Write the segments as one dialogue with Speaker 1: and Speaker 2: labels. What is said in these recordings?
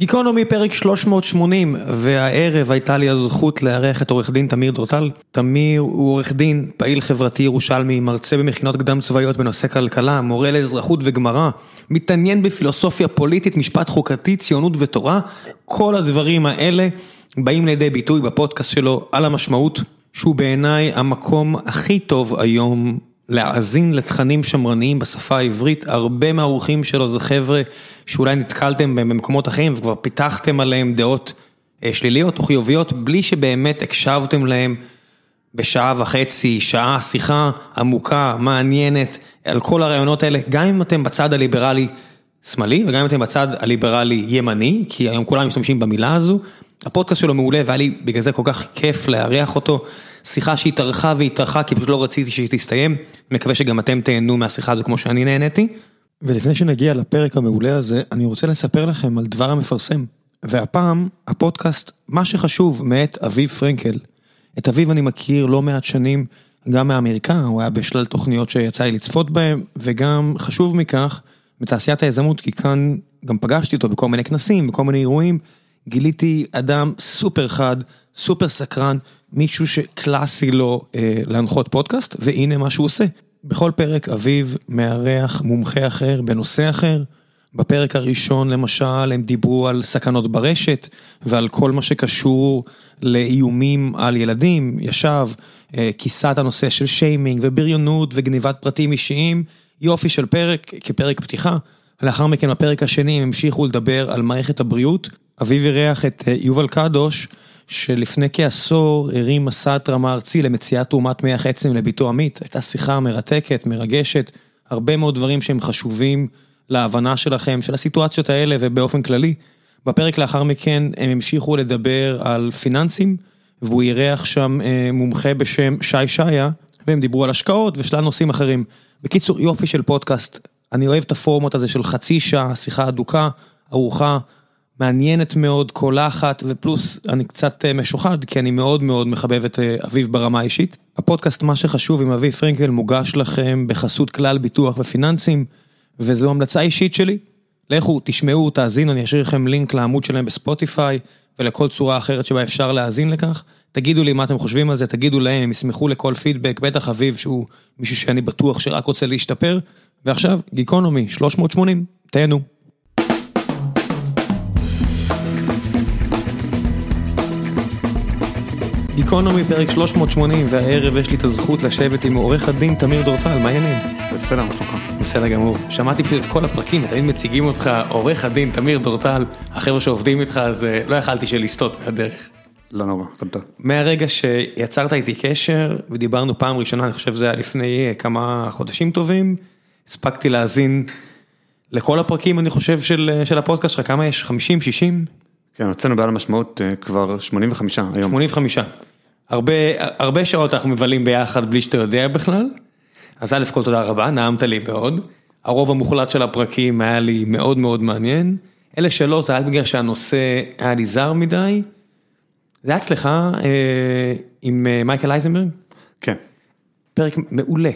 Speaker 1: גיקונומי פרק 380 והערב הייתה לי הזכות לארח את עורך דין תמיר דורטל. תמיר הוא עורך דין, פעיל חברתי ירושלמי, מרצה במכינות קדם צבאיות בנושא כלכלה, מורה לאזרחות וגמרא, מתעניין בפילוסופיה פוליטית, משפט חוקתי, ציונות ותורה, כל הדברים האלה באים לידי ביטוי בפודקאסט שלו על המשמעות שהוא בעיניי המקום הכי טוב היום להאזין לתכנים שמרניים בשפה העברית, הרבה מהאורחים שלו זה חבר'ה שאולי נתקלתם במקומות אחרים וכבר פיתחתם עליהם דעות שליליות או חיוביות בלי שבאמת הקשבתם להם בשעה וחצי, שעה, שיחה עמוקה, מעניינת, על כל הרעיונות האלה, גם אם אתם בצד הליברלי שמאלי וגם אם אתם בצד הליברלי ימני, כי היום כולם משתמשים במילה הזו, הפודקאסט שלו מעולה והיה לי בגלל זה כל כך כיף לארח אותו. שיחה שהתארכה והתארכה כי פשוט לא רציתי שהיא תסתיים, מקווה שגם אתם תהנו מהשיחה הזו כמו שאני נהניתי.
Speaker 2: ולפני שנגיע לפרק המעולה הזה, אני רוצה לספר לכם על דבר המפרסם. והפעם, הפודקאסט, מה שחשוב, מאת אביב פרנקל. את אביב אני מכיר לא מעט שנים, גם מאמריקה, הוא היה בשלל תוכניות שיצא לי לצפות בהן, וגם, חשוב מכך, בתעשיית היזמות, כי כאן גם פגשתי אותו בכל מיני כנסים, בכל מיני אירועים, גיליתי אדם סופר חד, סופר סקרן, מישהו שקלאסי לו אה, להנחות פודקאסט, והנה מה שהוא עושה. בכל פרק אביב מארח מומחה אחר בנושא אחר. בפרק הראשון למשל הם דיברו על סכנות ברשת ועל כל מה שקשור לאיומים על ילדים, ישב, אה, כיסה את הנושא של שיימינג ובריונות וגניבת פרטים אישיים, יופי של פרק כפרק פתיחה. לאחר מכן בפרק השני הם המשיכו לדבר על מערכת הבריאות. אביב אירח את אה, יובל קדוש. שלפני כעשור הרים מסע התרמה ארצי למציאת תרומת מח עצם לביתו עמית, הייתה שיחה מרתקת, מרגשת, הרבה מאוד דברים שהם חשובים להבנה שלכם, של הסיטואציות האלה ובאופן כללי. בפרק לאחר מכן הם המשיכו לדבר על פיננסים, והוא אירח שם אה, מומחה בשם שי שעיה, והם דיברו על השקעות ושלל נושאים אחרים. בקיצור, יופי של פודקאסט, אני אוהב את הפורמט הזה של חצי שעה, שיחה אדוקה, ארוחה. מעניינת מאוד, קולחת, ופלוס אני קצת משוחד, כי אני מאוד מאוד מחבב את אביב ברמה האישית. הפודקאסט מה שחשוב עם אביב פרנקל מוגש לכם בחסות כלל ביטוח ופיננסים, וזו המלצה אישית שלי. לכו, תשמעו, תאזינו, אני אשאיר לכם לינק לעמוד שלהם בספוטיפיי, ולכל צורה אחרת שבה אפשר להאזין לכך. תגידו לי מה אתם חושבים על זה, תגידו להם, הם ישמחו לכל פידבק, בטח אביב שהוא מישהו שאני בטוח שרק רוצה להשתפר. ועכשיו, גיקונומי, 380, תהנו. גיקונומי פרק 380 והערב יש לי את הזכות לשבת עם עורך הדין תמיר דורטל, מה העניינים?
Speaker 3: בסדר, שלומך?
Speaker 1: בסדר גמור. שמעתי פשוט את כל הפרקים, תמיד מציגים אותך עורך הדין תמיר דורטל, החבר'ה שעובדים איתך, אז לא יכלתי שלסטות מהדרך.
Speaker 3: לא נורא, הכל טוב.
Speaker 1: מהרגע שיצרת איתי קשר ודיברנו פעם ראשונה, אני חושב זה היה לפני כמה חודשים טובים, הספקתי להאזין לכל הפרקים אני חושב של, של הפודקאסט שלך, כמה יש? 50, 60?
Speaker 3: כן, הוצאנו בעל המשמעות כבר 85 היום.
Speaker 1: 85. הרבה, הרבה שעות אנחנו מבלים ביחד בלי שאתה יודע בכלל. אז א' כל תודה רבה, נעמת לי מאוד. הרוב המוחלט של הפרקים היה לי מאוד מאוד מעניין. אלה שלא, זה רק בגלל שהנושא היה לי זר מדי. זה היה אצלך אה, עם אה, מייקל אייזנברג?
Speaker 3: כן.
Speaker 1: פרק מעולה.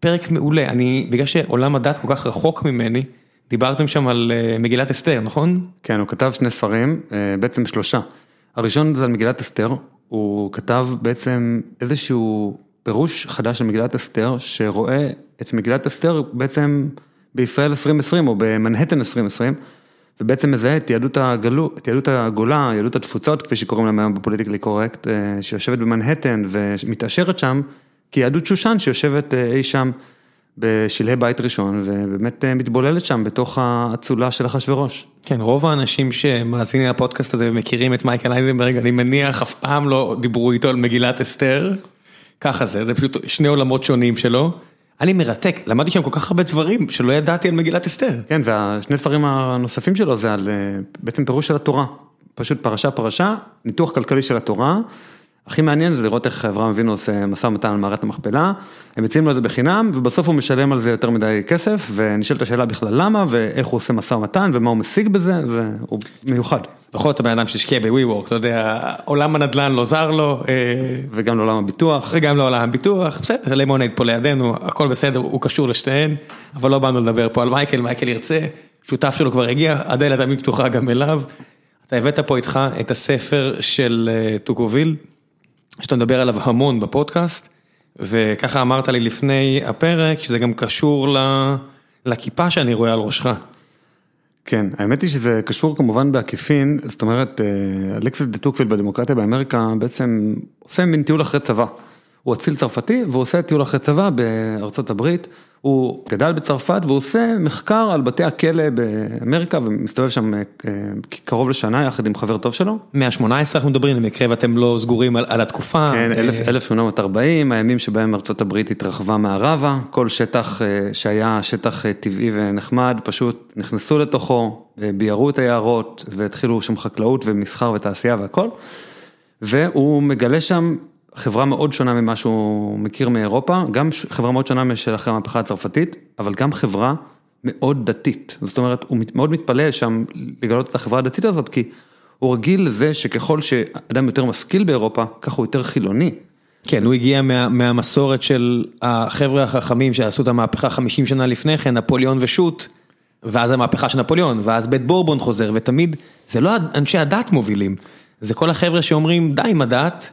Speaker 1: פרק מעולה. אני, בגלל שעולם הדת כל כך רחוק ממני, דיברתם שם על מגילת אסתר, נכון?
Speaker 3: כן, הוא כתב שני ספרים, בעצם שלושה. הראשון זה על מגילת אסתר, הוא כתב בעצם איזשהו פירוש חדש של מגילת אסתר, שרואה את מגילת אסתר בעצם בישראל 2020 או במנהטן 2020, ובעצם מזהה את יהדות הגלו, את יהדות הגולה, יהדות התפוצות, כפי שקוראים להם היום בפוליטיקלי קורקט, שיושבת במנהטן ומתעשרת שם, כיהדות שושן שיושבת אי שם. בשלהי בית ראשון, ובאמת מתבוללת שם בתוך האצולה של אחשוורוש.
Speaker 1: כן, רוב האנשים שמאזינים לפודקאסט הזה ומכירים את מייקל אייזנברג, אני מניח אף פעם לא דיברו איתו על מגילת אסתר. ככה זה, זה פשוט שני עולמות שונים שלו. היה לי מרתק, למדתי שם כל כך הרבה דברים שלא ידעתי על מגילת אסתר.
Speaker 3: כן, והשני דברים הנוספים שלו זה על בעצם פירוש של התורה. פשוט פרשה פרשה, ניתוח כלכלי של התורה. הכי מעניין זה לראות איך אברהם אבינו עושה משא ומתן על מערת המכפלה, הם מציעים לו את זה בחינם ובסוף הוא משלם על זה יותר מדי כסף ונשאלת השאלה בכלל למה ואיך הוא עושה משא ומתן ומה הוא משיג בזה, והוא מיוחד.
Speaker 1: בכל זאת הבן אדם שהשקיע בווי וורק, אתה יודע, עולם הנדל"ן לא זר לו.
Speaker 3: וגם לעולם הביטוח.
Speaker 1: וגם לעולם הביטוח, בסדר, לימונייד פה לידינו, הכל בסדר, הוא קשור לשתיהן, אבל לא באנו לדבר פה על מייקל, מייקל ירצה, שותף שלו כבר הגיע, הדלת תמיד פתוחה גם אליו, אתה הבאת פה איתך את הספר של אה, טוקוויל, שאתה מדבר עליו המון בפודקאסט, וככה אמרת לי לפני הפרק, שזה גם קשור לכיפה שאני רואה על ראשך.
Speaker 3: כן, האמת היא שזה קשור כמובן בעקיפין, זאת אומרת, אה, אלכסיס דה טוקוויל בדמוקרטיה באמריקה בעצם עושה מין טיול אחרי צבא. הוא אציל צרפתי והוא עושה טיול אחרי צבא בארצות הברית, הוא גדל בצרפת והוא עושה מחקר על בתי הכלא באמריקה ומסתובב שם אה, קרוב לשנה יחד עם חבר טוב שלו.
Speaker 1: מאה ה-18 אנחנו מדברים במקרה ואתם לא סגורים על, על התקופה.
Speaker 3: כן, 1840, הימים שבהם ארצות הברית התרחבה מערבה, כל שטח אה, שהיה שטח אה, טבעי ונחמד, פשוט נכנסו לתוכו, ביערו את היערות והתחילו שם חקלאות ומסחר ותעשייה והכל. והוא מגלה שם חברה מאוד שונה ממה שהוא מכיר מאירופה, גם חברה מאוד שונה משל אחרי המהפכה הצרפתית, אבל גם חברה מאוד דתית. זאת אומרת, הוא מאוד מתפלא שם לגלות את החברה הדתית הזאת, כי הוא רגיל לזה שככל שאדם יותר משכיל באירופה, ככה הוא יותר חילוני.
Speaker 1: כן, הוא הגיע מה, מהמסורת של החבר'ה החכמים שעשו את המהפכה 50 שנה לפני כן, נפוליאון ושות', ואז המהפכה של נפוליאון, ואז בית בורבון חוזר, ותמיד, זה לא אנשי הדת מובילים, זה כל החבר'ה שאומרים, די עם הדת,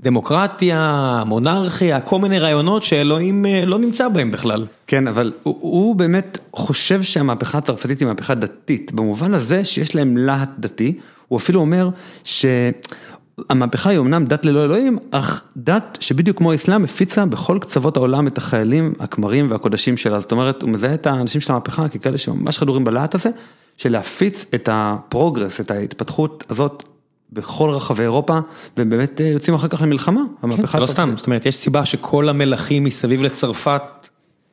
Speaker 1: דמוקרטיה, מונרכיה, כל מיני רעיונות שאלוהים אה, לא נמצא בהם בכלל.
Speaker 3: כן, אבל הוא, הוא באמת חושב שהמהפכה הצרפתית היא מהפכה דתית, במובן הזה שיש להם להט דתי, הוא אפילו אומר שהמהפכה היא אמנם דת ללא אלוהים, אך דת שבדיוק כמו האסלאם הפיצה בכל קצוות העולם את החיילים, הכמרים והקודשים שלה, זאת אומרת, הוא מזהה את האנשים של המהפכה ככאלה שממש חדורים בלהט הזה, של להפיץ את ה-progress, את ההתפתחות הזאת. בכל רחבי אירופה, והם באמת אה, יוצאים אחר כך למלחמה,
Speaker 1: המהפכה. לא סתם, זאת אומרת, יש סיבה שכל המלכים מסביב לצרפת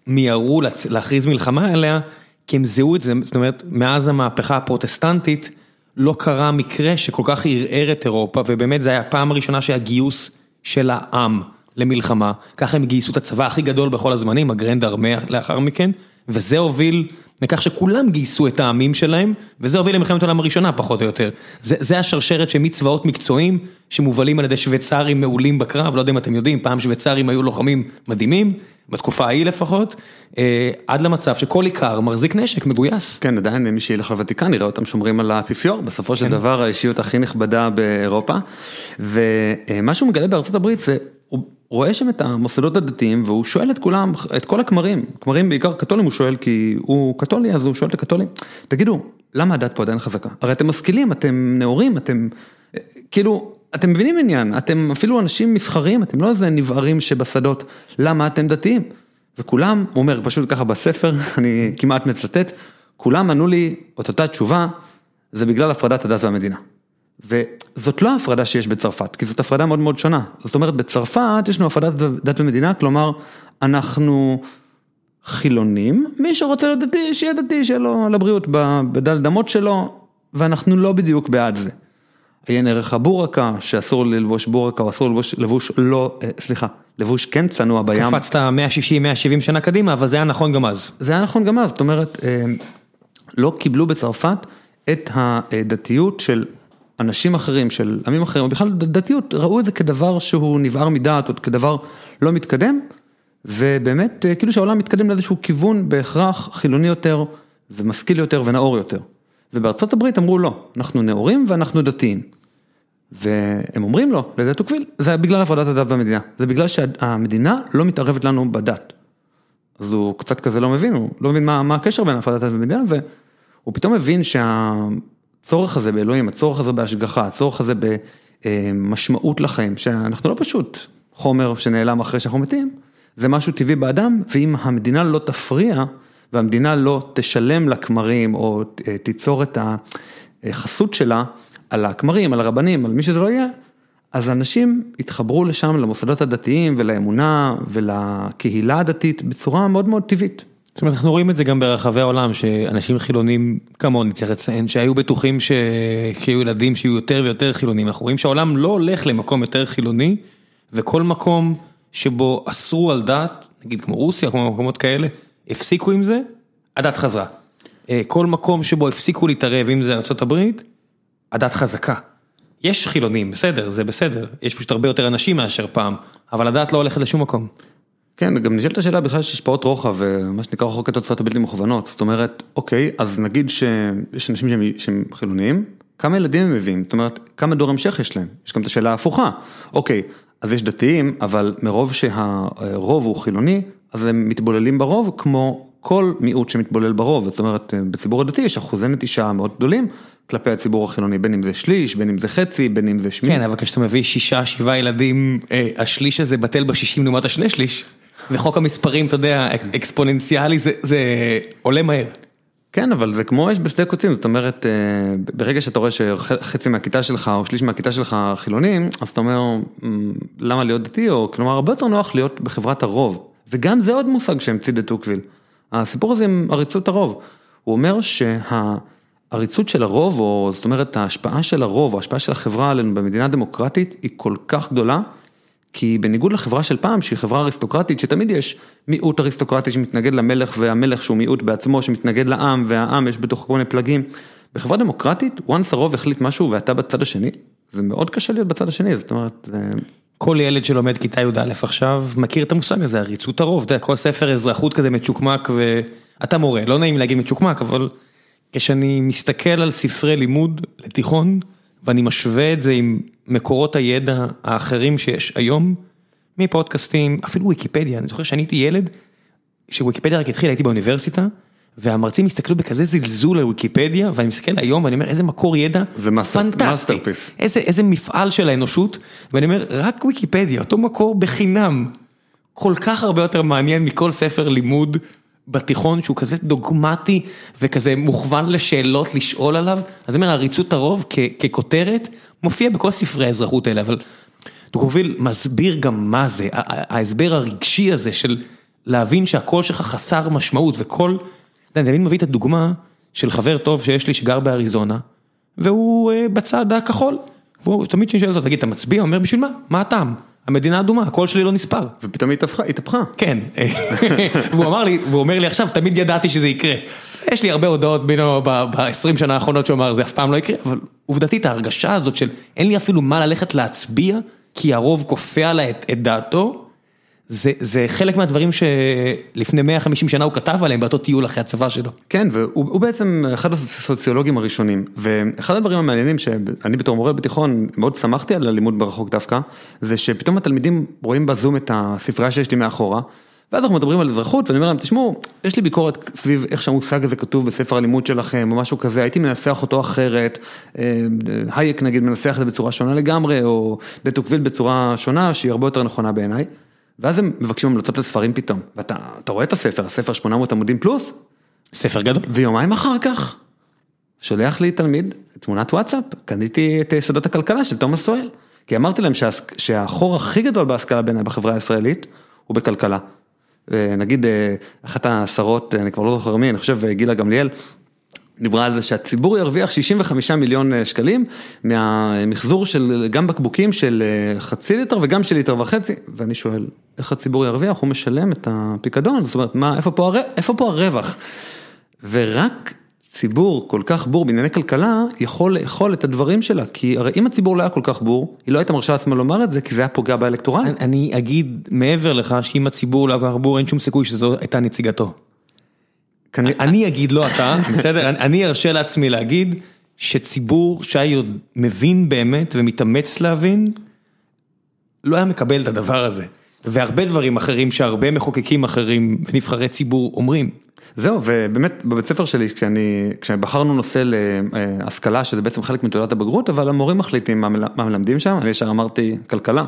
Speaker 1: מיהרו להכריז מלחמה עליה, כי הם זיהו את זה, זאת אומרת, מאז המהפכה הפרוטסטנטית, לא קרה מקרה שכל כך ערער את אירופה, ובאמת זו הייתה הפעם הראשונה שהיה גיוס של העם למלחמה, ככה הם גייסו את הצבא הכי גדול בכל הזמנים, ה-Grande Armée לאחר מכן, וזה הוביל לכך שכולם גייסו את העמים שלהם, וזה הוביל למלחמת העולם הראשונה פחות או יותר. זה זה השרשרת שמצבאות מקצועיים שמובלים על ידי שוויצרים מעולים בקרב, לא יודע אם אתם יודעים, פעם שוויצרים היו לוחמים מדהימים, בתקופה ההיא לפחות, אה, עד למצב שכל עיקר מחזיק נשק מגויס.
Speaker 3: כן, עדיין מי שילך לוותיקן יראה אותם שומרים על האפיפיור, בסופו של כן. דבר האישיות הכי נכבדה באירופה, ומה שהוא מגלה בארצות הברית זה, רואה שם את המוסדות הדתיים והוא שואל את כולם, את כל הכמרים, כמרים בעיקר קתולים הוא שואל כי הוא קתולי אז הוא שואל את הקתולים, תגידו, למה הדת פה עדיין חזקה? הרי אתם משכילים, אתם נאורים, אתם כאילו, אתם מבינים עניין, אתם אפילו אנשים מסחרים, אתם לא איזה נבערים שבשדות, למה אתם דתיים? וכולם, הוא אומר פשוט ככה בספר, אני כמעט מצטט, כולם ענו לי את אותה תשובה, זה בגלל הפרדת הדת והמדינה. וזאת לא ההפרדה שיש בצרפת, כי זאת הפרדה מאוד מאוד שונה. זאת אומרת, בצרפת יש לנו הפרדת דת ומדינה, כלומר, אנחנו חילונים, מי שרוצה להיות דתי, שיהיה דתי, שיהיה לו לבריאות בדלת אמות שלו, ואנחנו לא בדיוק בעד זה. עיין ערך הבורקה, שאסור ללבוש בורקה, או אסור ללבוש לבוש לא, אה, סליחה, לבוש כן צנוע בים.
Speaker 1: קפצת 160-170 שנה קדימה, אבל זה היה נכון גם אז.
Speaker 3: זה היה נכון גם אז, זאת אומרת, אה, לא קיבלו בצרפת את הדתיות של אנשים אחרים, של עמים אחרים, או בכלל דתיות, ראו את זה כדבר שהוא נבער מדעת, או כדבר לא מתקדם, ובאמת, אה, כאילו שהעולם מתקדם לאיזשהו כיוון בהכרח חילוני יותר, ומשכיל יותר ונאור יותר. ובארצות הברית אמרו לא, אנחנו נאורים ואנחנו דתיים. והם אומרים לו, לזה תוקביל, זה בגלל הפרדת הדת והמדינה, זה בגלל שהמדינה לא מתערבת לנו בדת. אז הוא קצת כזה לא מבין, הוא לא מבין מה, מה הקשר בין הפרדת הדת והמדינה, והוא פתאום מבין שה... הצורך הזה באלוהים, הצורך הזה בהשגחה, הצורך הזה במשמעות לחיים, שאנחנו לא פשוט חומר שנעלם אחרי שאנחנו מתים, זה משהו טבעי באדם, ואם המדינה לא תפריע, והמדינה לא תשלם לכמרים, או תיצור את החסות שלה על הכמרים, על הרבנים, על מי שזה לא יהיה, אז אנשים התחברו לשם, למוסדות הדתיים ולאמונה ולקהילה הדתית בצורה מאוד מאוד טבעית.
Speaker 1: זאת אומרת, אנחנו רואים את זה גם ברחבי העולם, שאנשים חילונים כמוני, צריך לציין, שהיו בטוחים שיהיו ילדים שיהיו יותר ויותר חילונים. אנחנו רואים שהעולם לא הולך למקום יותר חילוני, וכל מקום שבו אסרו על דת, נגיד כמו רוסיה, כמו מקומות כאלה, הפסיקו עם זה, הדת חזרה. אה, כל מקום שבו הפסיקו להתערב, אם זה ארה"ב, הדת חזקה. יש חילונים, בסדר, זה בסדר, יש פשוט הרבה יותר אנשים מאשר פעם, אבל הדת לא הולכת לשום מקום.
Speaker 3: כן, גם נשאלת השאלה בכלל יש השפעות רוחב, מה שנקרא רחוק התוצאות הבלתי מכוונות, זאת אומרת, אוקיי, אז נגיד שיש אנשים שהם, שהם חילוניים, כמה ילדים הם מביאים, זאת אומרת, כמה דור המשך יש להם, יש גם את השאלה ההפוכה, אוקיי, אז יש דתיים, אבל מרוב שהרוב הוא חילוני, אז הם מתבוללים ברוב כמו כל מיעוט שמתבולל ברוב, זאת אומרת, בציבור הדתי יש אחוזי נטישה מאוד גדולים כלפי הציבור החילוני, בין אם זה שליש, בין אם זה חצי, בין אם זה שמיני.
Speaker 1: כן, אבל כשאתה מביא שישה, שבעה ילדים, אה, השליש הזה בטל בשישים לעומת השני שליש, וחוק המספרים, אתה יודע, אקספוננציאלי, זה, זה עולה מהר.
Speaker 3: כן, אבל זה כמו אש בשדה קוצים, זאת אומרת, אה, ברגע שאתה רואה שחצי מהכיתה שלך או שליש מהכיתה שלך חילונים, אז אתה אומר, למה להיות דתי, או כלומר, הרבה יותר נוח להיות בחברת הרוב. וגם זה עוד מושג שהמציא דה טוקוויל. הסיפור הזה עם עריצות הרוב. הוא אומר שהעריצות של הרוב, או זאת אומרת ההשפעה של הרוב, או ההשפעה של החברה עלינו במדינה דמוקרטית, היא כל כך גדולה, כי בניגוד לחברה של פעם, שהיא חברה אריסטוקרטית, שתמיד יש מיעוט אריסטוקרטי שמתנגד למלך, והמלך שהוא מיעוט בעצמו שמתנגד לעם, והעם יש בתוך כל מיני פלגים. בחברה דמוקרטית, once הרוב החליט משהו ואתה בצד השני, זה מאוד קשה להיות בצד השני, זאת אומרת...
Speaker 1: כל ילד שלומד כיתה י"א עכשיו מכיר את המושג הזה, עריצות הרוב, אתה יודע, כל ספר אזרחות כזה מצ'וקמק ואתה מורה, לא נעים להגיד מצ'וקמק, אבל כשאני מסתכל על ספרי לימוד לתיכון ואני משווה את זה עם מקורות הידע האחרים שיש היום, מפודקאסטים, אפילו ויקיפדיה, אני זוכר שאני הייתי ילד, שוויקיפדיה רק התחילה, הייתי באוניברסיטה, והמרצים הסתכלו בכזה זלזול על ויקיפדיה, ואני מסתכל היום ואני אומר איזה מקור ידע
Speaker 3: זה
Speaker 1: פנטסטי, איזה, איזה מפעל של האנושות, ואני אומר רק ויקיפדיה, אותו מקור בחינם, כל כך הרבה יותר מעניין מכל ספר לימוד בתיכון שהוא כזה דוגמטי וכזה מוכוון לשאלות לשאול עליו, אז אני אומר עריצות הרוב ככותרת מופיע בכל ספרי האזרחות האלה, אבל טוקוויל מסביר גם מה זה, ההסבר הרגשי הזה של להבין שהקול שלך חסר משמעות וכל... אני תמיד מביא את הדוגמה של חבר טוב שיש לי שגר באריזונה, והוא אה, בצד הכחול. והוא תמיד כשאני שואל אותו, תגיד, אתה מצביע? הוא אומר, בשביל מה? מה הטעם? המדינה אדומה, הקול שלי לא נספר.
Speaker 3: ופתאום היא התהפכה.
Speaker 1: כן, והוא אמר לי, והוא אומר לי עכשיו, תמיד ידעתי שזה יקרה. יש לי הרבה הודעות בינו ב-20 שנה האחרונות שהוא אמר, זה אף פעם לא יקרה, אבל עובדתית ההרגשה הזאת של אין לי אפילו מה ללכת להצביע, כי הרוב כופה עליי את דעתו, זה זה חלק מהדברים שלפני 150 שנה הוא כתב עליהם באותו טיול אחרי הצבא שלו.
Speaker 3: כן, והוא בעצם אחד הסוציולוגים הראשונים, ואחד הדברים המעניינים שאני בתור מורה בתיכון מאוד שמחתי על הלימוד ברחוק דווקא, זה שפתאום התלמידים רואים בזום את הספרייה שיש לי מאחורה, ואז אנחנו מדברים על אזרחות ואני אומר להם, תשמעו, יש לי ביקורת סביב איך שהמושג הזה כתוב בספר הלימוד שלכם או משהו כזה, הייתי מנסח אותו אחרת, אה, האייק נגיד מנסח את זה בצורה שונה לגמרי, או דה טוקוויל בצורה שונה שהיא הרבה יותר נכונה בעיניי. ואז הם מבקשים המלצות לספרים פתאום, ואתה רואה את הספר, הספר 800 עמודים פלוס?
Speaker 1: ספר גדול.
Speaker 3: ויומיים אחר כך, שולח לי תלמיד תמונת וואטסאפ, קניתי את יסודות הכלכלה של תומאס סואל. כי אמרתי להם שהחור הכי גדול בהשכלה בעיניי בחברה הישראלית, הוא בכלכלה. נגיד אחת השרות, אני כבר לא זוכר מי, אני חושב גילה גמליאל, דיברה על זה שהציבור ירוויח 65 מיליון אה, שקלים מהמחזור של גם בקבוקים של אה, חצי ליטר וגם של ליטר וחצי, ואני שואל, איך הציבור ירוויח? הוא משלם את הפיקדון, זאת אומרת, מה, איפה פה, הר... איפה פה הרווח? ורק ציבור כל כך בור בענייני כלכלה יכול לאכול את הדברים שלה, כי הרי אם הציבור לא היה כל כך בור, היא לא הייתה מרשה לעצמה לומר את זה, כי זה היה פוגע באלקטורלית.
Speaker 1: אני אגיד מעבר לך שאם הציבור לא היה כל כך בור, אין שום סיכוי שזו הייתה נציגתו. אני אגיד לא אתה, בסדר? אני ארשה לעצמי להגיד שציבור שהיה מבין באמת ומתאמץ להבין, לא היה מקבל את הדבר הזה. והרבה דברים אחרים שהרבה מחוקקים אחרים ונבחרי ציבור אומרים.
Speaker 3: זהו, ובאמת בבית ספר שלי, כשאני, כשבחרנו נושא להשכלה, שזה בעצם חלק מתעודת הבגרות, אבל המורים מחליטים מה מלמדים שם, אני ישר אמרתי כלכלה.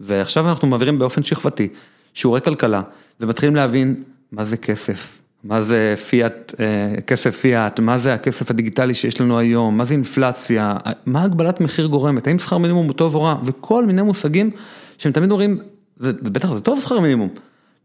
Speaker 3: ועכשיו אנחנו מעבירים באופן שכבתי שיעורי כלכלה, ומתחילים להבין מה זה כסף, מה זה פיאט, אה, כסף פיאט, מה זה הכסף הדיגיטלי שיש לנו היום, מה זה אינפלציה, מה הגבלת מחיר גורמת, האם שכר מינימום הוא טוב או רע, וכל מיני מושגים שהם תמיד אומרים, זה, בטח זה טוב שכר מינימום.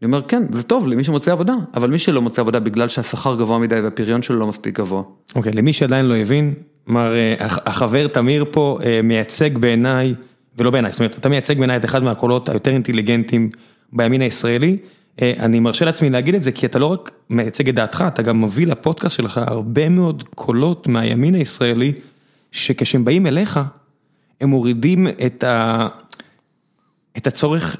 Speaker 3: אני אומר כן, זה טוב למי שמוצא עבודה, אבל מי שלא מוצא עבודה בגלל שהשכר גבוה מדי והפריון שלו לא מספיק גבוה.
Speaker 1: אוקיי, okay, למי שעדיין לא הבין, כלומר, אה, החבר תמיר פה אה, מייצג בעיניי, ולא בעיניי, זאת אומרת, אתה מייצג בעיניי את אחד מהקולות היותר אינטליגנטים בימין הישראלי. אה, אני מרשה לעצמי להגיד את זה כי אתה לא רק מייצג את דעתך, אתה גם מביא לפודקאסט שלך הרבה מאוד קולות מהימין הישראלי, שכשהם באים אליך, הם מורידים את, ה... את הצורך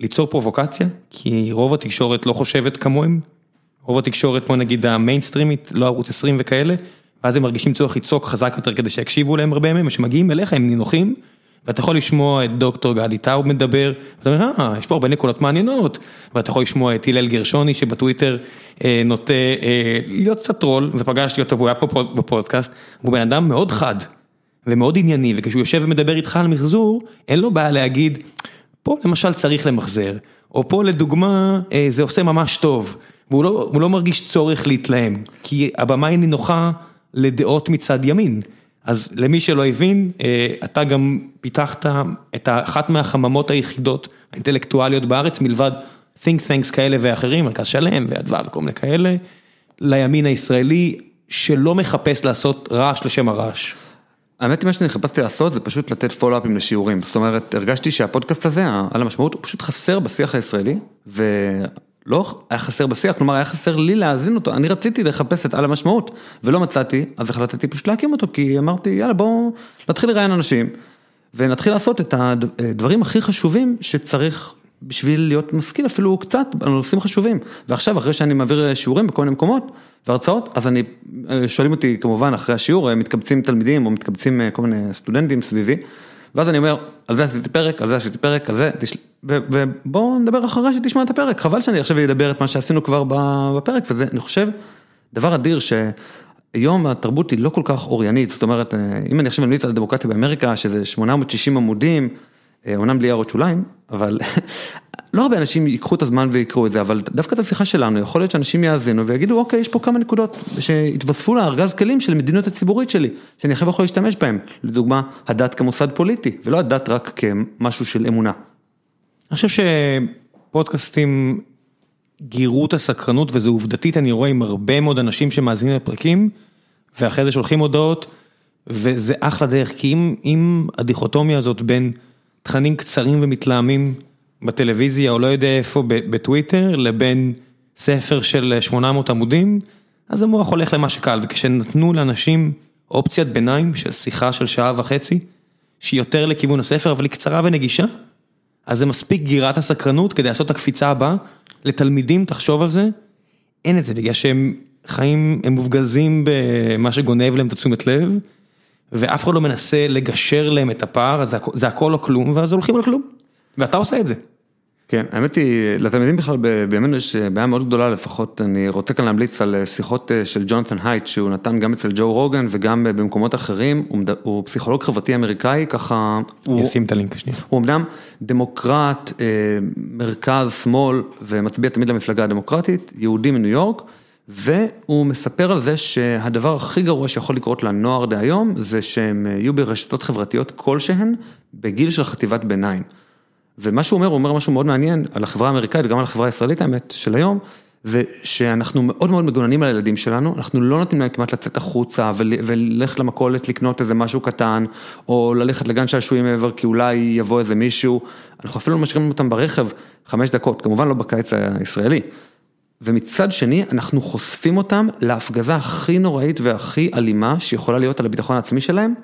Speaker 1: ליצור פרובוקציה, כי רוב התקשורת לא חושבת כמוהם, רוב התקשורת, בוא נגיד המיינסטרימית, לא ערוץ 20 וכאלה, ואז הם מרגישים צורך לצעוק חזק יותר כדי שיקשיבו להם הרבה מהם, וכשמגיעים אליך הם נינוחים, ואתה יכול לשמוע את דוקטור גדי טאוב מדבר, ואתה אומר, אה, יש פה הרבה נקודות מעניינות, ואתה יכול לשמוע את הלל גרשוני שבטוויטר אה, נוטה אה, להיות קצת טרול, ופגשתי אותו והוא היה פה בפודקאסט, הוא בן אדם מאוד חד, ומאוד ענייני, וכשהוא יושב ומדבר איתך על מחזור, אין לו בעיה להגיד, פה למשל צריך למחזר, או פה לדוגמה אה, זה עושה ממש טוב, והוא לא, לא מרגיש צורך להתלהם, כי הבמה היא נינוחה לדעות מצד ימין. אז למי שלא הבין, אה, אתה גם פיתחת את אחת מהחממות היחידות האינטלקטואליות בארץ, מלבד think tanks כאלה ואחרים, מרכז שלם ואדווה וכל מיני כאלה, לימין הישראלי, שלא מחפש לעשות רעש לשם הרעש.
Speaker 3: האמת היא מה שאני חיפשתי לעשות זה פשוט לתת פולו-אפים לשיעורים, זאת אומרת הרגשתי שהפודקאסט הזה על המשמעות הוא פשוט חסר בשיח הישראלי ולא היה חסר בשיח, כלומר היה חסר לי להאזין אותו, אני רציתי לחפש את על המשמעות ולא מצאתי, אז החלטתי פשוט להקים אותו כי אמרתי יאללה בואו נתחיל לראיין אנשים ונתחיל לעשות את הדברים הכי חשובים שצריך בשביל להיות משכיל אפילו קצת על נושאים חשובים. ועכשיו אחרי שאני מעביר שיעורים בכל מיני מקומות והרצאות, אז אני, שואלים אותי כמובן אחרי השיעור, מתקבצים תלמידים או מתקבצים כל מיני סטודנטים סביבי, ואז אני אומר, על זה עשיתי פרק, על זה עשיתי פרק, על זה, ובואו נדבר אחרי שתשמע את הפרק, חבל שאני עכשיו אדבר את מה שעשינו כבר בפרק, וזה, אני חושב, דבר אדיר שהיום התרבות היא לא כל כך אוריינית, זאת אומרת, אם אני עכשיו ממליץ על הדמוקרטיה באמריקה, שזה 860 עמודים, אומנם בלי הערות שוליים, אבל לא הרבה אנשים ייקחו את הזמן ויקראו את זה, אבל דווקא את השיחה שלנו, יכול להיות שאנשים יאזינו ויגידו, אוקיי, יש פה כמה נקודות שהתווספו לארגז כלים של מדיניות הציבורית שלי, שאני עכשיו יכול להשתמש בהם, לדוגמה, הדת כמוסד פוליטי, ולא הדת רק כמשהו של אמונה.
Speaker 1: אני חושב שפודקאסטים גירו את הסקרנות, וזה עובדתית, אני רואה עם הרבה מאוד אנשים שמאזינים לפרקים, ואחרי זה שולחים הודעות, וזה אחלה דרך, כי אם הדיכוטומיה הזאת בין תכנים קצרים ומתלהמים בטלוויזיה או לא יודע איפה בטוויטר לבין ספר של 800 עמודים, אז המוח הולך למה שקל, וכשנתנו לאנשים אופציית ביניים של שיחה של שעה וחצי, שהיא יותר לכיוון הספר אבל היא קצרה ונגישה, אז זה מספיק גירת הסקרנות כדי לעשות את הקפיצה הבאה. לתלמידים, תחשוב על זה, אין את זה בגלל שהם חיים, הם מופגזים במה שגונב להם את התשומת לב. ואף אחד לא מנסה לגשר להם את הפער, אז זה הכל או כלום, ואז הולכים על כלום. ואתה עושה את זה.
Speaker 3: כן, האמת היא, לתלמידים בכלל בימינו יש בעיה מאוד גדולה, לפחות אני רוצה כאן להמליץ על שיחות של ג'ונתן הייט, שהוא נתן גם אצל ג'ו רוגן וגם במקומות אחרים, הוא, הוא פסיכולוג חברתי אמריקאי, ככה...
Speaker 1: אני אשים את הלינק השנייה.
Speaker 3: הוא אמנם דמוקרט, מרכז, שמאל, ומצביע תמיד למפלגה הדמוקרטית, יהודי מניו יורק. והוא מספר על זה שהדבר הכי גרוע שיכול לקרות לנוער דהיום, זה שהם יהיו ברשתות חברתיות כלשהן בגיל של חטיבת ביניים. ומה שהוא אומר, הוא אומר משהו מאוד מעניין על החברה האמריקאית וגם על החברה הישראלית האמת של היום, זה שאנחנו מאוד מאוד מגוננים על הילדים שלנו, אנחנו לא נותנים להם כמעט לצאת החוצה וללכת למכולת לקנות איזה משהו קטן, או ללכת לגן שעשועים מעבר כי אולי יבוא איזה מישהו, אנחנו אפילו לא משאירים אותם ברכב חמש דקות, כמובן לא בקיץ הישראלי. ומצד שני, אנחנו חושפים אותם להפגזה הכי נוראית והכי אלימה שיכולה להיות על הביטחון העצמי שלהם,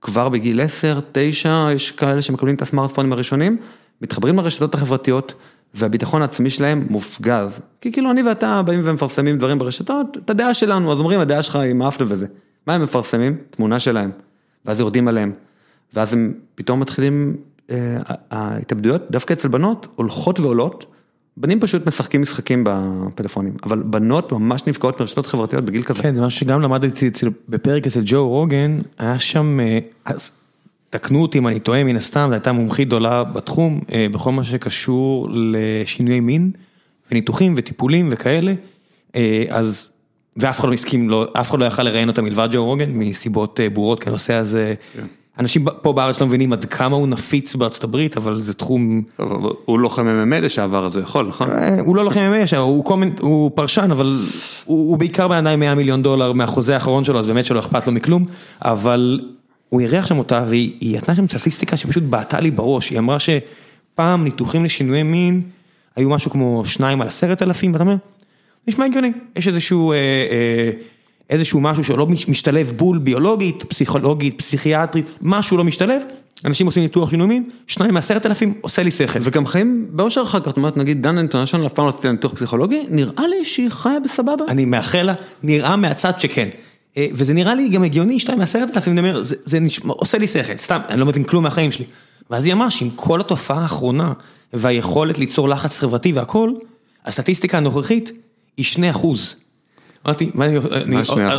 Speaker 3: כבר בגיל 10, 9, יש כאלה שמקבלים את הסמארטפונים הראשונים, מתחברים לרשתות החברתיות, והביטחון העצמי שלהם מופגז. כי כאילו אני ואתה באים ומפרסמים דברים ברשתות, את הדעה שלנו, אז אומרים הדעה שלך היא מאפנה וזה. מה הם מפרסמים? תמונה שלהם. ואז יורדים עליהם. ואז הם פתאום מתחילים, ההתאבדויות דווקא אצל בנות הולכות ועולות. בנים פשוט משחקים משחקים בפלאפונים, אבל בנות ממש נפגעות מרשתות חברתיות בגיל כזה.
Speaker 1: כן, זה משהו שגם למדתי בפרק אצל ג'ו רוגן, היה שם, אז תקנו אותי אם אני טועה מן הסתם, זו הייתה מומחית גדולה בתחום, בכל מה שקשור לשינויי מין, וניתוחים וטיפולים וכאלה, אז, ואף אחד לא הסכים, אף אחד לא יכל לראיין אותה מלבד ג'ו רוגן, מסיבות ברורות, כי הנושא הזה... אנשים פה בארץ לא מבינים עד כמה הוא נפיץ בארצות הברית, אבל זה תחום...
Speaker 3: הוא לוחם MMA לשעבר, אז הוא יכול, נכון?
Speaker 1: הוא לא לוחם MMA לשעבר, הוא פרשן, אבל הוא בעיקר בעיניים 100 מיליון דולר מהחוזה האחרון שלו, אז באמת שלא אכפת לו מכלום, אבל הוא אירח שם אותה, והיא נתנה שם סטטיסטיקה שפשוט בעטה לי בראש, היא אמרה שפעם ניתוחים לשינויי מין, היו משהו כמו שניים על עשרת אלפים, ואתה אומר, נשמע הגיוני, יש איזשהו... איזשהו משהו שלא משתלב בול ביולוגית, פסיכולוגית, פסיכיאטרית, משהו לא משתלב, אנשים עושים ניתוח שינוי מין, שניים מעשרת אלפים, עושה לי שכל.
Speaker 3: וגם חיים באושר אחר כך, זאת אומרת נגיד דן אינטרנשיונל אף פעם לא עשיתי ניתוח פסיכולוגי, נראה לי שהיא חיה בסבבה.
Speaker 1: אני מאחל לה, נראה מהצד שכן. אה, וזה נראה לי גם הגיוני, שתיים מעשרת אלפים, אני אומר, זה, זה עושה לי שכל, סתם, אני לא מבין כלום מהחיים שלי. ואז היא אמרה שעם כל התופעה האחרונה, והיכולת ליצור לחץ חברתי והכל, הסטטיסטיקה הנוכחית היא שני אחוז. אמרתי, מה אני?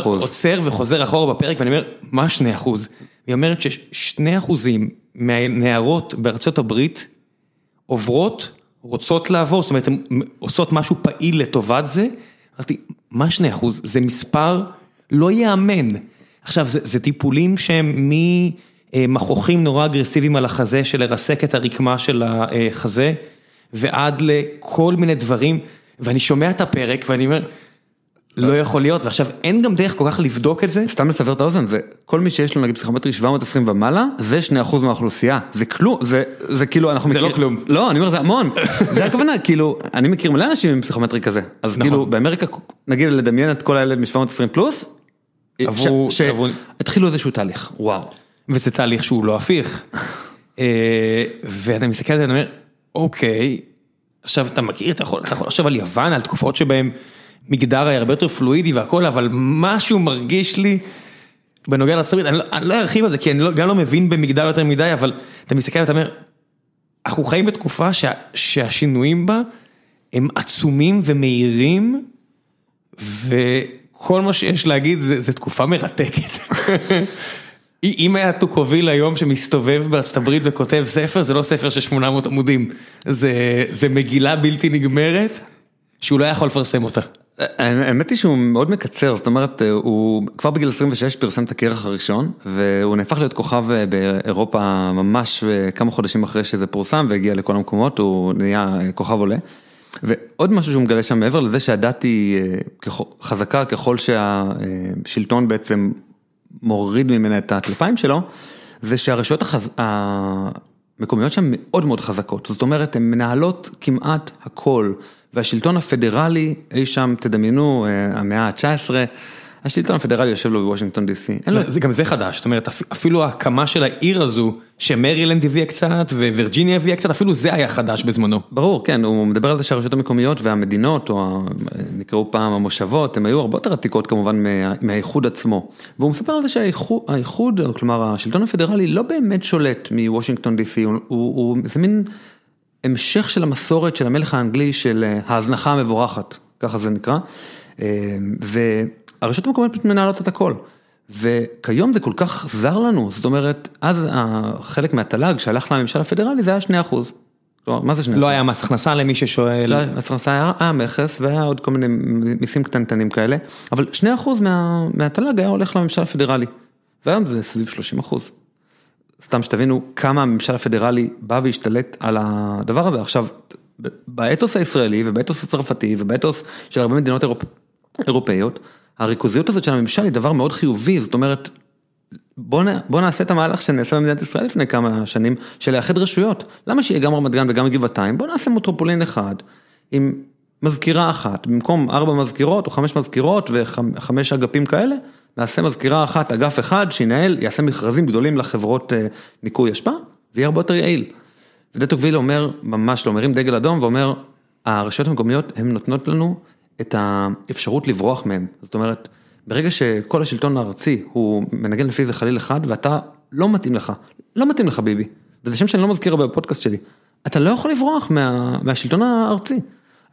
Speaker 1: עוצר וחוזר אחורה בפרק ואני אומר, מה שני אחוז? היא אומרת ששני אחוזים מהנערות בארצות הברית עוברות, רוצות לעבור, זאת אומרת, הן עושות משהו פעיל לטובת זה. אמרתי, מה שני אחוז? זה מספר לא ייאמן. עכשיו, זה, זה טיפולים שהם ממכוחים נורא אגרסיביים על החזה, של לרסק את הרקמה של החזה, ועד לכל מיני דברים, ואני שומע את הפרק ואני אומר, לא יכול להיות, ועכשיו אין גם דרך כל כך לבדוק את זה.
Speaker 3: סתם לסבר את האוזן, זה כל מי שיש לו נגיד פסיכומטרי 720 ומעלה, זה 2% מהאוכלוסייה, זה כלום, זה, זה כאילו אנחנו
Speaker 1: זה
Speaker 3: מכיר...
Speaker 1: לא כלום.
Speaker 3: לא, אני אומר זה המון, זה הכוונה, כאילו, אני מכיר מלא אנשים עם פסיכומטרי כזה, אז
Speaker 1: נכון.
Speaker 3: כאילו באמריקה, נגיד לדמיין את כל האלה מ-720 פלוס, שהתחילו איזשהו תהליך, וואו.
Speaker 1: וזה תהליך שהוא לא הפיך. אה, ואתה מסתכל על זה ואתה אומר, אוקיי, עכשיו אתה מכיר, אתה יכול אתה יכול לחשוב על יוון, על תקופות שבהן מגדר היה הרבה יותר פלואידי והכל, אבל משהו מרגיש לי בנוגע לארצות הברית, אני לא- ארחיב על זה, כי אני לא- גם לא מבין במגדר יותר מדי, אבל אתה מסתכל ואתה אומר, אנחנו חיים בתקופה שה- שהשינויים בה הם עצומים ומהירים, וכל מה שיש להגיד זה, זה תקופה מרתקת. אם היה טוקוביל היום שמסתובב בארצות הברית וכותב ספר, זה לא ספר של 800 עמודים, זה, זה מגילה בלתי נגמרת, שהוא לא יכול לפרסם אותה.
Speaker 3: האמת היא שהוא מאוד מקצר, זאת אומרת, הוא כבר בגיל 26 פרסם את הכרך הראשון, והוא נהפך להיות כוכב אה, באירופה ממש אה, כמה חודשים אחרי שזה פורסם והגיע לכל המקומות, הוא נהיה אה, כוכב עולה. ועוד משהו שהוא מגלה שם, מעבר לזה שהדת היא אה, חזקה ככל שהשלטון בעצם מוריד ממנה את הטלפיים שלו, זה שהרשויות החז... המקומיות שם מאוד מאוד חזקות, זאת אומרת, הן מנהלות כמעט הכל, והשלטון הפדרלי, אי שם, תדמיינו, אה, המאה ה-19, השלטון הפדרלי יושב לו בוושינגטון די.סי.
Speaker 1: גם זה חדש, זאת אומרת, אפ- אפילו ההקמה של העיר הזו, שמרילנד הביאה קצת ווירג'יניה הביאה קצת, אפילו זה היה חדש בזמנו.
Speaker 3: ברור, כן, הוא מדבר על זה שהרשויות המקומיות והמדינות, או נקראו פעם המושבות, הן היו הרבה יותר עתיקות כמובן מה- מהאיחוד עצמו. והוא מספר על זה שהאיחוד, כלומר השלטון הפדרלי לא באמת שולט מוושינגטון די.סי, הוא, מין המשך של המסורת של המלך האנגלי של אה, ההזנחה המבורכת, ככה זה נקרא. אה, והרשויות המקומיות פשוט מנהלות את הכל. וכיום זה כל כך זר לנו, זאת אומרת, אז חלק מהתל"ג שהלך לממשל הפדרלי זה היה 2 אחוז. כלומר, מה זה 2
Speaker 1: לא היה מס הכנסה למי ששואל.
Speaker 3: לא, מס הכנסה היה, היה מכס והיה עוד כל מיני מיסים קטנטנים כאלה, אבל 2% מה, מהתל"ג היה הולך לממשל הפדרלי, והיום זה סביב 30%. סתם שתבינו כמה הממשל הפדרלי בא והשתלט על הדבר הזה. עכשיו, באתוס הישראלי ובאתוס הצרפתי ובאתוס של הרבה מדינות אירופ... אירופאיות, הריכוזיות הזאת של הממשל היא דבר מאוד חיובי, זאת אומרת, בוא, נ... בוא נעשה את המהלך שנעשה במדינת ישראל לפני כמה שנים, של לאחד רשויות. למה שיהיה גם רמת גן וגם גבעתיים? בוא נעשה מטרופולין אחד, עם מזכירה אחת, במקום ארבע מזכירות או חמש מזכירות וחמש אגפים כאלה, נעשה מזכירה אחת, אגף אחד, שינהל, יעשה מכרזים גדולים לחברות אה, ניקוי אשפה, ויהיה הרבה יותר יעיל. ודה טוקוויל אומר, ממש לא, מרים דגל אדום ואומר, הרשויות המקומיות הן נותנות לנו את האפשרות לברוח מהם. זאת אומרת, ברגע שכל השלטון הארצי הוא מנגן לפי זה חליל אחד, ואתה לא מתאים לך, לא מתאים לך ביבי, וזה שם שאני לא מזכיר הרבה בפודקאסט שלי, אתה לא יכול לברוח מה, מהשלטון הארצי.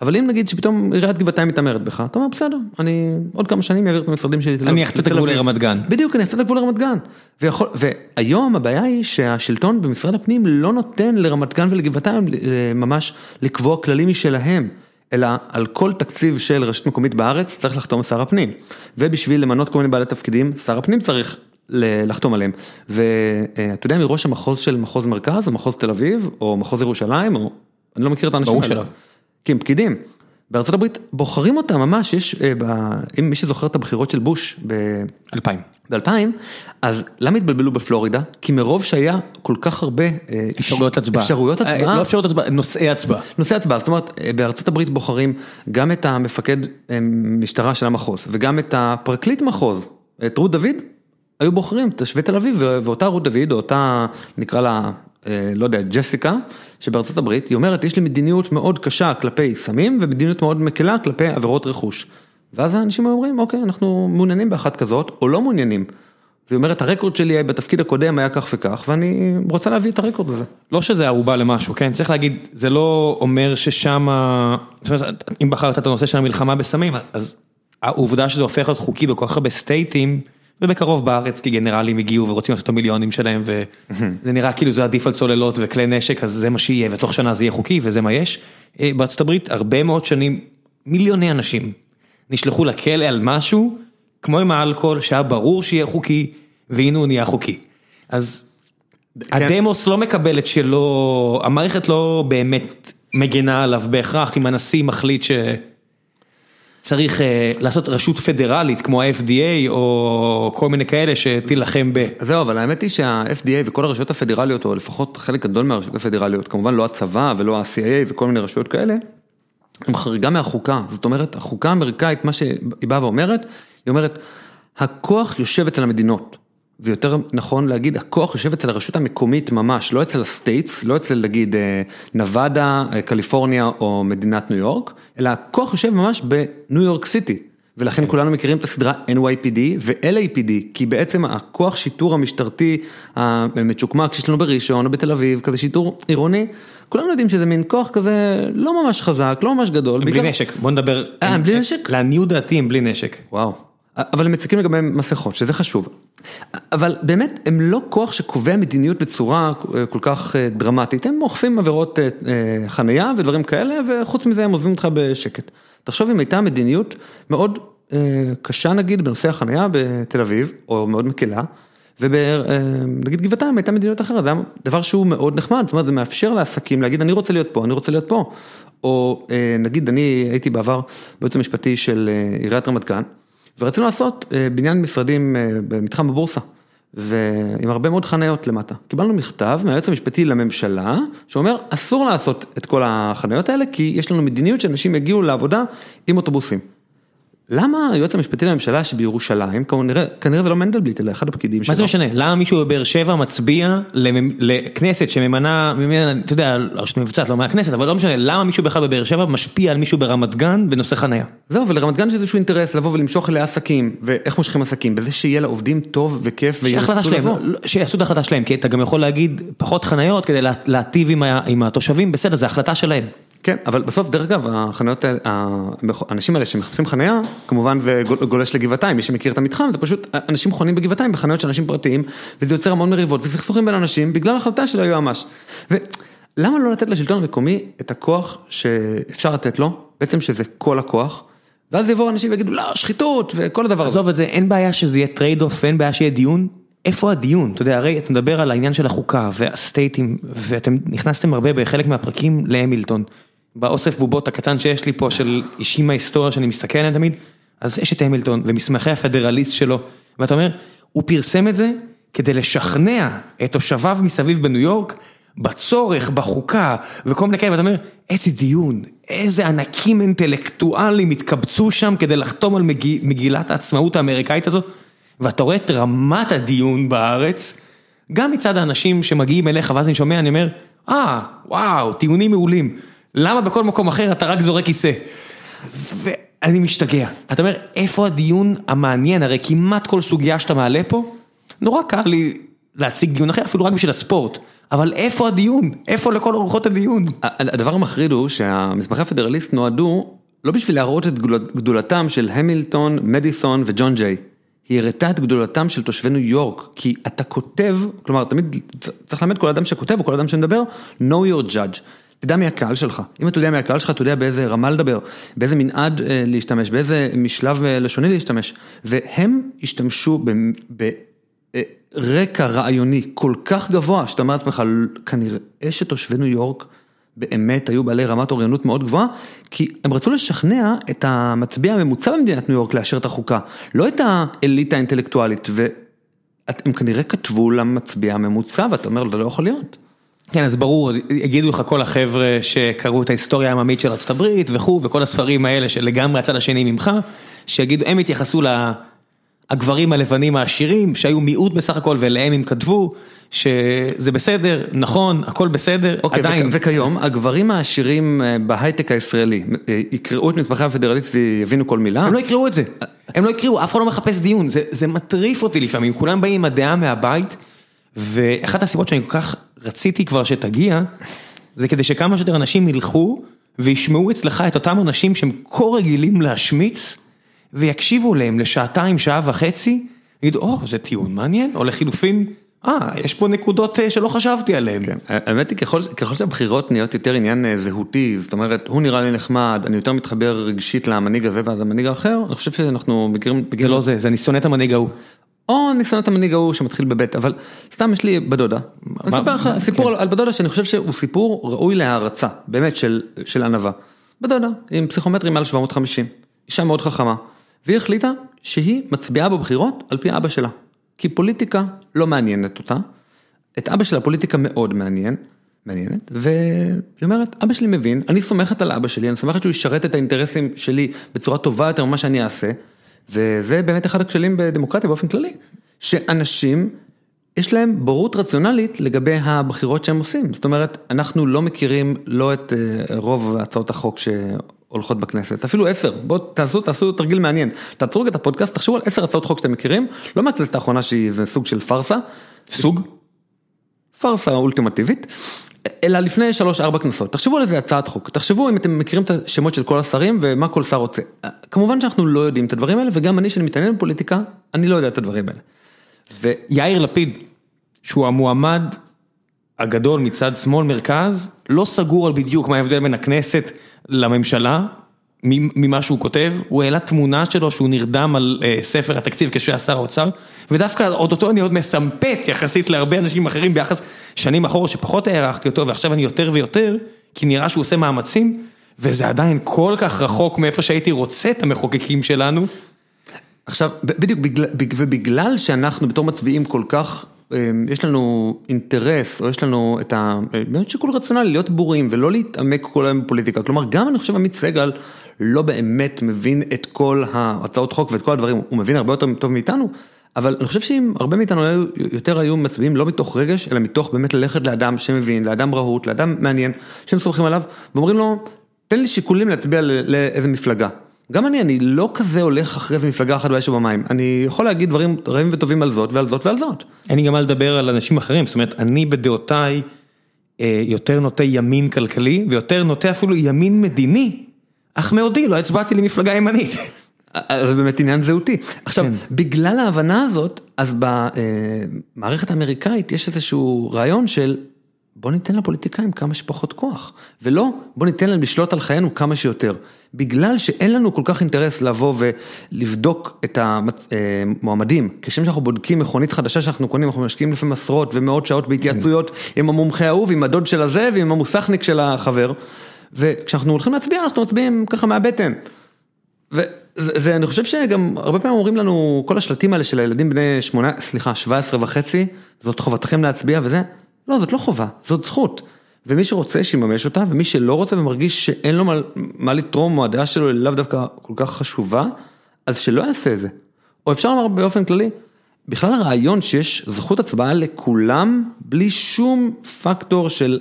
Speaker 3: אבל אם נגיד שפתאום עיריית גבעתיים מתעמרת בך, אתה אומר בסדר, אני עוד כמה שנים אעביר את המשרדים שלי.
Speaker 1: אני אחצה את הגבול
Speaker 3: אביב."
Speaker 1: לרמת גן.
Speaker 3: בדיוק, אני אחצה את הגבול לרמת גן. ויכול, והיום הבעיה היא שהשלטון במשרד הפנים לא נותן לרמת גן ולגבעתיים אה, ממש לקבוע כללים משלהם. אלא על כל תקציב של רשות מקומית בארץ צריך לחתום שר הפנים. ובשביל למנות כל מיני בעלי תפקידים, שר הפנים צריך לחתום עליהם. ואתה יודע מי ראש המחוז של מחוז מרכז, או מחוז תל אביב, או מחוז ירושלים, או... אני לא מכיר את האנשים
Speaker 1: ברור
Speaker 3: האלה.
Speaker 1: שלא.
Speaker 3: כי הם פקידים. בארצות הברית בוחרים אותם ממש, יש, אה, ב... אם מי שזוכר את הבחירות של בוש ב...
Speaker 1: אלפיים.
Speaker 3: ב-2000, אז למה התבלבלו בפלורידה? כי מרוב שהיה כל כך הרבה אה,
Speaker 1: אפשרויות הצבעה.
Speaker 3: אפשרויות
Speaker 1: אה,
Speaker 3: הצבעה,
Speaker 1: לא אפשרויות הצבעה, נושאי הצבעה.
Speaker 3: נושא הצבעה, זאת אומרת, אה, בארצות הברית בוחרים גם את המפקד משטרה של המחוז וגם את הפרקליט מחוז, את רות דוד, היו בוחרים תושבי תל אביב ואותה רות דוד, או אותה נקרא לה, לא יודע, ג'סיקה, שבארצות הברית, היא אומרת, יש לי מדיניות מאוד קשה כלפי סמים ומדיניות מאוד מקלה כלפי עבירות רכוש. ואז האנשים אומרים, אוקיי, אנחנו מעוניינים באחת כזאת, או לא מעוניינים. והיא אומרת, הרקורד שלי בתפקיד הקודם היה כך וכך, ואני רוצה להביא את הרקורד הזה.
Speaker 1: לא שזה ערובה למשהו, כן? צריך להגיד, זה לא אומר ששם, אם בחרת את הנושא של המלחמה בסמים, אז העובדה שזה הופך להיות חוקי בכל כך הרבה סטייטים, ובקרוב בארץ, כי גנרלים הגיעו ורוצים לעשות את המיליונים שלהם, וזה נראה כאילו זה עדיף על צוללות וכלי נשק, אז זה מה שיהיה, ותוך שנה זה יהיה חוקי, וזה מה יש. אה, בארצות הברית, הרבה מאוד שנים, מיליוני אנשים נשלחו לכלא על משהו, כמו עם האלכוהול, שהיה ברור שיהיה חוקי, והנה הוא נהיה חוקי. אז כן. הדמוס לא מקבל את שלו, המערכת לא באמת מגנה עליו בהכרח, אם הנשיא מחליט ש... צריך אה, לעשות רשות פדרלית כמו ה-FDA או כל מיני כאלה שתילחם ב...
Speaker 3: זהו, אבל האמת היא שה-FDA וכל הרשויות הפדרליות, או לפחות חלק גדול מהרשויות הפדרליות, כמובן לא הצבא ולא ה-CIA וכל מיני רשויות כאלה, הם חריגה מהחוקה. זאת אומרת, החוקה האמריקאית, מה שהיא באה ואומרת, היא אומרת, הכוח יושב אצל המדינות. ויותר נכון להגיד, הכוח יושב אצל הרשות המקומית ממש, לא אצל ה states, לא אצל נגיד אה, נבדה, אה, קליפורניה או מדינת ניו יורק, אלא הכוח יושב ממש בניו יורק סיטי. ולכן כן. כולנו מכירים את הסדרה NYPD ו-LAPD, כי בעצם הכוח שיטור המשטרתי המצ'וקמק שיש לנו בראשון או בתל אביב, כזה שיטור עירוני, כולנו יודעים שזה מין כוח כזה לא ממש חזק, לא ממש גדול.
Speaker 1: בלי בעיקר... נשק, בוא נדבר.
Speaker 3: אה, בלי נשק?
Speaker 1: לעניות דעתי הם בלי נשק.
Speaker 3: וואו. אבל הם מציקים לגבי מסכות, שזה חשוב. אבל באמת, הם לא כוח שקובע מדיניות בצורה אה, כל כך אה, דרמטית, הם אוכפים עבירות אה, חנייה ודברים כאלה, וחוץ מזה הם עוזבים אותך בשקט. תחשוב אם הייתה מדיניות מאוד קשה נגיד בנושא החנייה בתל אביב, או מאוד מקלה, ונגיד גבעתיים הייתה מדיניות אחרת, זה היה דבר שהוא מאוד נחמד, זאת אומרת זה מאפשר לעסקים להגיד אני רוצה להיות פה, אני רוצה להיות פה, או נגיד אני הייתי בעבר בייעוץ המשפטי של עיריית רמת גן. ורצינו לעשות אה, בניין משרדים אה, במתחם הבורסה, ועם הרבה מאוד חניות למטה. קיבלנו מכתב מהיועץ המשפטי לממשלה, שאומר אסור לעשות את כל החניות האלה, כי יש לנו מדיניות שאנשים יגיעו לעבודה עם אוטובוסים. למה היועץ המשפטי לממשלה שבירושלים, כנראה, זה לא מנדלבליט, אלא אחד הפקידים שלו.
Speaker 1: מה זה משנה? למה מישהו בבאר שבע מצביע לכנסת שממנה, אתה יודע, הרשות מבצעת, לא מהכנסת, אבל לא משנה, למה מישהו בכלל בבאר שבע משפיע על מישהו ברמת גן בנושא חנייה?
Speaker 3: זהו, ולרמת גן יש איזשהו אינטרס לבוא ולמשוך אליה עסקים, ואיך מושכים עסקים? בזה שיהיה לעובדים טוב וכיף
Speaker 1: וירצו לבוא. לא, שיעשו את ההחלטה שלהם, כי אתה גם יכול להגיד פחות חניות כדי להטיב עם התושבים, בסדר, זו החלטה שלהם.
Speaker 3: כן, אבל בסוף, דרך אגב, החניות האלה, האנשים האלה שמחפשים חניה, כמובן זה גולש לגבעתיים, מי שמכיר את המתחם, זה פשוט, אנשים חונים בגבעתיים בחניות של אנשים פרטיים, וזה יוצר המון מריבות וסכסוכים בין אנשים, בגלל החלטה של היועמ"ש. ולמה לא לתת לשלטון המקומי את הכוח שאפשר לתת לו, בעצם שזה כל הכוח, ואז יבואו אנשים ויגידו, לא, שחיתות, וכל הדבר
Speaker 1: הזה. עזוב את זה, אין בעיה שזה יהיה trade off, אין בעיה שיהיה דיון. איפה הדיון? אתה יודע, הרי אתה מדבר על העניין של החוקה והסטייטים, ואתם נכנסתם הרבה בחלק מהפרקים להמילטון. באוסף בובות הקטן שיש לי פה של אישים מההיסטוריה שאני מסתכל עליהם תמיד, אז יש את המילטון ומסמכי הפדרליסט שלו, ואתה אומר, הוא פרסם את זה כדי לשכנע את תושביו מסביב בניו יורק בצורך, בחוקה וכל מיני כאלה, ואתה אומר, איזה דיון, איזה ענקים אינטלקטואלים התקבצו שם כדי לחתום על מגיל, מגילת העצמאות האמריקאית הזו, ואתה רואה את רמת הדיון בארץ, גם מצד האנשים שמגיעים אליך, ואז אני שומע, אני אומר, אה, ah, וואו, טיעונים מעולים. למה בכל מקום אחר אתה רק זורק כיסא? ואני משתגע. אתה אומר, איפה הדיון המעניין? הרי כמעט כל סוגיה שאתה מעלה פה, נורא קל לי להציג דיון אחר, אפילו רק בשביל הספורט. אבל איפה הדיון? איפה לכל אורחות הדיון?
Speaker 3: הדבר המחריד הוא שהמסמכי הפדרליסט נועדו לא בשביל להראות את גדולתם של המילטון, מדיסון וג'ון ג'יי. היא הראתה את גדולתם של תושבי ניו יורק, כי אתה כותב, כלומר תמיד צריך ללמד כל אדם שכותב או כל אדם שמדבר, know your judge. תדע מי הקהל שלך, אם אתה יודע מי הקהל שלך, אתה יודע באיזה רמה לדבר, באיזה מנעד אה, להשתמש, באיזה משלב אה, לשוני להשתמש, והם השתמשו ברקע אה, רעיוני כל כך גבוה, שאתה אומר לעצמך, כנראה שתושבי ניו יורק באמת היו בעלי רמת אוריינות מאוד גבוהה, כי הם רצו לשכנע את המצביע הממוצע במדינת ניו יורק לאשר את החוקה, לא את האליטה האינטלקטואלית, והם כנראה כתבו למצביע הממוצע, ואתה אומר, זה לא יכול להיות.
Speaker 1: כן, אז ברור, יגידו לך כל החבר'ה שקראו את ההיסטוריה העממית של ארצות הברית וכו', וכל הספרים האלה שלגמרי הצד השני ממך, שיגידו, הם התייחסו הגברים הלבנים העשירים, שהיו מיעוט בסך הכל, ולהם הם כתבו שזה בסדר, נכון, הכל בסדר,
Speaker 3: אוקיי,
Speaker 1: עדיין.
Speaker 3: וכיום, הגברים העשירים אה, בהייטק הישראלי, אה, יקראו את מסמכי הפדרליסט ויבינו כל מילה?
Speaker 1: הם לא יקראו את זה, הם לא יקראו, אף אחד לא מחפש דיון, זה, זה מטריף אותי לפעמים, כולם באים עם הדעה מהבית, ואחת הסיבות שאני כל כך רציתי כבר שתגיע, זה כדי שכמה שיותר אנשים ילכו וישמעו אצלך את אותם אנשים שהם כה רגילים להשמיץ, ויקשיבו להם לשעתיים, שעה וחצי, ויגידו, או, זה טיעון מעניין, או לחילופין, אה, יש פה נקודות אה, שלא חשבתי עליהן.
Speaker 3: כן, האמת היא ככל, ככל שהבחירות נהיות יותר עניין אה, זהותי, זאת אומרת, הוא נראה לי נחמד, אני יותר מתחבר רגשית למנהיג הזה ואז המנהיג האחר, אני חושב שאנחנו מכירים...
Speaker 1: זה לא זה, זה אני שונא את המנהיג ההוא.
Speaker 3: או את המנהיג ההוא שמתחיל בבית, אבל סתם יש לי בדודה. אני אספר לך סיפור על בדודה שאני חושב שהוא סיפור ראוי להערצה, באמת של, של ענווה. בדודה, עם פסיכומטרים מעל 750, אישה מאוד חכמה, והיא החליטה שהיא מצביעה בבחירות על פי אבא שלה. כי פוליטיקה לא מעניינת אותה, את אבא שלה פוליטיקה מאוד מעניין, מעניינת, והיא אומרת, אבא שלי מבין, אני סומכת על אבא שלי, אני סומכת שהוא ישרת את האינטרסים שלי בצורה טובה יותר ממה שאני אעשה, וזה באמת אחד הכשלים בדמוקרטיה באופן כללי, שאנשים, יש להם בורות רציונלית לגבי הבחירות שהם עושים, זאת אומרת, אנחנו לא מכירים לא את אה, רוב הצעות החוק שהולכות בכנסת, אפילו עשר, בואו תעשו, תעשו תרגיל מעניין, תעצרו את הפודקאסט, תחשבו על עשר הצעות חוק שאתם מכירים, לא מהכנסת האחרונה שהיא איזה סוג של פארסה,
Speaker 1: סוג?
Speaker 3: פארסה אולטימטיבית, אלא לפני שלוש-ארבע כנסות, תחשבו על איזה הצעת חוק, תחשבו אם אתם מכירים את השמות של כל השרים ומה כל שר רוצה. כמובן שאנחנו לא יודעים את הדברים האלה, וגם אני שאני מתעניין בפוליטיקה, אני לא יודע את הדברים האלה.
Speaker 1: ויאיר לפיד, שהוא המועמד הגדול מצד שמאל מרכז, לא סגור על בדיוק מה ההבדל בין הכנסת לממשלה, ממה שהוא כותב, הוא העלה תמונה שלו שהוא נרדם על uh, ספר התקציב כשהוא היה שר האוצר, ודווקא אותו אני עוד מסמפת יחסית להרבה אנשים אחרים ביחס שנים אחורה שפחות הערכתי אותו ועכשיו אני יותר ויותר, כי נראה שהוא עושה מאמצים, וזה עדיין כל כך רחוק מאיפה שהייתי רוצה את המחוקקים שלנו.
Speaker 3: עכשיו, בדיוק, ובגלל שאנחנו בתור מצביעים כל כך, יש לנו אינטרס, או יש לנו את ה... באמת שיקול רציונלי, להיות בורים ולא להתעמק כל היום בפוליטיקה. כלומר, גם אני חושב עמית סגל לא באמת מבין את כל ההצעות חוק ואת כל הדברים, הוא מבין הרבה יותר טוב מאיתנו, אבל אני חושב שאם הרבה מאיתנו יותר היו מצביעים לא מתוך רגש, אלא מתוך באמת ללכת לאדם שמבין, לאדם רהוט, לאדם מעניין, שהם סומכים עליו, ואומרים לו, תן לי שיקולים להצביע לאיזה מפלגה. גם אני, אני לא כזה הולך אחרי איזה מפלגה אחת באש ובמים, אני יכול להגיד דברים רעים וטובים על זאת ועל זאת ועל זאת.
Speaker 1: אין לי גם מה לדבר על אנשים אחרים, זאת אומרת, אני בדעותיי יותר נוטה ימין כלכלי, ויותר נוטה אפילו ימין מדיני, אך מאודי, לא הצבעתי למפלגה ימנית.
Speaker 3: זה באמת עניין זהותי. עכשיו, כן. בגלל ההבנה הזאת, אז במערכת האמריקאית יש איזשהו רעיון של בוא ניתן לפוליטיקאים כמה שפחות כוח, ולא בוא ניתן להם לשלוט על חיינו כמה שיותר. בגלל שאין לנו כל כך אינטרס לבוא ולבדוק את המועמדים, כשם שאנחנו בודקים מכונית חדשה שאנחנו קונים, אנחנו משקיעים לפעמים עשרות ומאות שעות בהתייעצויות עם המומחה ההוא ועם הדוד של הזה ועם המוסכניק של החבר, וכשאנחנו הולכים להצביע אנחנו מצביעים ככה מהבטן. וזה, אני חושב שגם הרבה פעמים אומרים לנו, כל השלטים האלה של הילדים בני שמונה, סליחה, 17 וחצי, זאת חובתכם להצביע וזה, לא, זאת לא חובה, זאת זכות. ומי שרוצה שיממש אותה, ומי שלא רוצה ומרגיש שאין לו מה, מה לתרום, או הדעה שלו לאו דווקא כל כך חשובה, אז שלא יעשה את זה. או אפשר לומר באופן כללי, בכלל הרעיון שיש זכות הצבעה לכולם, בלי שום פקטור של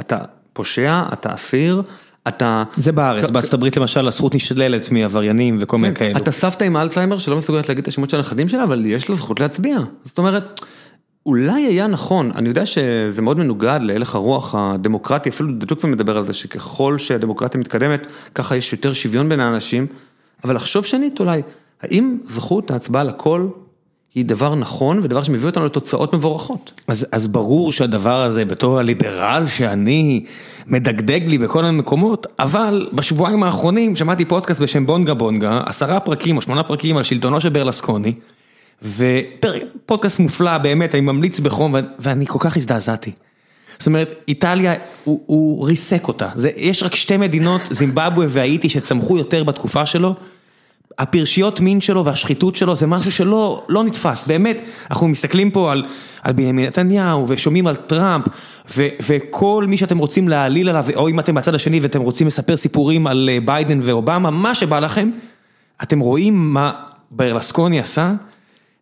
Speaker 3: אתה פושע, אתה אסיר, אתה...
Speaker 1: זה בארץ, בארצות הברית למשל הזכות נשללת מעבריינים וכל מיני
Speaker 3: כן,
Speaker 1: כאלו.
Speaker 3: אתה סבתא עם אלצהיימר שלא מסוגלת להגיד את השמות של הנכדים שלה, אבל יש לה זכות להצביע. זאת אומרת, אולי היה נכון, אני יודע שזה מאוד מנוגד להלך הרוח הדמוקרטי, אפילו דדוקווה מדבר על זה שככל שהדמוקרטיה מתקדמת, ככה יש יותר שוויון בין האנשים, אבל לחשוב שנית אולי, האם זכות ההצבעה לכל היא דבר נכון ודבר שמביא אותנו לתוצאות מבורכות.
Speaker 1: אז, אז ברור שהדבר הזה בתור הליברל שאני מדגדג לי בכל המקומות, אבל בשבועיים האחרונים שמעתי פודקאסט בשם בונגה בונגה, עשרה פרקים או שמונה פרקים על שלטונו של ברלסקוני, ופודקאסט מופלא באמת, אני ממליץ בחום ואני כל כך הזדעזעתי. זאת אומרת, איטליה, הוא, הוא ריסק אותה, זה, יש רק שתי מדינות, זימבבואה והאיטי שצמחו יותר בתקופה שלו. הפרשיות מין שלו והשחיתות שלו זה משהו שלא לא נתפס, באמת, אנחנו מסתכלים פה על על בנימין נתניהו ושומעים על טראמפ ו, וכל מי שאתם רוצים להעליל עליו, או אם אתם בצד השני ואתם רוצים לספר סיפורים על אה, ביידן ואובמה, מה שבא לכם, אתם רואים מה ברלסקוני עשה,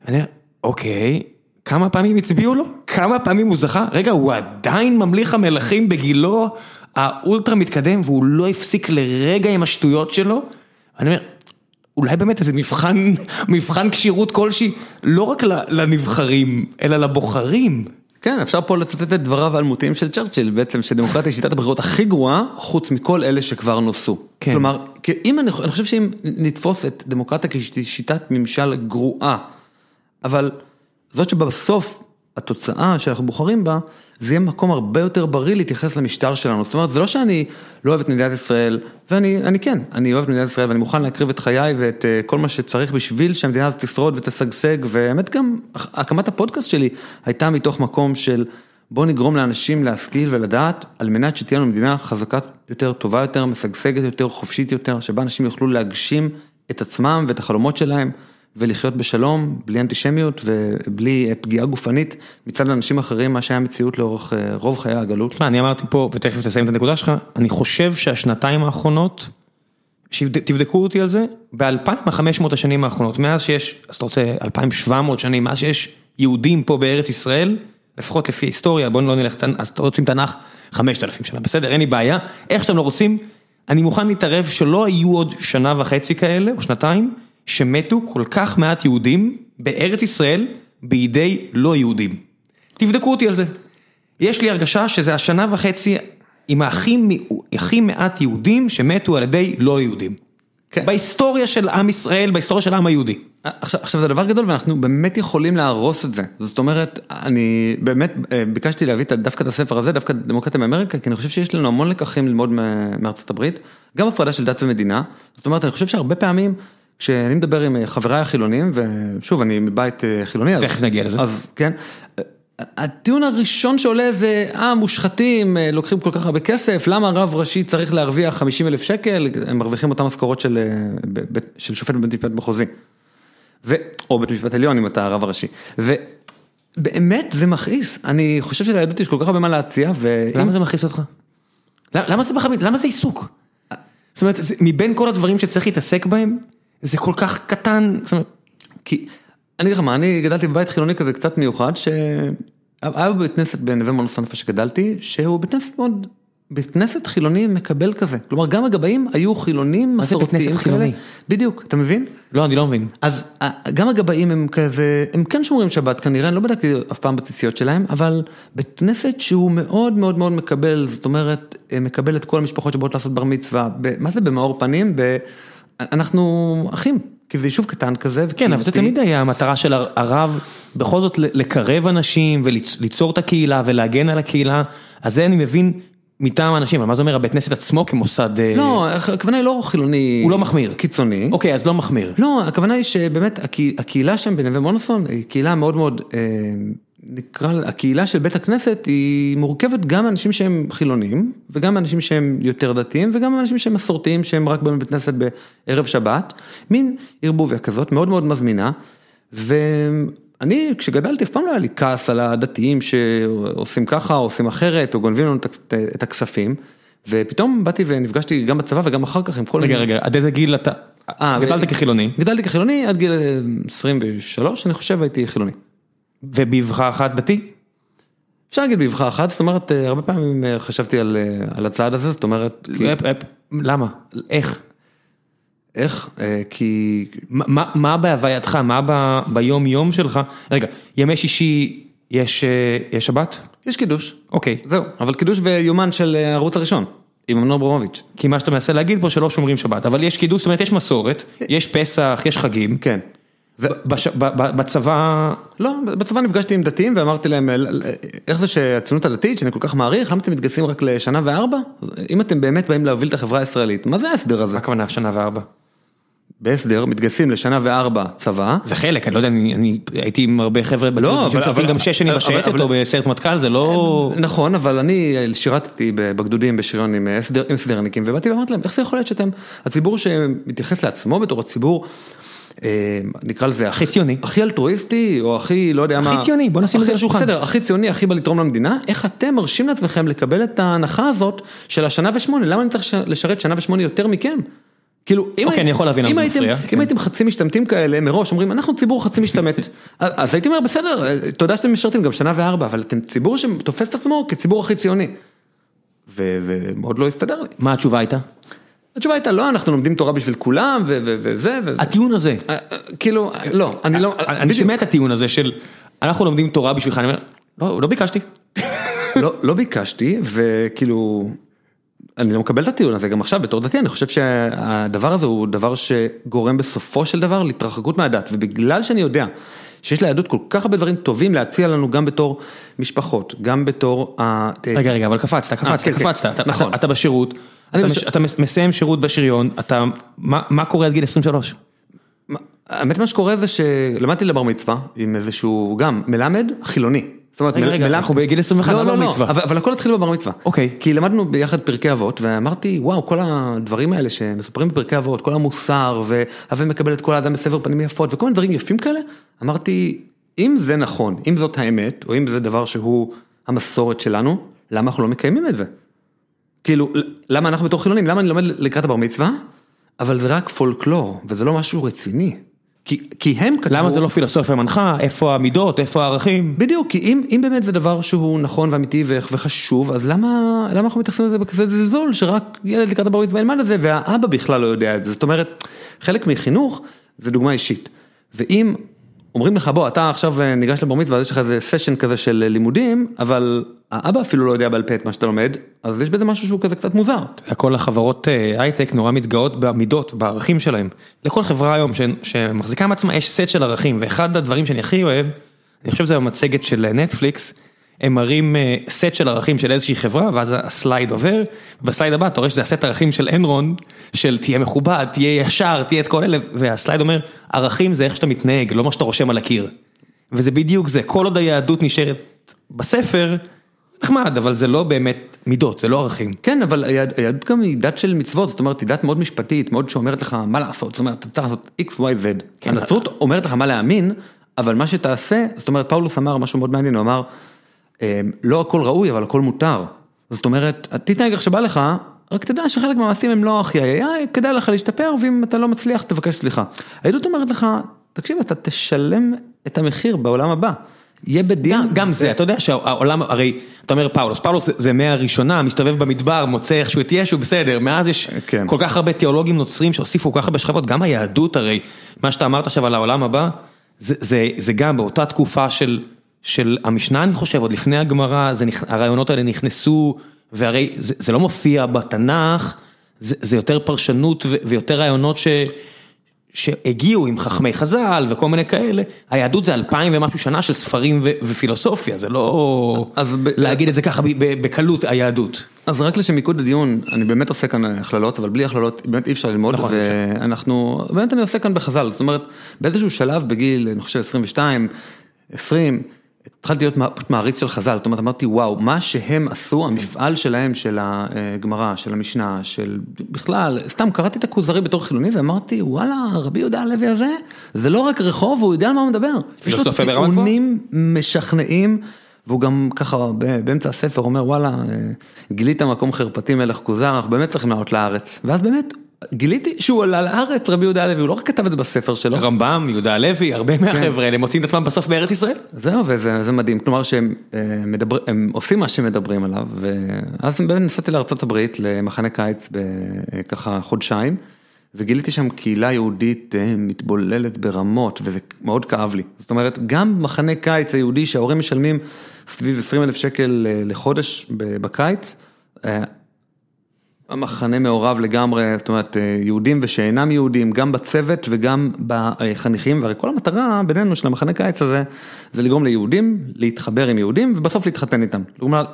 Speaker 1: אני אומר, אוקיי, כמה פעמים הצביעו לו? כמה פעמים הוא זכה? רגע, הוא עדיין ממליך המלכים בגילו האולטרה מתקדם, והוא לא הפסיק לרגע עם השטויות שלו? אני אומר, אולי באמת איזה מבחן, מבחן כשירות כלשהי, לא רק לנבחרים, אלא לבוחרים.
Speaker 3: כן, אפשר פה לצטט את דבריו האלמותיים של צ'רצ'יל, בעצם שדמוקרטיה היא שיטת הבחירות הכי גרועה, חוץ מכל אלה שכבר נוסו.
Speaker 1: כן.
Speaker 3: כלומר, אם אני, אני חושב שאם נתפוס את דמוקרטיה כשיטת ממשל גרועה, אבל זאת שבסוף התוצאה שאנחנו בוחרים בה, זה יהיה מקום הרבה יותר בריא להתייחס למשטר שלנו. זאת אומרת, זה לא שאני לא אוהב את מדינת ישראל, ואני אני כן, אני אוהב את מדינת ישראל ואני מוכן להקריב את חיי ואת uh, כל מה שצריך בשביל שהמדינה הזאת תשרוד ותשגשג, והאמת גם, הקמת הפודקאסט שלי הייתה מתוך מקום של בוא נגרום לאנשים להשכיל ולדעת, על מנת שתהיה לנו מדינה חזקה יותר, טובה יותר, משגשגת יותר, חופשית יותר, שבה אנשים יוכלו להגשים את עצמם ואת החלומות שלהם. ולחיות בשלום, בלי אנטישמיות ובלי פגיעה גופנית מצד אנשים אחרים, מה שהיה מציאות לאורך רוב חיי הגלות.
Speaker 1: תשמע, אני אמרתי פה, ותכף תסיים את הנקודה שלך, אני חושב שהשנתיים האחרונות, תבדקו אותי על זה, ב-2500 השנים האחרונות, מאז שיש, אז אתה רוצה 2700 שנים, מאז שיש יהודים פה בארץ ישראל, לפחות לפי היסטוריה, בואו לא נלך, אז אתם רוצים תנ"ך 5,000 שנה, בסדר, אין לי בעיה, איך שאתם לא רוצים, אני מוכן להתערב שלא היו עוד שנה וחצי כאלה, או שנתיים, שמתו כל כך מעט יהודים בארץ ישראל בידי לא יהודים. תבדקו אותי על זה. יש לי הרגשה שזה השנה וחצי עם הכי, הכי מעט יהודים שמתו על ידי לא יהודים. כן. בהיסטוריה של עם ישראל, בהיסטוריה של העם היהודי.
Speaker 3: עכשיו, עכשיו זה דבר גדול ואנחנו באמת יכולים להרוס את זה. זאת אומרת, אני באמת ביקשתי להביא דווקא את הספר הזה, דווקא דמוקרטיה מאמריקה, כי אני חושב שיש לנו המון לקחים ללמוד מארצות הברית, גם הפרדה של דת ומדינה. זאת אומרת, אני חושב שהרבה פעמים... כשאני מדבר עם חבריי החילונים, ושוב, אני מבית חילוני,
Speaker 1: תכף נגיע לזה.
Speaker 3: אז כן, הטיעון הראשון שעולה זה, אה, מושחתים, לוקחים כל כך הרבה כסף, למה רב ראשי צריך להרוויח 50 אלף שקל, הם מרוויחים אותם משכורות של, של שופט בבית משפט מחוזי. ו, או בית משפט עליון אם אתה הרב הראשי. ובאמת זה מכעיס, אני חושב שליהדות יש כל כך הרבה מה להציע, ו...
Speaker 1: למה זה מכעיס אותך? למה זה? למה זה עיסוק? זאת אומרת, מבין כל הדברים שצריך להתעסק בהם, זה כל כך קטן, זאת אומרת,
Speaker 3: כי, אני אגיד לך מה, אני גדלתי בבית חילוני כזה קצת מיוחד, שהיה בבית כנסת בנווה מונוסון איפה שגדלתי, שהוא בית כנסת מאוד, בית כנסת חילוני מקבל כזה, כלומר גם הגבאים היו חילונים
Speaker 1: מסורתיים. מה זה בית כנסת חילוני?
Speaker 3: בדיוק, אתה מבין?
Speaker 1: לא, אני לא מבין.
Speaker 3: אז גם הגבאים הם כזה, הם כן שומרים שבת כנראה, אני לא בדקתי אף פעם בציציות שלהם, אבל בית כנסת שהוא מאוד מאוד מאוד מקבל, זאת אומרת, מקבל את כל המשפחות שבאות לעשות בר מצווה, מה זה במאור פנים? אנחנו אחים, כי זה יישוב קטן כזה.
Speaker 1: כן, אבל זה תמיד היה המטרה של הרב, בכל זאת לקרב אנשים וליצור את הקהילה ולהגן על הקהילה, אז זה אני מבין מטעם האנשים, אבל מה זה אומר הבית כנסת עצמו כמוסד...
Speaker 3: לא, הכוונה היא לא חילוני...
Speaker 1: הוא לא מחמיר.
Speaker 3: קיצוני.
Speaker 1: אוקיי, אז לא מחמיר.
Speaker 3: לא, הכוונה היא שבאמת הקהילה שם בנווה מונוסון היא קהילה מאוד מאוד... נקרא, הקהילה של בית הכנסת היא מורכבת גם מאנשים שהם חילונים, וגם מאנשים שהם יותר דתיים, וגם מאנשים שהם מסורתיים, שהם רק בבית כנסת בערב שבת, מין ערבוביה כזאת, מאוד מאוד מזמינה, ואני כשגדלתי אף פעם לא היה לי כעס על הדתיים שעושים ככה, או עושים אחרת, או גונבים לנו את הכספים, ופתאום באתי ונפגשתי גם בצבא וגם אחר כך עם כל...
Speaker 1: רגע, רגע, עד איזה גיל אתה... גדלת כחילוני?
Speaker 3: גדלתי כחילוני עד גיל 23, אני חושב הייתי חילוני.
Speaker 1: ובאבחה אחת דתי?
Speaker 3: אפשר להגיד באבחה אחת, זאת אומרת, הרבה פעמים חשבתי על על הצעד הזה, זאת אומרת...
Speaker 1: למה? איך?
Speaker 3: איך? כי...
Speaker 1: מה בהווייתך, מה ביום יום שלך? רגע, ימי שישי יש שבת?
Speaker 3: יש קידוש.
Speaker 1: אוקיי.
Speaker 3: זהו, אבל קידוש ויומן של הערוץ הראשון. עם אמנון ברומוביץ'.
Speaker 1: כי מה שאתה מנסה להגיד פה שלא שומרים שבת, אבל יש קידוש, זאת אומרת יש מסורת, יש פסח, יש חגים.
Speaker 3: כן.
Speaker 1: בצבא...
Speaker 3: לא, בצבא נפגשתי עם דתיים ואמרתי להם, איך זה שהציונות הדתית, שאני כל כך מעריך, למה אתם מתגייסים רק לשנה וארבע? אם אתם באמת באים להוביל את החברה הישראלית, מה זה ההסדר הזה?
Speaker 1: מה הכוונה שנה וארבע?
Speaker 3: בהסדר, מתגייסים לשנה וארבע צבא.
Speaker 1: זה חלק, אני לא יודע, אני הייתי עם הרבה חבר'ה בציונות, שעובדים גם שש שנים בשייטת או בסיירת מטכ"ל, זה לא...
Speaker 3: נכון, אבל אני שירתתי בגדודים בשריון עם סדרניקים, ובאתי ואמרתי להם, איך זה יכול להיות שאתם, הציבור שמתייחס לעצמו בתור הציבור, נקרא לזה
Speaker 1: הכי ציוני,
Speaker 3: הכי אלטרואיסטי או הכי לא יודע מה,
Speaker 1: הכי ציוני, בוא נשים את זה לשולחן,
Speaker 3: בסדר, הכי ציוני, הכי בא לתרום למדינה, איך אתם מרשים לעצמכם לקבל את ההנחה הזאת של השנה ושמונה, למה אני צריך לשרת שנה ושמונה יותר מכם? כאילו, אם
Speaker 1: אוקיי, אני יכול להבין
Speaker 3: אם הייתם-
Speaker 1: מפריע,
Speaker 3: אם
Speaker 1: כן.
Speaker 3: הייתם חצי משתמטים כאלה, מראש אומרים, אנחנו ציבור חצי משתמט. אז הייתי אומר, בסדר, אה, תודה שאתם משרתים גם שנה וארבע, אבל אתם ציבור שתופס את עצמו כציבור הכי ציוני. מאוד לא הסתדר לי.
Speaker 1: מה התשובה הייתה?
Speaker 3: התשובה הייתה, לא, אנחנו לומדים תורה בשביל כולם, ו- ו- וזה, וזה.
Speaker 1: הטיעון הזה.
Speaker 3: אה, אה, כאילו, לא, אני לא,
Speaker 1: אני. שומע את הטיעון הזה של אנחנו לומדים תורה בשבילך, אני אומר, לא, לא ביקשתי.
Speaker 3: לא, לא ביקשתי, וכאילו, אני לא מקבל את הטיעון הזה גם עכשיו בתור דתי, אני חושב שהדבר הזה הוא דבר שגורם בסופו של דבר להתרחקות מהדת, ובגלל שאני יודע שיש ליהדות כל כך הרבה דברים טובים להציע לנו גם בתור משפחות, גם בתור ה...
Speaker 1: רגע, רגע, אבל קפצת, קפצת,
Speaker 3: כן, כן.
Speaker 1: קפצת, אתה-
Speaker 3: נכון.
Speaker 1: אתה- בשירות, אתה מסיים שירות בשריון, אתה, מה קורה עד גיל 23?
Speaker 3: מה- האמת מה שקורה זה שלמדתי לבר מצווה עם איזשהו גם מלמד חילוני. זאת אומרת,
Speaker 1: רגע,
Speaker 3: מל-
Speaker 1: רגע,
Speaker 3: מלמד-
Speaker 1: אנחנו בגיל 21,
Speaker 3: לא,
Speaker 1: לא
Speaker 3: לא, לא. אבל, אבל הכל התחיל בבר מצווה.
Speaker 1: אוקיי.
Speaker 3: כי למדנו ביחד פרקי אבות, ואמרתי, וואו, כל הדברים האלה שמספרים בפרקי אבות, כל המוסר, והווה מקבל את כל האדם בסבר פנים יפות, וכל מיני דברים יפים כאלה, אמרתי, אם זה נכון, אם זאת האמת, או אם זה דבר שהוא המסורת שלנו, למה אנחנו לא מקיימים את זה? כאילו, למה אנחנו בתור חילונים, למה אני לומד לקראת הבר מצווה, אבל זה רק פולקלור, וזה לא משהו רציני. כי, כי הם כתבו...
Speaker 1: למה זה לא פילוסופיה מנחה, איפה המידות, איפה הערכים?
Speaker 3: בדיוק, כי אם, אם באמת זה דבר שהוא נכון ואמיתי וחשוב, אז למה, למה אנחנו מתייחסים לזה בכזה זלזול, שרק ילד לקראת הברית וילמד את זה, והאבא בכלל לא יודע את זה. זאת אומרת, חלק מחינוך זה דוגמה אישית. ואם אומרים לך, בוא, אתה עכשיו אה, ניגש לבר מצווה, יש לך איזה סשן כזה של אה, לימודים, אבל האבא אפילו לא יודע בעל פה את מה שאתה לומד, אז יש בזה משהו שהוא כזה קצת מוזר.
Speaker 1: כל החברות אה, הייטק נורא מתגאות במידות, בערכים שלהם. לכל חברה היום שמחזיקה מעצמה יש סט של ערכים, ואחד הדברים שאני הכי אוהב, אני חושב שזה במצגת של נטפליקס, הם מראים אה, סט של ערכים של איזושהי חברה, ואז ה slide עובר, ב slide הבא אתה רואה שזה הסט ערכים של אנרון, של תהיה מכובד, תהיה ישר, תהיה את כל אלה, וה slide אומר, ערכים זה איך שאתה מתנהג, לא מה שאתה רושם על הקיר. וזה בדיוק זה, כל עוד היהדות נשארת בספר, נחמד, אבל זה לא באמת מידות, זה לא ערכים.
Speaker 3: כן, אבל היהד- היהדות גם היא דת של מצוות, זאת אומרת, היא דת מאוד משפטית, מאוד שאומרת לך מה לעשות, זאת אומרת, אתה צריך לעשות x, y, z.
Speaker 1: כן.
Speaker 3: הנצרות אומרת לך מה להאמין, אבל מה שתעשה, זאת אומרת, פאולוס אמר משהו מאוד מעניין, הוא אמר, אה, לא הכל ראוי, אבל הכל מותר. זאת אומרת, תתנהג איך שבא לך, רק תדע שחלק מהמעשים הם לא הכי איי כדאי לך להשתפר, ואם אתה לא מצליח, תבקש סליחה. היהדות אומרת לך, תקשיב, אתה תשלם את המחיר בעולם הבא. יהיה בדין.
Speaker 1: גם, גם זה, אתה יודע שהעולם, הרי, אתה אומר פאולוס, פאולוס זה- זה מהראשונה, מסתובב במדבר, מוצא איכשהו את ישו, בסדר, מאז יש
Speaker 3: כן.
Speaker 1: כל כך הרבה תיאולוגים נוצרים שהוסיפו כל כך הרבה שכבות, גם היהדות הרי, מה שאתה אמרת עכשיו על העולם הבא, זה, זה, זה גם באותה תקופה של, של המשנה אני חושב, עוד לפני הגמרא, הרעיונות האלה נכנסו, והרי זה, זה לא מופיע בתנ"ך, זה, זה יותר פרשנות ו, ויותר רעיונות ש... שהגיעו עם חכמי חז"ל וכל מיני כאלה, היהדות זה אלפיים ומשהו שנה של ספרים ו- ופילוסופיה, זה לא
Speaker 3: אז
Speaker 1: להגיד את זה ככה בקלות היהדות.
Speaker 3: אז רק לשם מיקוד הדיון, אני באמת עושה כאן הכללות, אבל בלי הכללות באמת אי אפשר ללמוד,
Speaker 1: נכון,
Speaker 3: ואנחנו, באמת אני עושה כאן בחז"ל, זאת אומרת, באיזשהו שלב בגיל, אני חושב 22, 20, התחלתי להיות פשוט מעריץ של חז"ל, זאת אומרת, אמרתי, וואו, מה שהם עשו, המפעל שלהם, של הגמרא, של המשנה, של בכלל, סתם קראתי את הכוזרי בתור חילוני, ואמרתי, וואלה, רבי יהודה הלוי הזה, זה לא רק רחוב, הוא יודע על מה הוא מדבר. יש לו. טיעונים משכנעים, והוא גם ככה באמצע הספר אומר וואלה, אה, גילית מקום חרפתי מלך כוזר, אנחנו באמת צריכים לעלות לארץ. ואז באמת גיליתי שהוא עלה לארץ, רבי יהודה הלוי, הוא לא רק כתב את זה בספר שלו.
Speaker 1: רמב"ם, יהודה הלוי, הרבה מהחבר'ה האלה מוצאים את עצמם בסוף בארץ ישראל.
Speaker 3: זהו, וזה זה מדהים, כלומר שהם אה, מדבר, הם עושים מה שמדברים עליו, ואז באמת נסעתי לארצות הברית למחנה קיץ בככה חודשיים, וגיליתי שם קהילה יהודית אה, מתבוללת ברמות, וזה מאוד כאב לי. זאת אומרת, גם מחנה קיץ היהודי שההורים משלמים סביב 20 אלף שקל אה, לחודש בקיץ, אה, המחנה מעורב לגמרי, זאת אומרת, אה, יהודים ושאינם יהודים, גם בצוות וגם בחניכים, והרי כל המטרה בינינו של המחנה קיץ הזה, זה לגרום ליהודים להתחבר עם יהודים ובסוף להתחתן איתם. כלומר,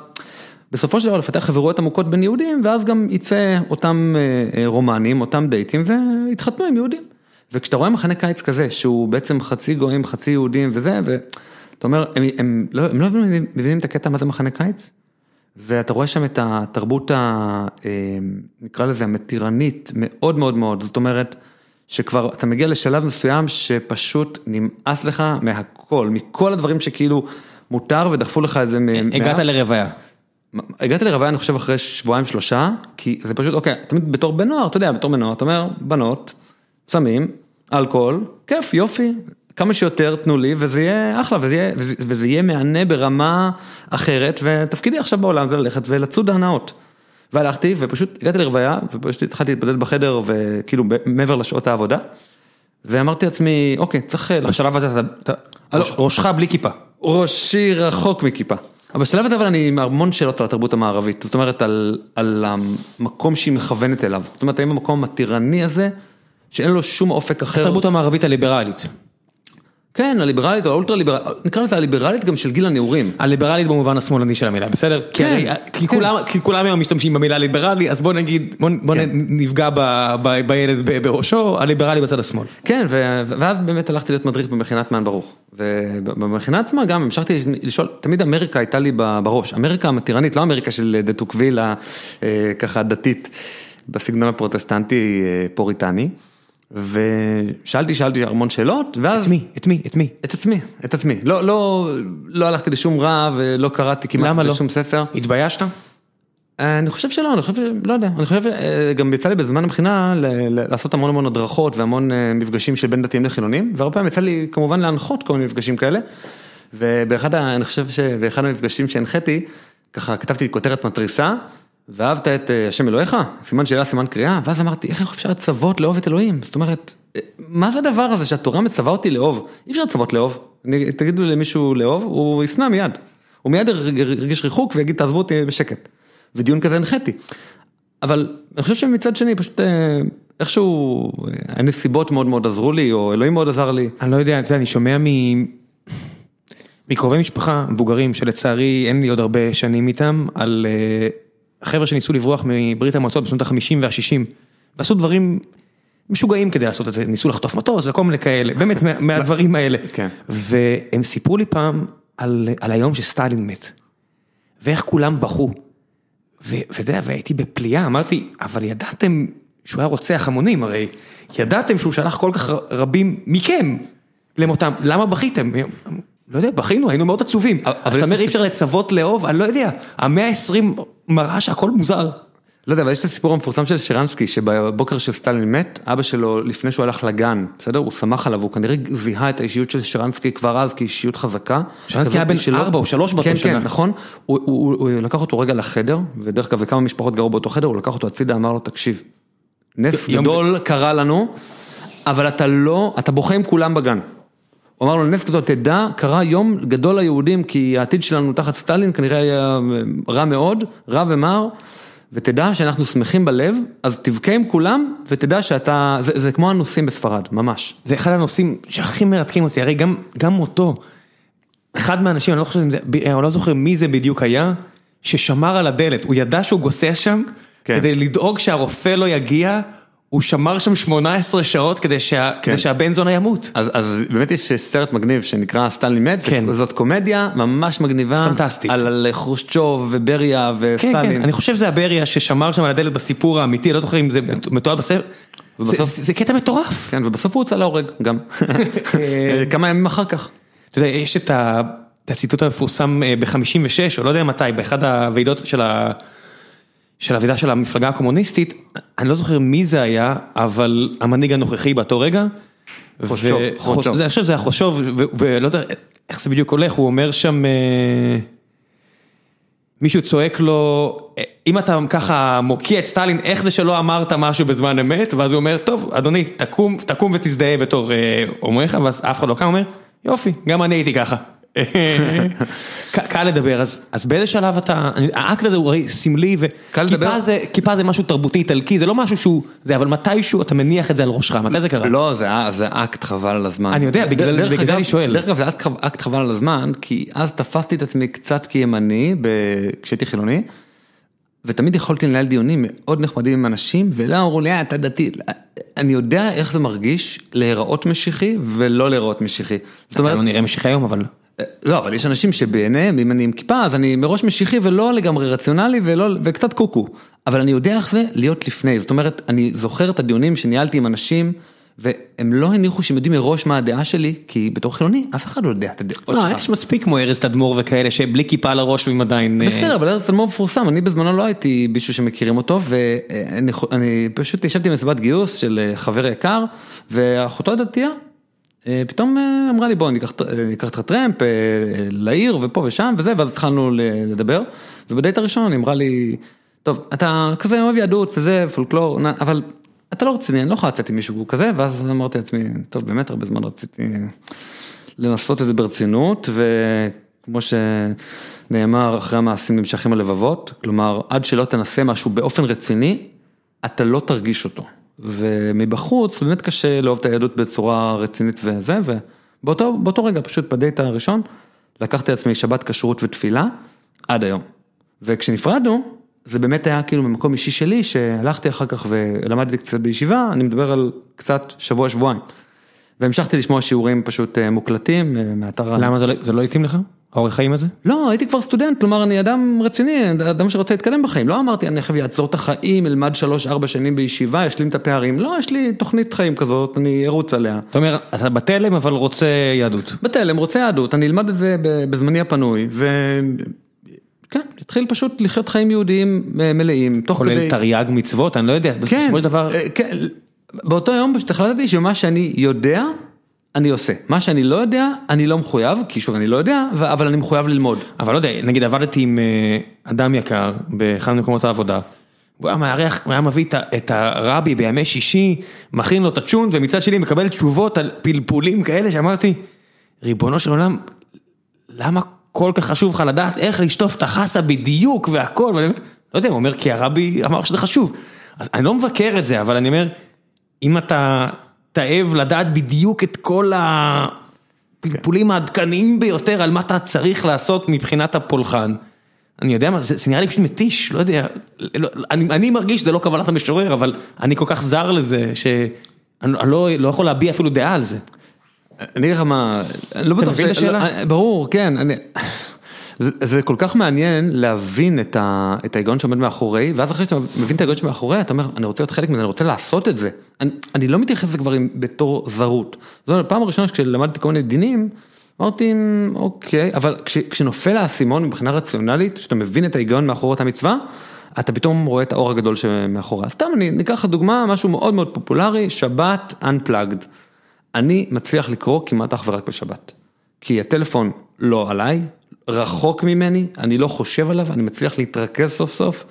Speaker 3: בסופו של דבר לפתח חברויות עמוקות בין יהודים, ואז גם יצא אותם אה, אה, רומנים, אותם דייטים, ויתחתנו עם יהודים. וכשאתה רואה מחנה קיץ כזה, שהוא בעצם חצי גויים, חצי יהודים וזה, ואתה אומר, הם, הם, לא, הם לא מבינים את הקטע מה זה מחנה קיץ? ואתה רואה שם את התרבות, ה, אה, נקרא לזה המתירנית, מאוד מאוד מאוד, זאת אומרת, שכבר אתה מגיע לשלב מסוים שפשוט נמאס לך מהכל, מכל הדברים שכאילו מותר ודחפו לך את זה. מ-
Speaker 1: הגעת
Speaker 3: מה-
Speaker 1: לרוויה.
Speaker 3: הגעתי לרוויה אני חושב אחרי שבועיים שלושה, כי זה פשוט, אוקיי, תמיד בתור בן נוער, אתה יודע, בתור בן נוער, אתה אומר, בנות, סמים, אלכוהול, כיף, יופי, כמה שיותר תנו לי וזה יהיה אחלה וזה יהיה, וזה יהיה מהנה ברמה אחרת, ותפקידי עכשיו בעולם זה ללכת ולצוד הנאות. והלכתי ופשוט הגעתי לרוויה ופשוט התחלתי להתבדל בחדר וכאילו מעבר לשעות העבודה. ואמרתי לעצמי, אוקיי, צריך...
Speaker 1: בשלב הזה אתה, ראשך בלי כיפה.
Speaker 3: ראשי רחוק מכיפה. אבל בשלב הזה אבל אני עם המון שאלות על התרבות המערבית, זאת אומרת על, על המקום שהיא מכוונת אליו. זאת אומרת, האם המקום הטירני הזה, שאין לו שום אופק אחר.
Speaker 1: התרבות המערבית הליברלית.
Speaker 3: כן, הליברלית או האולטרה ליברלית, נקרא לזה הליברלית גם של גיל הנעורים.
Speaker 1: הליברלית במובן השמאלני של המילה, בסדר?
Speaker 3: כן.
Speaker 1: כי, כן. כולם, כי כולם היום משתמשים במילה ליברלי, אז בוא נגיד, בוא, בוא כן. נפגע ב, ב, בילד ברשע, הליברלי בצד השמאל.
Speaker 3: כן, ו, ואז באמת הלכתי להיות מדריך במכינת מעיין ברוך. ובמכינה עצמה גם המשכתי לשאול, תמיד אמריקה הייתה לי בראש, אמריקה המתירנית, לא אמריקה של דה טוקוויל, אה, ככה דתית, בסגנון הפרוטסטנטי אה, פוריטני. ושאלתי, שאלתי המון שאלות, ואז...
Speaker 1: את מי? את מי? את מי?
Speaker 3: את עצמי, את עצמי. לא, לא, לא הלכתי לשום רע ולא קראתי כמעט
Speaker 1: לא?
Speaker 3: לשום ספר.
Speaker 1: התביישת?
Speaker 3: אה, אני חושב שלא, אני חושב, לא יודע, אני חושב, אה, גם יצא לי בזמן הבחינה לעשות המון המון הדרכות והמון אה, מפגשים של בין דתיים לחילונים, והרבה פעמים יצא לי כמובן להנחות כל מיני מפגשים כאלה, ובאחד, אני חושב שבאחד המפגשים שהנחיתי, ככה כתבתי כותרת מתריסה, ואהבת את אה, השם אלוהיך? סימן שאלה, סימן קריאה, ואז אמרתי, איך אפשר לצוות לאהוב את אלוהים? זאת אומרת, אה, מה זה הדבר הזה שהתורה מצווה אותי לאהוב? אי אפשר לצוות לאהוב. תגידו למישהו לאהוב, הוא ישנא מיד. הוא מיד ירגיש ריחוק ויגיד, תעזבו אותי בשקט. ודיון כזה הנחיתי. אבל אני חושב שמצד שני, פשוט אה, איכשהו, הנסיבות מאוד מאוד עזרו לי, או אלוהים מאוד עזר לי.
Speaker 1: אני לא יודע, אני שומע מ... מקרובי משפחה מבוגרים שלצערי אין לי עוד הרבה שנים איתם, על חבר'ה שניסו לברוח מברית המועצות בשנות ה-50 וה-60, ועשו דברים משוגעים כדי לעשות את זה, ניסו לחטוף מטוס וכל מיני כאלה, באמת מהדברים האלה.
Speaker 3: כן.
Speaker 1: והם סיפרו לי פעם על, על היום שסטלין מת, ואיך כולם בכו. ואתה יודע, והייתי בפליאה, אמרתי, אבל ידעתם שהוא היה רוצח המונים, הרי ידעתם שהוא שלח כל כך רבים מכם למותם, למה בכיתם? לא יודע, בכינו, היינו מאוד עצובים. אז אתה אומר אי אפשר לצוות לאהוב, אני לא יודע, המאה ה-20 מראה שהכל מוזר.
Speaker 3: לא יודע, אבל יש את הסיפור המפורסם של שרנסקי, שבבוקר של סטלין מת, אבא שלו, לפני שהוא הלך לגן, בסדר? הוא שמח עליו, הוא כנראה זיהה את האישיות של שרנסקי כבר אז כאישיות חזקה.
Speaker 1: שרנסקי היה בן ארבע או שלוש באותו
Speaker 3: שנה. כן, כן, נכון. הוא, הוא, הוא לקח אותו רגע לחדר, ודרך אגב, וכמה משפחות גרו באותו חדר, הוא לקח אותו הצידה, אמר לו, תקשיב, נס גדול קרה לנו, אבל אתה לא, אתה בוכה עם כולם בגן. הוא אמר לו, נס כזאת, תדע, קרה יום גדול ליהודים, כי העתיד שלנו תחת סטלין כנראה היה רע מאוד, רע ומר, ותדע שאנחנו שמחים בלב, אז תבכה עם כולם, ותדע שאתה, זה, זה כמו הנושאים בספרד, ממש.
Speaker 1: זה אחד הנושאים שהכי מרתקים אותי, הרי גם, גם מותו, אחד מהאנשים, אני לא חושב, אני לא זוכר מי זה בדיוק היה, ששמר על הדלת, הוא ידע שהוא גוסס שם, כן. כדי לדאוג שהרופא לא יגיע. הוא שמר שם 18 שעות כדי שה, כן. כדי שהבן זונה ימות.
Speaker 3: אז אז באמת יש סרט מגניב שנקרא סטנלי מת, כן. זאת קומדיה ממש מגניבה.
Speaker 1: פנטסטית.
Speaker 3: על על חרושצ'וב ובריה וסטלין. כן, כן,
Speaker 1: אני חושב שזה הבריה ששמר שם על הדלת בסיפור האמיתי, לא זוכר אם זה כן. מתועד בסרט. ובסוף... זה, זה קטע מטורף.
Speaker 3: כן, ובסוף הוא הוצא להורג גם. כמה ימים אחר כך.
Speaker 1: אתה יודע, יש את הציטוט המפורסם אה, ב-56, או לא יודע מתי, באחד הוועידות של ה... של הוועידה של המפלגה הקומוניסטית, אני לא זוכר מי זה היה, אבל המנהיג הנוכחי באותו רגע.
Speaker 3: חושוב, חושוב.
Speaker 1: אני חושב שזה היה חושוב, ולא יודע איך זה בדיוק הולך, הוא אומר שם, אה, מישהו צועק לו, אם אתה ככה מוקיע את סטלין, איך זה שלא אמרת משהו בזמן אמת? ואז הוא אומר, טוב, אדוני, תקום, תקום ותזדהה בתור אה, אומריך, ואז אף אחד לא קם, אומר, יופי, גם אני הייתי ככה. קל לדבר, אז באיזה שלב אתה, האקט הזה הוא הרי סמלי וכיפה זה משהו תרבותי איטלקי, זה לא משהו שהוא, זה אבל מתישהו אתה מניח את זה על ראשך, מתי זה קרה?
Speaker 3: לא, זה אקט חבל על הזמן.
Speaker 1: אני יודע, בגלל זה אני שואל.
Speaker 3: דרך אגב זה אקט חבל על הזמן, כי אז תפסתי את עצמי קצת כימני, כשהייתי חילוני, ותמיד יכולתי לנהל דיונים מאוד נחמדים עם אנשים, ולא אמרו לי, אה, אתה דתי. אני יודע איך זה מרגיש להיראות משיחי ולא להיראות משיחי.
Speaker 1: אתה לא נראה משיחי היום, אבל...
Speaker 3: לא, אבל יש אנשים שבעיניהם, אם אני עם כיפה, אז אני מראש משיחי ולא לגמרי רציונלי ולא, וקצת קוקו. אבל אני יודע איך זה להיות לפני. זאת אומרת, אני זוכר את הדיונים שניהלתי עם אנשים והם לא הניחו שהם יודעים מראש מה הדעה שלי, כי בתור חילוני, אף אחד לא יודע את הדעות
Speaker 1: לא,
Speaker 3: שלך.
Speaker 1: יש מספיק כמו ארז תדמור וכאלה שבלי כיפה על הראש והם עדיין... אה,
Speaker 3: בסדר, אבל ארז תלמור מפורסם, אני בזמנו לא הייתי מישהו שמכירים אותו, ואני אני פשוט ישבתי במסיבת גיוס של אה, חבר יקר, ואחותו הדתייה, אה, פתאום אה, אמרה לי בוא אה, ניקח אותך טרמפ אה, אה, לעיר ופה ושם וזה, ואז התחלנו לדבר, ובדייט הראשון היא אמרה לי, טוב, אתה כזה אוהב יהדות וזה, פולקלור, אבל אתה לא רציני, אני לא יכולה לצאת עם מישהו כזה, ואז אמרתי לעצמי, טוב, באמת הרבה זמן רציתי לנסות את זה ברצינות, וכמו שנאמר, אחרי המעשים נמשכים הלבבות, כלומר, עד שלא תנסה משהו באופן רציני, אתה לא תרגיש אותו. ומבחוץ, באמת קשה לאהוב את היהדות בצורה רצינית וזה, ובאותו באותו רגע, פשוט בדייט הראשון, לקחתי לעצמי שבת כשרות ותפילה, עד היום. וכשנפרדנו, זה באמת היה כאילו ממקום אישי שלי, שהלכתי אחר כך ולמדתי קצת בישיבה, אני מדבר על קצת שבוע, שבועיים. והמשכתי לשמוע שיעורים פשוט אה, מוקלטים אה, מאתר...
Speaker 1: למה לא- זה לא התאים לך? האורח חיים הזה?
Speaker 3: לא, הייתי כבר סטודנט, כלומר אני אדם רציני, אדם שרוצה להתקדם בחיים, לא אמרתי אני עכשיו אעצור את החיים, אלמד 3-4 שנים בישיבה, אשלים את הפערים, לא, יש לי תוכנית חיים כזאת, אני ארוץ עליה.
Speaker 1: אתה אומר, אתה בתלם אבל רוצה יהדות.
Speaker 3: בתלם, רוצה יהדות, אני אלמד את זה בזמני הפנוי, ו... כן, התחיל פשוט לחיות חיים יהודיים אה, מלאים, תוך כדי...
Speaker 1: כולל תרי"ג מצוות, אני לא יודע,
Speaker 3: כן,
Speaker 1: בסופו של דבר,
Speaker 3: אה, כן, באותו יום פשוט החלטתי שמה שאני יודע, אני עושה. מה שאני לא יודע, אני לא מחויב, כי שוב אני לא יודע, אבל אני מחויב ללמוד.
Speaker 1: אבל לא יודע, נגיד עבדתי עם אה, אדם יקר באחד ממקומות העבודה, הוא היה מארח, הוא היה מביא את הרבי בימי שישי, מכין לו את הצ'ונט, ומצד שני מקבל תשובות על פלפולים כאלה, שאמרתי, ריבונו של עולם, למה כל כך חשוב לך לדעת איך לשטוף את החסה בדיוק והכל, ואני אומר, לא יודע, הוא אומר, כי הרבי אמר שזה חשוב. אז אני לא מבקר את זה, אבל אני אומר, אם אתה תאב לדעת בדיוק את כל הפלפולים העדכניים ביותר על מה אתה צריך לעשות מבחינת הפולחן, אני יודע מה, זה, זה נראה לי פשוט מתיש, לא יודע, לא, אני, אני מרגיש שזה לא כוונת המשורר, אבל אני כל כך זר לזה, שאני אני לא, לא יכול להביע אפילו דעה על זה.
Speaker 3: אני אגיד לך מה, אני לא בטוח
Speaker 1: מבין את השאלה?
Speaker 3: לא, ברור, כן, אני... זה, זה כל כך מעניין להבין את, ה, את ההיגיון שעומד מאחורי, ואז אחרי שאתה מבין את ההיגיון שמאחורי, אתה אומר, אני רוצה להיות חלק מזה, אני רוצה לעשות את זה. אני, אני לא מתייחס לזה כבר בתור זרות. זאת אומרת, פעם ראשונה כשלמדתי כל מיני דינים, אמרתי, אוקיי, אבל כש, כשנופל האסימון מבחינה רציונלית, כשאתה מבין את ההיגיון מאחורי אותה מצווה, אתה פתאום רואה את האור הגדול שמאחוריה. סתם, אני ניקח לך דוגמה, משהו מאוד מאוד פופולרי, שבת Unplugged. אני מצליח לקרוא כמעט אך ורק בשבת. כי הטלפון לא עליי, רחוק ממני, אני לא חושב עליו, אני מצליח להתרכז סוף סוף.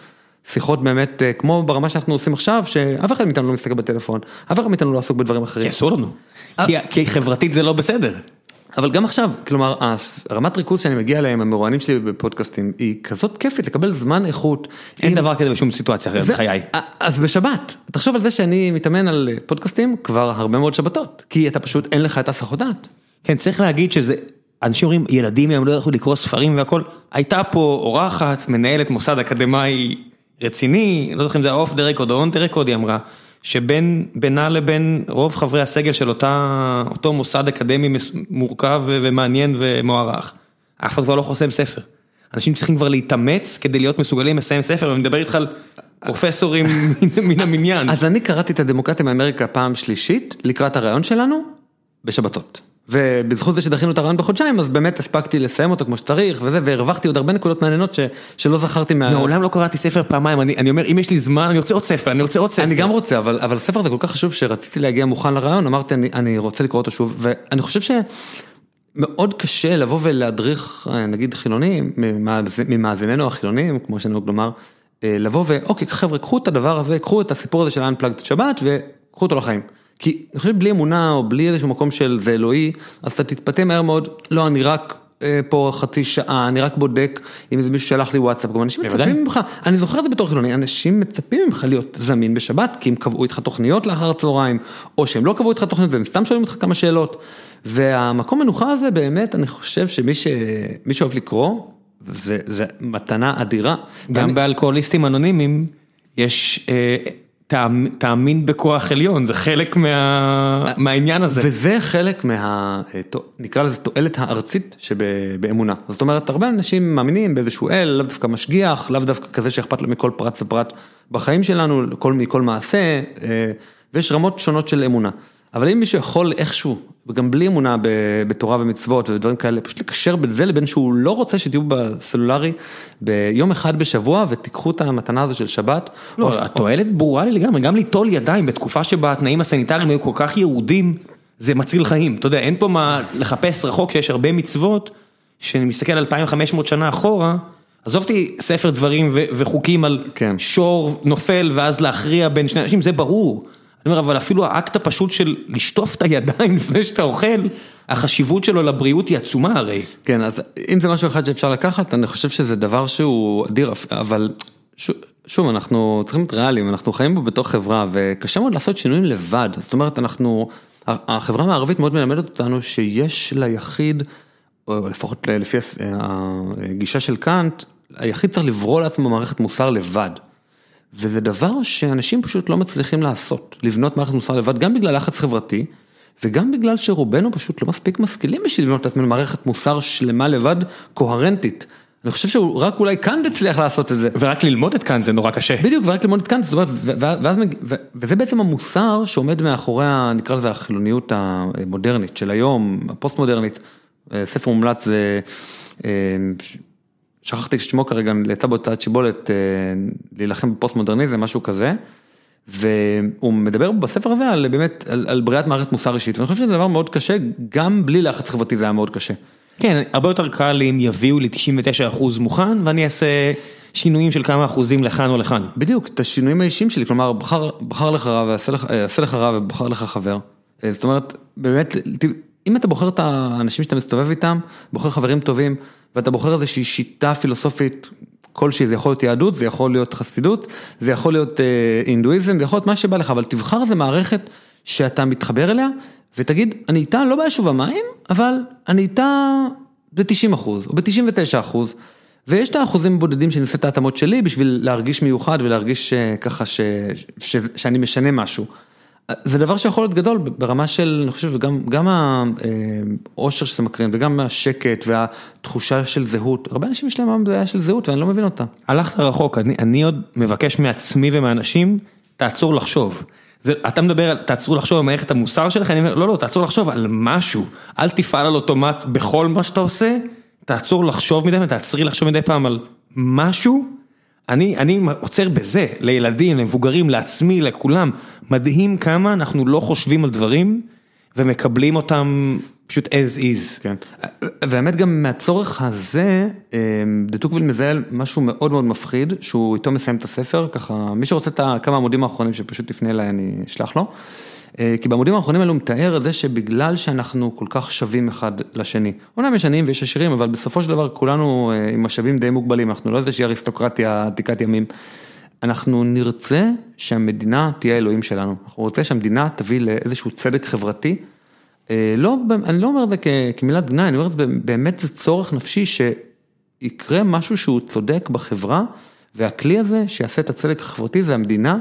Speaker 3: שיחות באמת, אה, כמו ברמה שאנחנו עושים עכשיו, שאף אחד מאיתנו לא מסתכל בטלפון, אף אחד מאיתנו לא עסוק בדברים אחרים.
Speaker 1: כי אסור לנו. כי, חברתית זה לא בסדר.
Speaker 3: אבל גם עכשיו, כלומר, הרמת ריכוז שאני מגיע אליהם, המרואיינים שלי בפודקאסטים, היא כזאת כיפית לקבל זמן איכות.
Speaker 1: אין
Speaker 3: עם-
Speaker 1: דבר כזה בשום סיטואציה אחרת בחיי.
Speaker 3: אז בשבת, תחשוב על זה שאני מתאמן על פודקאסטים כבר הרבה מאוד שבתות, כי אתה פשוט אין לך את הסחות דעת.
Speaker 1: כן, צריך להגיד שזה, אנשים אומרים, ילדים הם לא יכלו לקרוא ספרים והכל. הייתה פה אורחת, מנהלת מוסד אקדמאי רציני, לא זוכר אם זה היה off the record או on the record, היא אמרה, שבינה לבין רוב חברי הסגל של אותה, אותו מוסד אקדמי מורכב ומעניין ומוערך, אף אחד כבר לא חורש ספר. אנשים צריכים כבר להתאמץ כדי להיות מסוגלים לסיים ספר, ואני מדבר איתך על פרופסורים מן המניין.
Speaker 3: אז אני קראתי את הדמוקרטיה באמריקה פעם שלישית, לקראת הריאיון שלנו, בשבתות. ובזכות זה שדחינו את הריאיון בחודשיים, אז באמת הספקתי לסיים אותו כמו שצריך וזה, והרווחתי עוד הרבה נקודות מעניינות ש, שלא זכרתי מה...
Speaker 1: מעולם לא קראתי ספר פעמיים, אני, אני אומר, אם יש לי זמן, אני רוצה עוד ספר, אני רוצה עוד ספר.
Speaker 3: אני גם רוצה, אבל, אבל הספר הזה כל כך חשוב שרציתי להגיע מוכן לרעיון, אמרתי אני, אני רוצה לקרוא אותו שוב, ואני חושב שמאוד קשה לבוא ולהדריך, אה, נגיד חילונים, ממאז- ממאזיננו החילונים, כמו שנהוג לומר, אה, לבוא ואוקיי חבר'ה, קחו את הדבר הזה, קחו את הסיפור הזה של Unplugged שבת וקחו אותו לחיים. כי אני חושב בלי אמונה או בלי איזשהו מקום של זה אלוהי, אז אתה תתפתה מהר מאוד, לא אני רק אה, פה חצי שעה, אני רק בודק אם איזה מישהו שלח לי וואטסאפ, גם אנשים
Speaker 1: בוודאי.
Speaker 3: מצפים ממך, אני זוכר את זה בתור חילוני, אנשים מצפים ממך להיות זמין בשבת, כי הם קבעו איתך תוכניות לאחר הצהריים, או שהם לא קבעו איתך תוכניות והם סתם שואלים אותך כמה שאלות. והמקום מנוחה הזה באמת, אני חושב שמי ש... שאוהב לקרוא, זה, זה מתנה אדירה.
Speaker 1: גם
Speaker 3: ואני-
Speaker 1: באלכוהוליסטים אנונימיים יש אה, תאמין בכוח עליון, זה חלק מה- מהעניין הזה.
Speaker 3: וזה חלק מה... נקרא לזה תועלת הארצית שבאמונה. זאת אומרת, הרבה אנשים מאמינים באיזשהו אל, לאו דווקא משגיח, לאו דווקא כזה שאכפת לו מכל פרט ופרט בחיים שלנו, כל, מכל מעשה, אה, ויש רמות שונות של אמונה. אבל אם מישהו יכול איכשהו, וגם בלי אמונה בתורה ומצוות ודברים כאלה, פשוט לקשר בין זה לבין שהוא לא רוצה שתהיו בסלולרי ביום אחד בשבוע ותיקחו את המתנה הזו של שבת.
Speaker 1: לא, התועלת ברורה לי לגמרי, גם ליטול ידיים בתקופה שבה התנאים הסניטריים היו כל כך ירודים, זה מציל חיים. אתה יודע, אין פה מה לחפש רחוק, שיש הרבה מצוות, שאני מסתכל 2500 שנה אחורה, עזוב אותי ספר דברים וחוקים על
Speaker 3: כן.
Speaker 1: שור נופל ואז להכריע בין שני אנשים, זה ברור. אני אומר, אבל אפילו האקט הפשוט של לשטוף את הידיים לפני שאתה אוכל, החשיבות שלו לבריאות היא עצומה הרי.
Speaker 3: כן, אז אם זה משהו אחד שאפשר לקחת, אני חושב שזה דבר שהוא אדיר, אבל שוב, אנחנו צריכים להיות ריאליים, אנחנו חיים פה בתוך חברה וקשה מאוד לעשות שינויים לבד. זאת אומרת, אנחנו, החברה המערבית מאוד מלמדת אותנו שיש ליחיד, או לפחות לפי הגישה של קאנט, היחיד צריך לברוא לעצמו מערכת מוסר לבד. וזה דבר שאנשים פשוט לא מצליחים לעשות, לבנות מערכת מוסר לבד, גם בגלל לחץ חברתי, וגם בגלל שרובנו פשוט לא מספיק משכילים בשביל לבנות לעצמנו מערכת מוסר שלמה לבד, קוהרנטית. אני חושב שהוא רק אולי קאנט הצליח לעשות את זה.
Speaker 1: ורק ללמוד את קאנט זה נורא קשה.
Speaker 3: בדיוק, ורק ללמוד את קאנט, זאת אומרת, ואז, וזה בעצם המוסר שעומד מאחורי, נקרא לזה החילוניות המודרנית של היום, הפוסט מודרנית, ספר מומלץ זה... שכחתי את שמו כרגע, יצא בהוצאת שיבולת, אה, להילחם בפוסט מודרניזם, משהו כזה. והוא מדבר בספר הזה על באמת, על, על בריאת מערכת מוסר אישית, ואני חושב שזה דבר מאוד קשה, גם בלי לחץ חברתי זה היה מאוד קשה.
Speaker 1: כן, הרבה יותר קל אם יביאו לי 99% מוכן, ואני אעשה שינויים של כמה אחוזים לכאן או לכאן.
Speaker 3: בדיוק, את השינויים האישיים שלי, כלומר, בחר, בחר לך רב, ועשה לך, עשה לך רב ובחר לך חבר. אה, זאת אומרת, באמת, אם אתה בוחר את האנשים שאתה מסתובב איתם, בוחר חברים טובים, ואתה בוחר איזושהי שיטה פילוסופית כלשהי, זה יכול להיות יהדות, זה יכול להיות חסידות, זה יכול להיות אה, הינדואיזם, זה יכול להיות מה שבא לך, אבל תבחר איזה מערכת שאתה מתחבר אליה, ותגיד, אני איתה לא ביישוב המים, אבל אני איתה ב-90 אחוז, או ב-99 אחוז, ויש את האחוזים בודדים שאני עושה את ההתאמות שלי בשביל להרגיש מיוחד ולהרגיש אה, ככה ש, ש, שאני משנה משהו. זה דבר שיכול להיות גדול ברמה של, אני חושב, גם האושר שזה מקרין וגם השקט והתחושה של זהות, הרבה אנשים יש להם בעיה של זהות ואני לא מבין אותה.
Speaker 1: הלכת רחוק, אני, אני עוד מבקש מעצמי ומאנשים, תעצור לחשוב. זה, אתה מדבר על תעצרו לחשוב על מערכת המוסר שלך, אני אומר, לא, לא, תעצור לחשוב על משהו, אל תפעל על אוטומט בכל מה שאתה עושה, תעצור לחשוב מדי פעם, תעצרי לחשוב מדי פעם על משהו. אני, אני עוצר בזה, לילדים, למבוגרים, לעצמי, לכולם, מדהים כמה אנחנו לא חושבים על דברים ומקבלים אותם פשוט as is.
Speaker 3: כן, והאמת גם מהצורך הזה, דה טוקוויל מזהה משהו מאוד מאוד מפחיד, שהוא איתו מסיים את הספר, ככה, מי שרוצה את כמה עמודים האחרונים שפשוט תפנה אליי, אני אשלח לו. אה, כי בעמודים האחרונים האלו מתאר את זה שבגלל שאנחנו כל כך שווים אחד לשני, אומנם יש עניים ויש עשירים, אבל בסופו של דבר כולנו אה, עם משאבים די מוגבלים, אנחנו לא איזושהי אריסטוקרטיה עתיקת ימים. אנחנו נרצה שהמדינה תהיה האלוהים שלנו, אנחנו רוצים שהמדינה תביא לאיזשהו צדק חברתי. אה, לא, אני לא אומר את זה כמילת גנאי, אני אומר את זה באמת זה צורך נפשי שיקרה משהו שהוא צודק בחברה, והכלי הזה שיעשה את הצדק החברתי זה המדינה.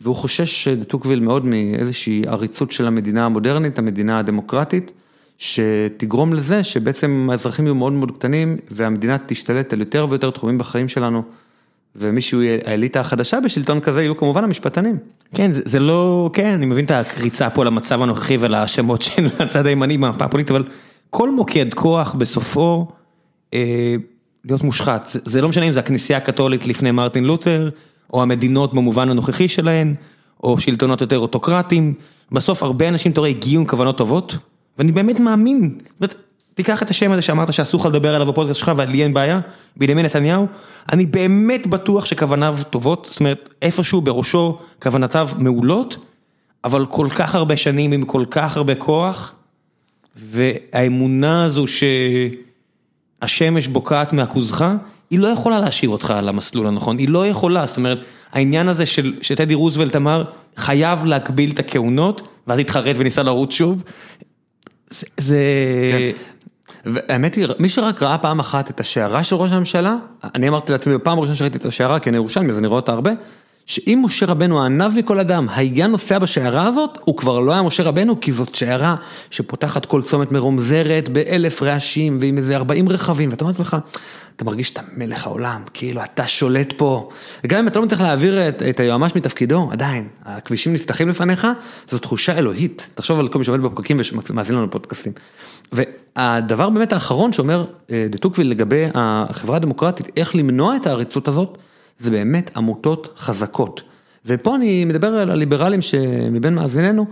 Speaker 3: והוא חושש טוקוויל מאוד מאיזושהי עריצות של המדינה המודרנית, המדינה הדמוקרטית, שתגרום לזה שבעצם האזרחים יהיו מאוד מאוד קטנים והמדינה תשתלט על יותר ויותר תחומים בחיים שלנו. ומי שהוא יהיה האליטה החדשה בשלטון כזה יהיו כמובן המשפטנים.
Speaker 1: כן, זה, זה לא, כן, אני מבין את הקריצה פה למצב הנוכחי ולהאשמות של הצד הימני במפה הפוליטית, אבל כל מוקד כוח בסופו אה, להיות מושחת. זה, זה לא משנה אם זה הכנסייה הקתולית לפני מרטין לותר, או המדינות במובן הנוכחי שלהן, או שלטונות יותר אוטוקרטיים, בסוף הרבה אנשים, אתה רואה, הגיעו עם כוונות טובות, ואני באמת מאמין, תיקח את השם הזה שאמרת שאסור לך לדבר עליו בפודקאסט שלך ולי אין בעיה, בנימין נתניהו, אני באמת בטוח שכווניו טובות, זאת אומרת, איפשהו בראשו כוונותיו מעולות, אבל כל כך הרבה שנים עם כל כך הרבה כוח, והאמונה הזו שהשמש בוקעת מעכוזך, היא לא יכולה להשאיר אותך על המסלול הנכון, היא לא יכולה, זאת אומרת, העניין הזה של, שטדי רוזוולט אמר, חייב להגביל את הכהונות, ואז התחרט וניסה לרוץ שוב, זה... זה...
Speaker 3: כן. והאמת היא, מי שרק ראה פעם אחת את השערה של ראש הממשלה, אני אמרתי לעצמי בפעם הראשונה שראיתי את השערה, כי אני ירושלמי, אז אני רואה אותה הרבה, שאם משה רבנו הענב מכל אדם היה נוסע בשיירה הזאת, הוא כבר לא היה משה רבנו, כי זאת שיירה שפותחת כל צומת מרומזרת באלף רעשים ועם איזה 40 רכבים, ואתה אומר לעצמך, אתה מרגיש שאתה מלך העולם, כאילו אתה שולט פה. וגם אם אתה לא מצליח להעביר את, את היועמ"ש מתפקידו, עדיין, הכבישים נפתחים לפניך, זו תחושה אלוהית. תחשוב על כל מי שעובד בפקקים ומאזין לנו לפודקאסטים. והדבר באמת האחרון שאומר אה, דה טוקוויל לגבי החברה הדמוקרטית, איך למנוע את העריצות הזאת, זה באמת עמותות חזקות. ופה אני מדבר על הליברלים שמבין מאזיננו,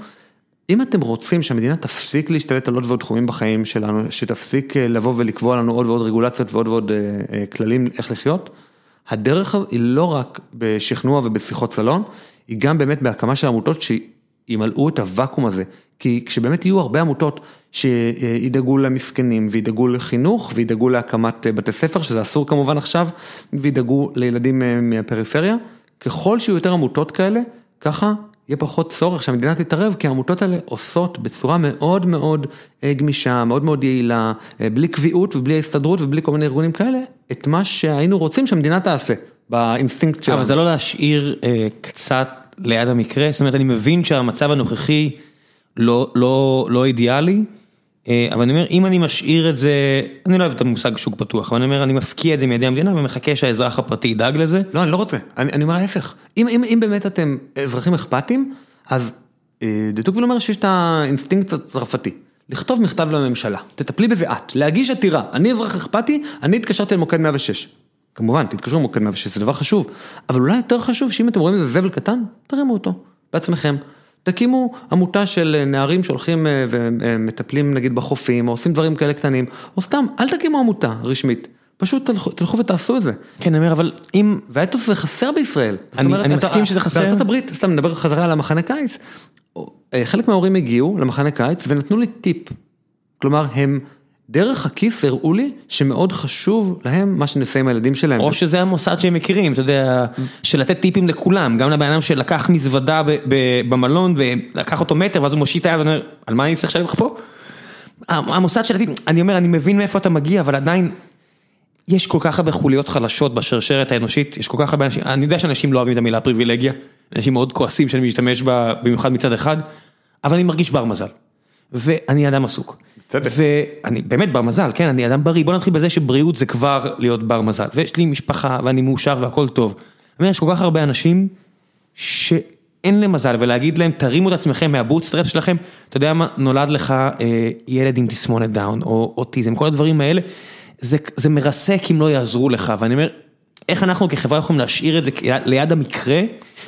Speaker 3: אם אתם רוצים שהמדינה תפסיק להשתלט על עוד ועוד תחומים בחיים שלנו, שתפסיק אה, לבוא ולקבוע לנו עוד ועוד רגולציות ועוד ועוד אה, אה, כללים איך לחיות, הדרך היא לא רק בשכנוע ובשיחות סלון, היא גם באמת בהקמה של עמותות שימלאו את הוואקום הזה. כי כשבאמת יהיו הרבה עמותות שידאגו למסכנים וידאגו לחינוך וידאגו להקמת בתי ספר, שזה אסור כמובן עכשיו, וידאגו לילדים מהפריפריה, ככל שיהיו יותר עמותות כאלה, ככה יהיה פחות צורך שהמדינה תתערב, כי העמותות האלה עושות בצורה מאוד מאוד גמישה, מאוד מאוד יעילה, בלי קביעות ובלי הסתדרות ובלי כל מיני ארגונים כאלה, את מה שהיינו רוצים שהמדינה תעשה, באינסטינקט שלנו.
Speaker 1: אבל זה לא להשאיר אה, קצת ליד המקרה, זאת אומרת, אני מבין שהמצב הנוכחי לא, לא, לא אידיאלי, אה, אבל אני אומר, אם אני משאיר את זה, אני לא אוהב את המושג שוק פתוח, אבל אני אומר, אני מפקיע את זה מידי המדינה ומחכה שהאזרח הפרטי ידאג לזה.
Speaker 3: לא, אני לא רוצה, אני, אני אומר ההפך. אם, אם, אם באמת אתם אזרחים אכפתיים, אז אה, דה טוקוויל אומר שיש את האינסטינקט הצרפתי. לכתוב מכתב לממשלה, תטפלי בזה את, להגיש עתירה, אני אזרח אכפתי, אני התקשרתי למוקד 106. כמובן, תתקשרו למוקד 106, זה דבר חשוב, אבל אולי יותר חשוב שאם אתם רואים איזה זבל קטן, תרימו אותו, בעצמכם. תקימו עמותה של נערים שהולכים ומטפלים נגיד בחופים, או עושים דברים כאלה קטנים, או סתם, אל תקימו עמותה רשמית. פשוט תלכו, תלכו ותעשו את זה.
Speaker 1: כן, אני אומר, אבל אם...
Speaker 3: והאתוס זה חסר בישראל.
Speaker 1: אני, אומרת, אני מסכים שזה חסר.
Speaker 3: בארצות הברית, סתם נדבר חזרה על המחנה קיץ, חלק מההורים הגיעו למחנה קיץ ונתנו לי טיפ. כלומר, הם דרך הכיס הראו לי שמאוד חשוב להם מה שנעשה עם הילדים שלהם.
Speaker 1: או שזה המוסד שהם מכירים, אתה יודע, של לתת טיפים לכולם, גם לבן אדם שלקח מזוודה במלון ולקח אותו מטר ואז הוא מושיט את היד ואומר, על מה אני צריך לשלם לך פה? המוסד של הטיפים, אני אומר, אני מבין מאיפה אתה מגיע, אבל עדיין, יש כל כך הרבה חוליות חלשות בשרשרת האנושית, יש כל כך הרבה אנשים, אני יודע שאנשים לא אוהבים את המילה פריבילגיה, אנשים מאוד כועסים שאני משתמש בה, במיוחד מצד אחד, אבל אני מרגיש בר מזל. ואני אדם עסוק.
Speaker 3: צדק.
Speaker 1: ואני באמת בר מזל, כן, אני אדם בריא, בוא נתחיל בזה שבריאות זה כבר להיות בר מזל. ויש לי משפחה ואני מאושר והכל טוב. אני אומר, יש כל כך הרבה אנשים שאין להם מזל, ולהגיד להם, תרימו את עצמכם מה bootstrap שלכם, אתה יודע מה, נולד לך אה, ילד עם תסמונת דאון, או אוטיזם, כל הדברים האלה, זה, זה מרסק אם לא יעזרו לך, ואני אומר, איך אנחנו כחברה יכולים להשאיר את זה ליד המקרה,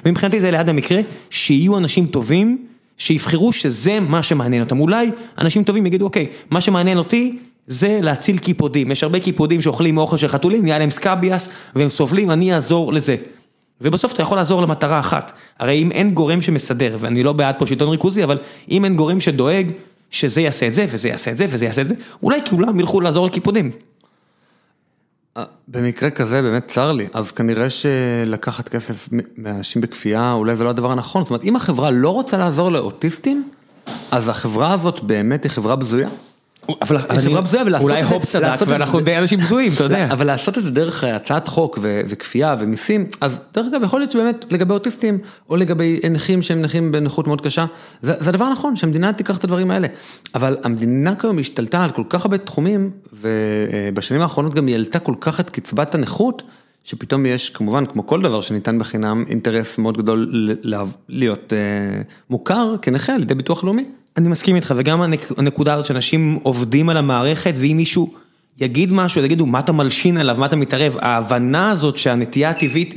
Speaker 1: ומבחינתי זה ליד המקרה, שיהיו אנשים טובים. שיבחרו שזה מה שמעניין אותם, אולי אנשים טובים יגידו אוקיי, מה שמעניין אותי זה להציל קיפודים, יש הרבה קיפודים שאוכלים אוכל של חתולים, נהיה להם scabies והם סובלים, אני אעזור לזה. ובסוף אתה יכול לעזור למטרה אחת, הרי אם אין גורם שמסדר, ואני לא בעד פה שלטון ריכוזי, אבל אם אין גורם שדואג שזה יעשה את זה, וזה יעשה את זה, וזה יעשה את זה, אולי כולם ילכו לעזור לקיפודים.
Speaker 3: במקרה כזה באמת צר לי, אז כנראה שלקחת כסף מאנשים בכפייה אולי זה לא הדבר הנכון, זאת אומרת אם החברה לא רוצה לעזור לאוטיסטים, אז החברה הזאת באמת היא חברה בזויה. אולי הופ צדק
Speaker 1: ואנחנו די אנשים בזויים, אתה יודע.
Speaker 3: אבל לעשות את זה דרך הצעת חוק וכפייה ומיסים, אז דרך אגב יכול להיות שבאמת לגבי אוטיסטים או לגבי נכים שהם נכים בנכות מאוד קשה, זה הדבר הנכון שהמדינה תיקח את הדברים האלה. אבל המדינה כיום השתלטה על כל כך הרבה תחומים, ובשנים האחרונות גם היא העלתה כל כך את קצבת הנכות, שפתאום יש כמובן כמו כל דבר שניתן בחינם אינטרס מאוד גדול להיות מוכר כנכה על ידי ביטוח לאומי.
Speaker 1: אני מסכים איתך, וגם הנקודה הזאת שאנשים עובדים על המערכת, ואם מישהו יגיד משהו, יגידו מה אתה מלשין עליו, מה אתה מתערב, ההבנה הזאת שהנטייה הטבעית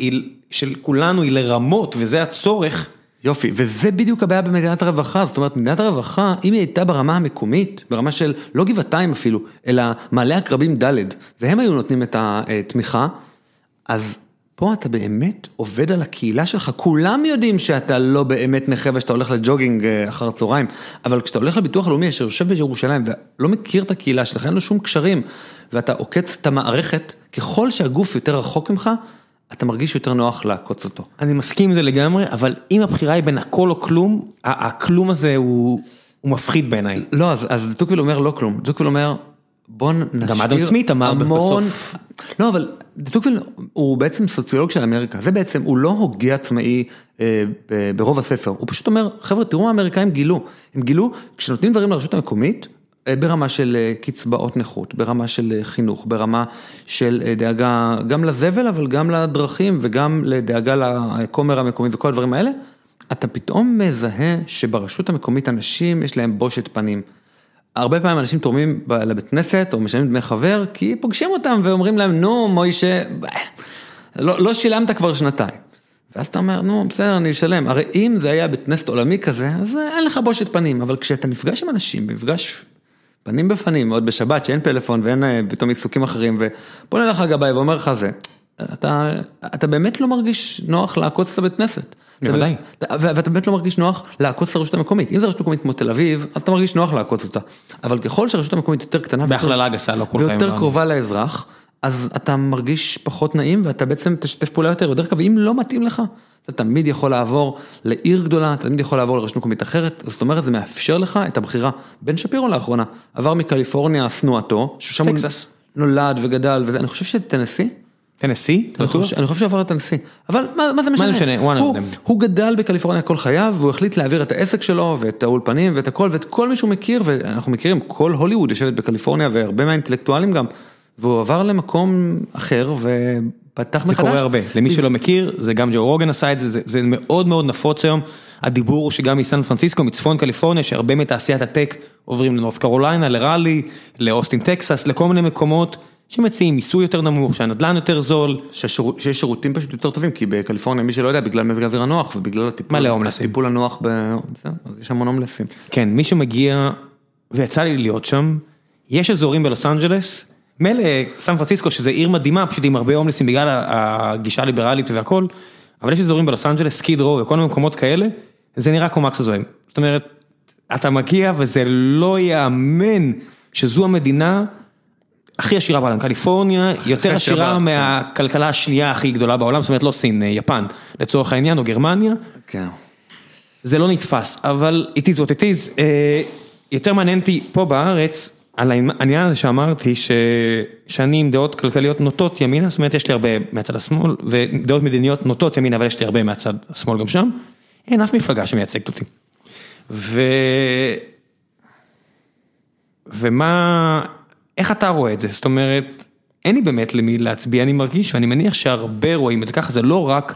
Speaker 1: של כולנו היא לרמות, וזה הצורך.
Speaker 3: יופי, וזה בדיוק הבעיה במדינת הרווחה, זאת אומרת, מדינת הרווחה, אם היא הייתה ברמה המקומית, ברמה של לא גבעתיים אפילו, אלא מעלה עקרבים ד', והם היו נותנים את התמיכה, אז פה אתה באמת עובד על הקהילה שלך, כולם יודעים שאתה לא באמת נכה ושאתה הולך לג'וגינג אחר הצהריים, אבל כשאתה הולך לביטוח הלאומי אשר יושב בירושלים ולא מכיר את הקהילה שלך, אין לו שום קשרים, ואתה עוקץ את המערכת, ככל שהגוף יותר רחוק ממך, אתה מרגיש יותר נוח לעקוץ אותו.
Speaker 1: אני מסכים עם זה לגמרי, אבל אם הבחירה היא בין הכל או כלום, הכלום הזה הוא, הוא מפחיד בעיניי.
Speaker 3: לא, אז, אז טוקוויל אומר לא כלום, טוקוויל אומר, בוא נשאיר
Speaker 1: גם אדם סמית אמר
Speaker 3: המון-
Speaker 1: בסוף.
Speaker 3: לא, אבל דה טוקוויל הוא בעצם סוציולוג של אמריקה, זה בעצם, הוא לא הוגה עצמאי אה, ברוב הספר, הוא פשוט אומר, חבר'ה, תראו מה האמריקאים גילו, הם גילו, כשנותנים דברים לרשות המקומית, אה, ברמה של אה, קצבאות נכות, ברמה של אה, חינוך, ברמה של אה, דאגה גם לזבל, אבל גם לדרכים וגם לדאגה לכומר המקומי וכל הדברים האלה, אתה פתאום מזהה שברשות המקומית אנשים יש להם בושת פנים. הרבה פעמים אנשים תורמים לבית כנסת או משלמים דמי חבר כי פוגשים אותם ואומרים להם נו מוישה, לא, לא שילמת כבר שנתיים. ואז אתה אומר נו בסדר אני אשלם, הרי אם זה היה בית כנסת עולמי כזה אז אין לך בושת פנים, אבל כשאתה נפגש עם אנשים במפגש פנים בפנים, עוד בשבת שאין פלאפון ואין אה, פתאום עיסוקים אחרים ופונה לך גבאי ואומר לך זה, אתה, אתה באמת לא מרגיש נוח לעקוץ את הבית כנסת.
Speaker 1: בוודאי.
Speaker 3: ואתה באמת לא מרגיש נוח לעקוץ את הרשות המקומית, אם זו רשות מקומית כמו תל אביב, אז אתה מרגיש נוח לעקוץ אותה, אבל ככל שהרשות המקומית יותר קטנה,
Speaker 1: בהכללה גסה, לא כולכם.
Speaker 3: ויותר
Speaker 1: אבל-
Speaker 3: קרובה לאזרח, אז אתה מרגיש פחות נעים ואתה בעצם תשתף פעולה יותר, בדרך כלל, ואם לא מתאים לך, אתה תמיד יכול לעבור לעיר גדולה, אתה תמיד יכול לעבור לרשות מקומית אחרת, זאת אומרת זה מאפשר לך את הבחירה. בן שפירו לאחרונה עבר מקליפורניה שנואתו, ששם הוא. נולד וגדל וזה, אני חושב שזה טנסי. אני? חושב- שעבר את הנשיא, אבל מה זה משנה?
Speaker 1: זה
Speaker 3: הוא- גדל בקליפורניה כל חייו, והוא החליט להעביר את העסק שלו, ואת האולפנים, ואת הכל, ואת כל מי שהוא מכיר, ואנחנו מכירים, כל הוליווד יושבת בקליפורניה, והרבה מהאינטלקטואלים גם, והוא עבר למקום אחר, ופתח
Speaker 1: זה
Speaker 3: מחדש.
Speaker 1: קורה הרבה, למי שלא מכיר, זה גם ג'ו רוגן עשה את זה, זה- זה מאוד מאוד נפוץ היום. הדיבור הוא שגם מסן פרנסיסקו, מצפון קליפורניה, שהרבה מתעשיית הטק עוברים לנורת קרוליינה, לראלי, לאוסטין טקסס, לכל מיני מקומות שמציעים מיסוי יותר נמוך, שהנדל"ן יותר זול.
Speaker 3: שיש שירותים פשוט יותר טובים, כי בקליפורניה, מי שלא יודע, בגלל מזג האוויר הנוח, ובגלל הטיפול, הנוח, ב... אז יש המון הומלסים.
Speaker 1: כן, מי שמגיע, ויצא לי להיות שם, יש אזורים בלוס אנג'לס, מילא סן פרנסיסקו שזה עיר מדהימה, פשוט עם הרבה הומלסים בגלל הגישה הליברלית והכל, אבל יש אזורים בלוס אנג'לס, סקיד רו וכל מיני מקומות כאלה, זה נראה כמו מקס הזועם. זאת אומרת, אתה מגיע וזה לא ייאמן שזו המדינה הכי עשירה בעולם, קליפורניה יותר
Speaker 3: עשירה בעולם.
Speaker 1: מהכלכלה השנייה הכי גדולה בעולם, זאת אומרת לא סין, יפן, לצורך העניין, או גרמניה.
Speaker 3: כן.
Speaker 1: זה לא נתפס, אבל it is what it is. אה, יותר מעניין אותי פה בארץ, על העניין הזה שאמרתי, ש... שאני עם דעות כלכליות נוטות ימינה, זאת אומרת יש לי הרבה מהצד השמאל, ודעות מדיניות נוטות ימינה, אבל יש לי הרבה מהצד השמאל גם שם, אין אף מפלגה שמייצגת אותי. ו... ומה, איך אתה רואה את זה? זאת אומרת, אין לי באמת למי להצביע, אני מרגיש, ואני מניח שהרבה רואים את זה ככה, זה לא רק,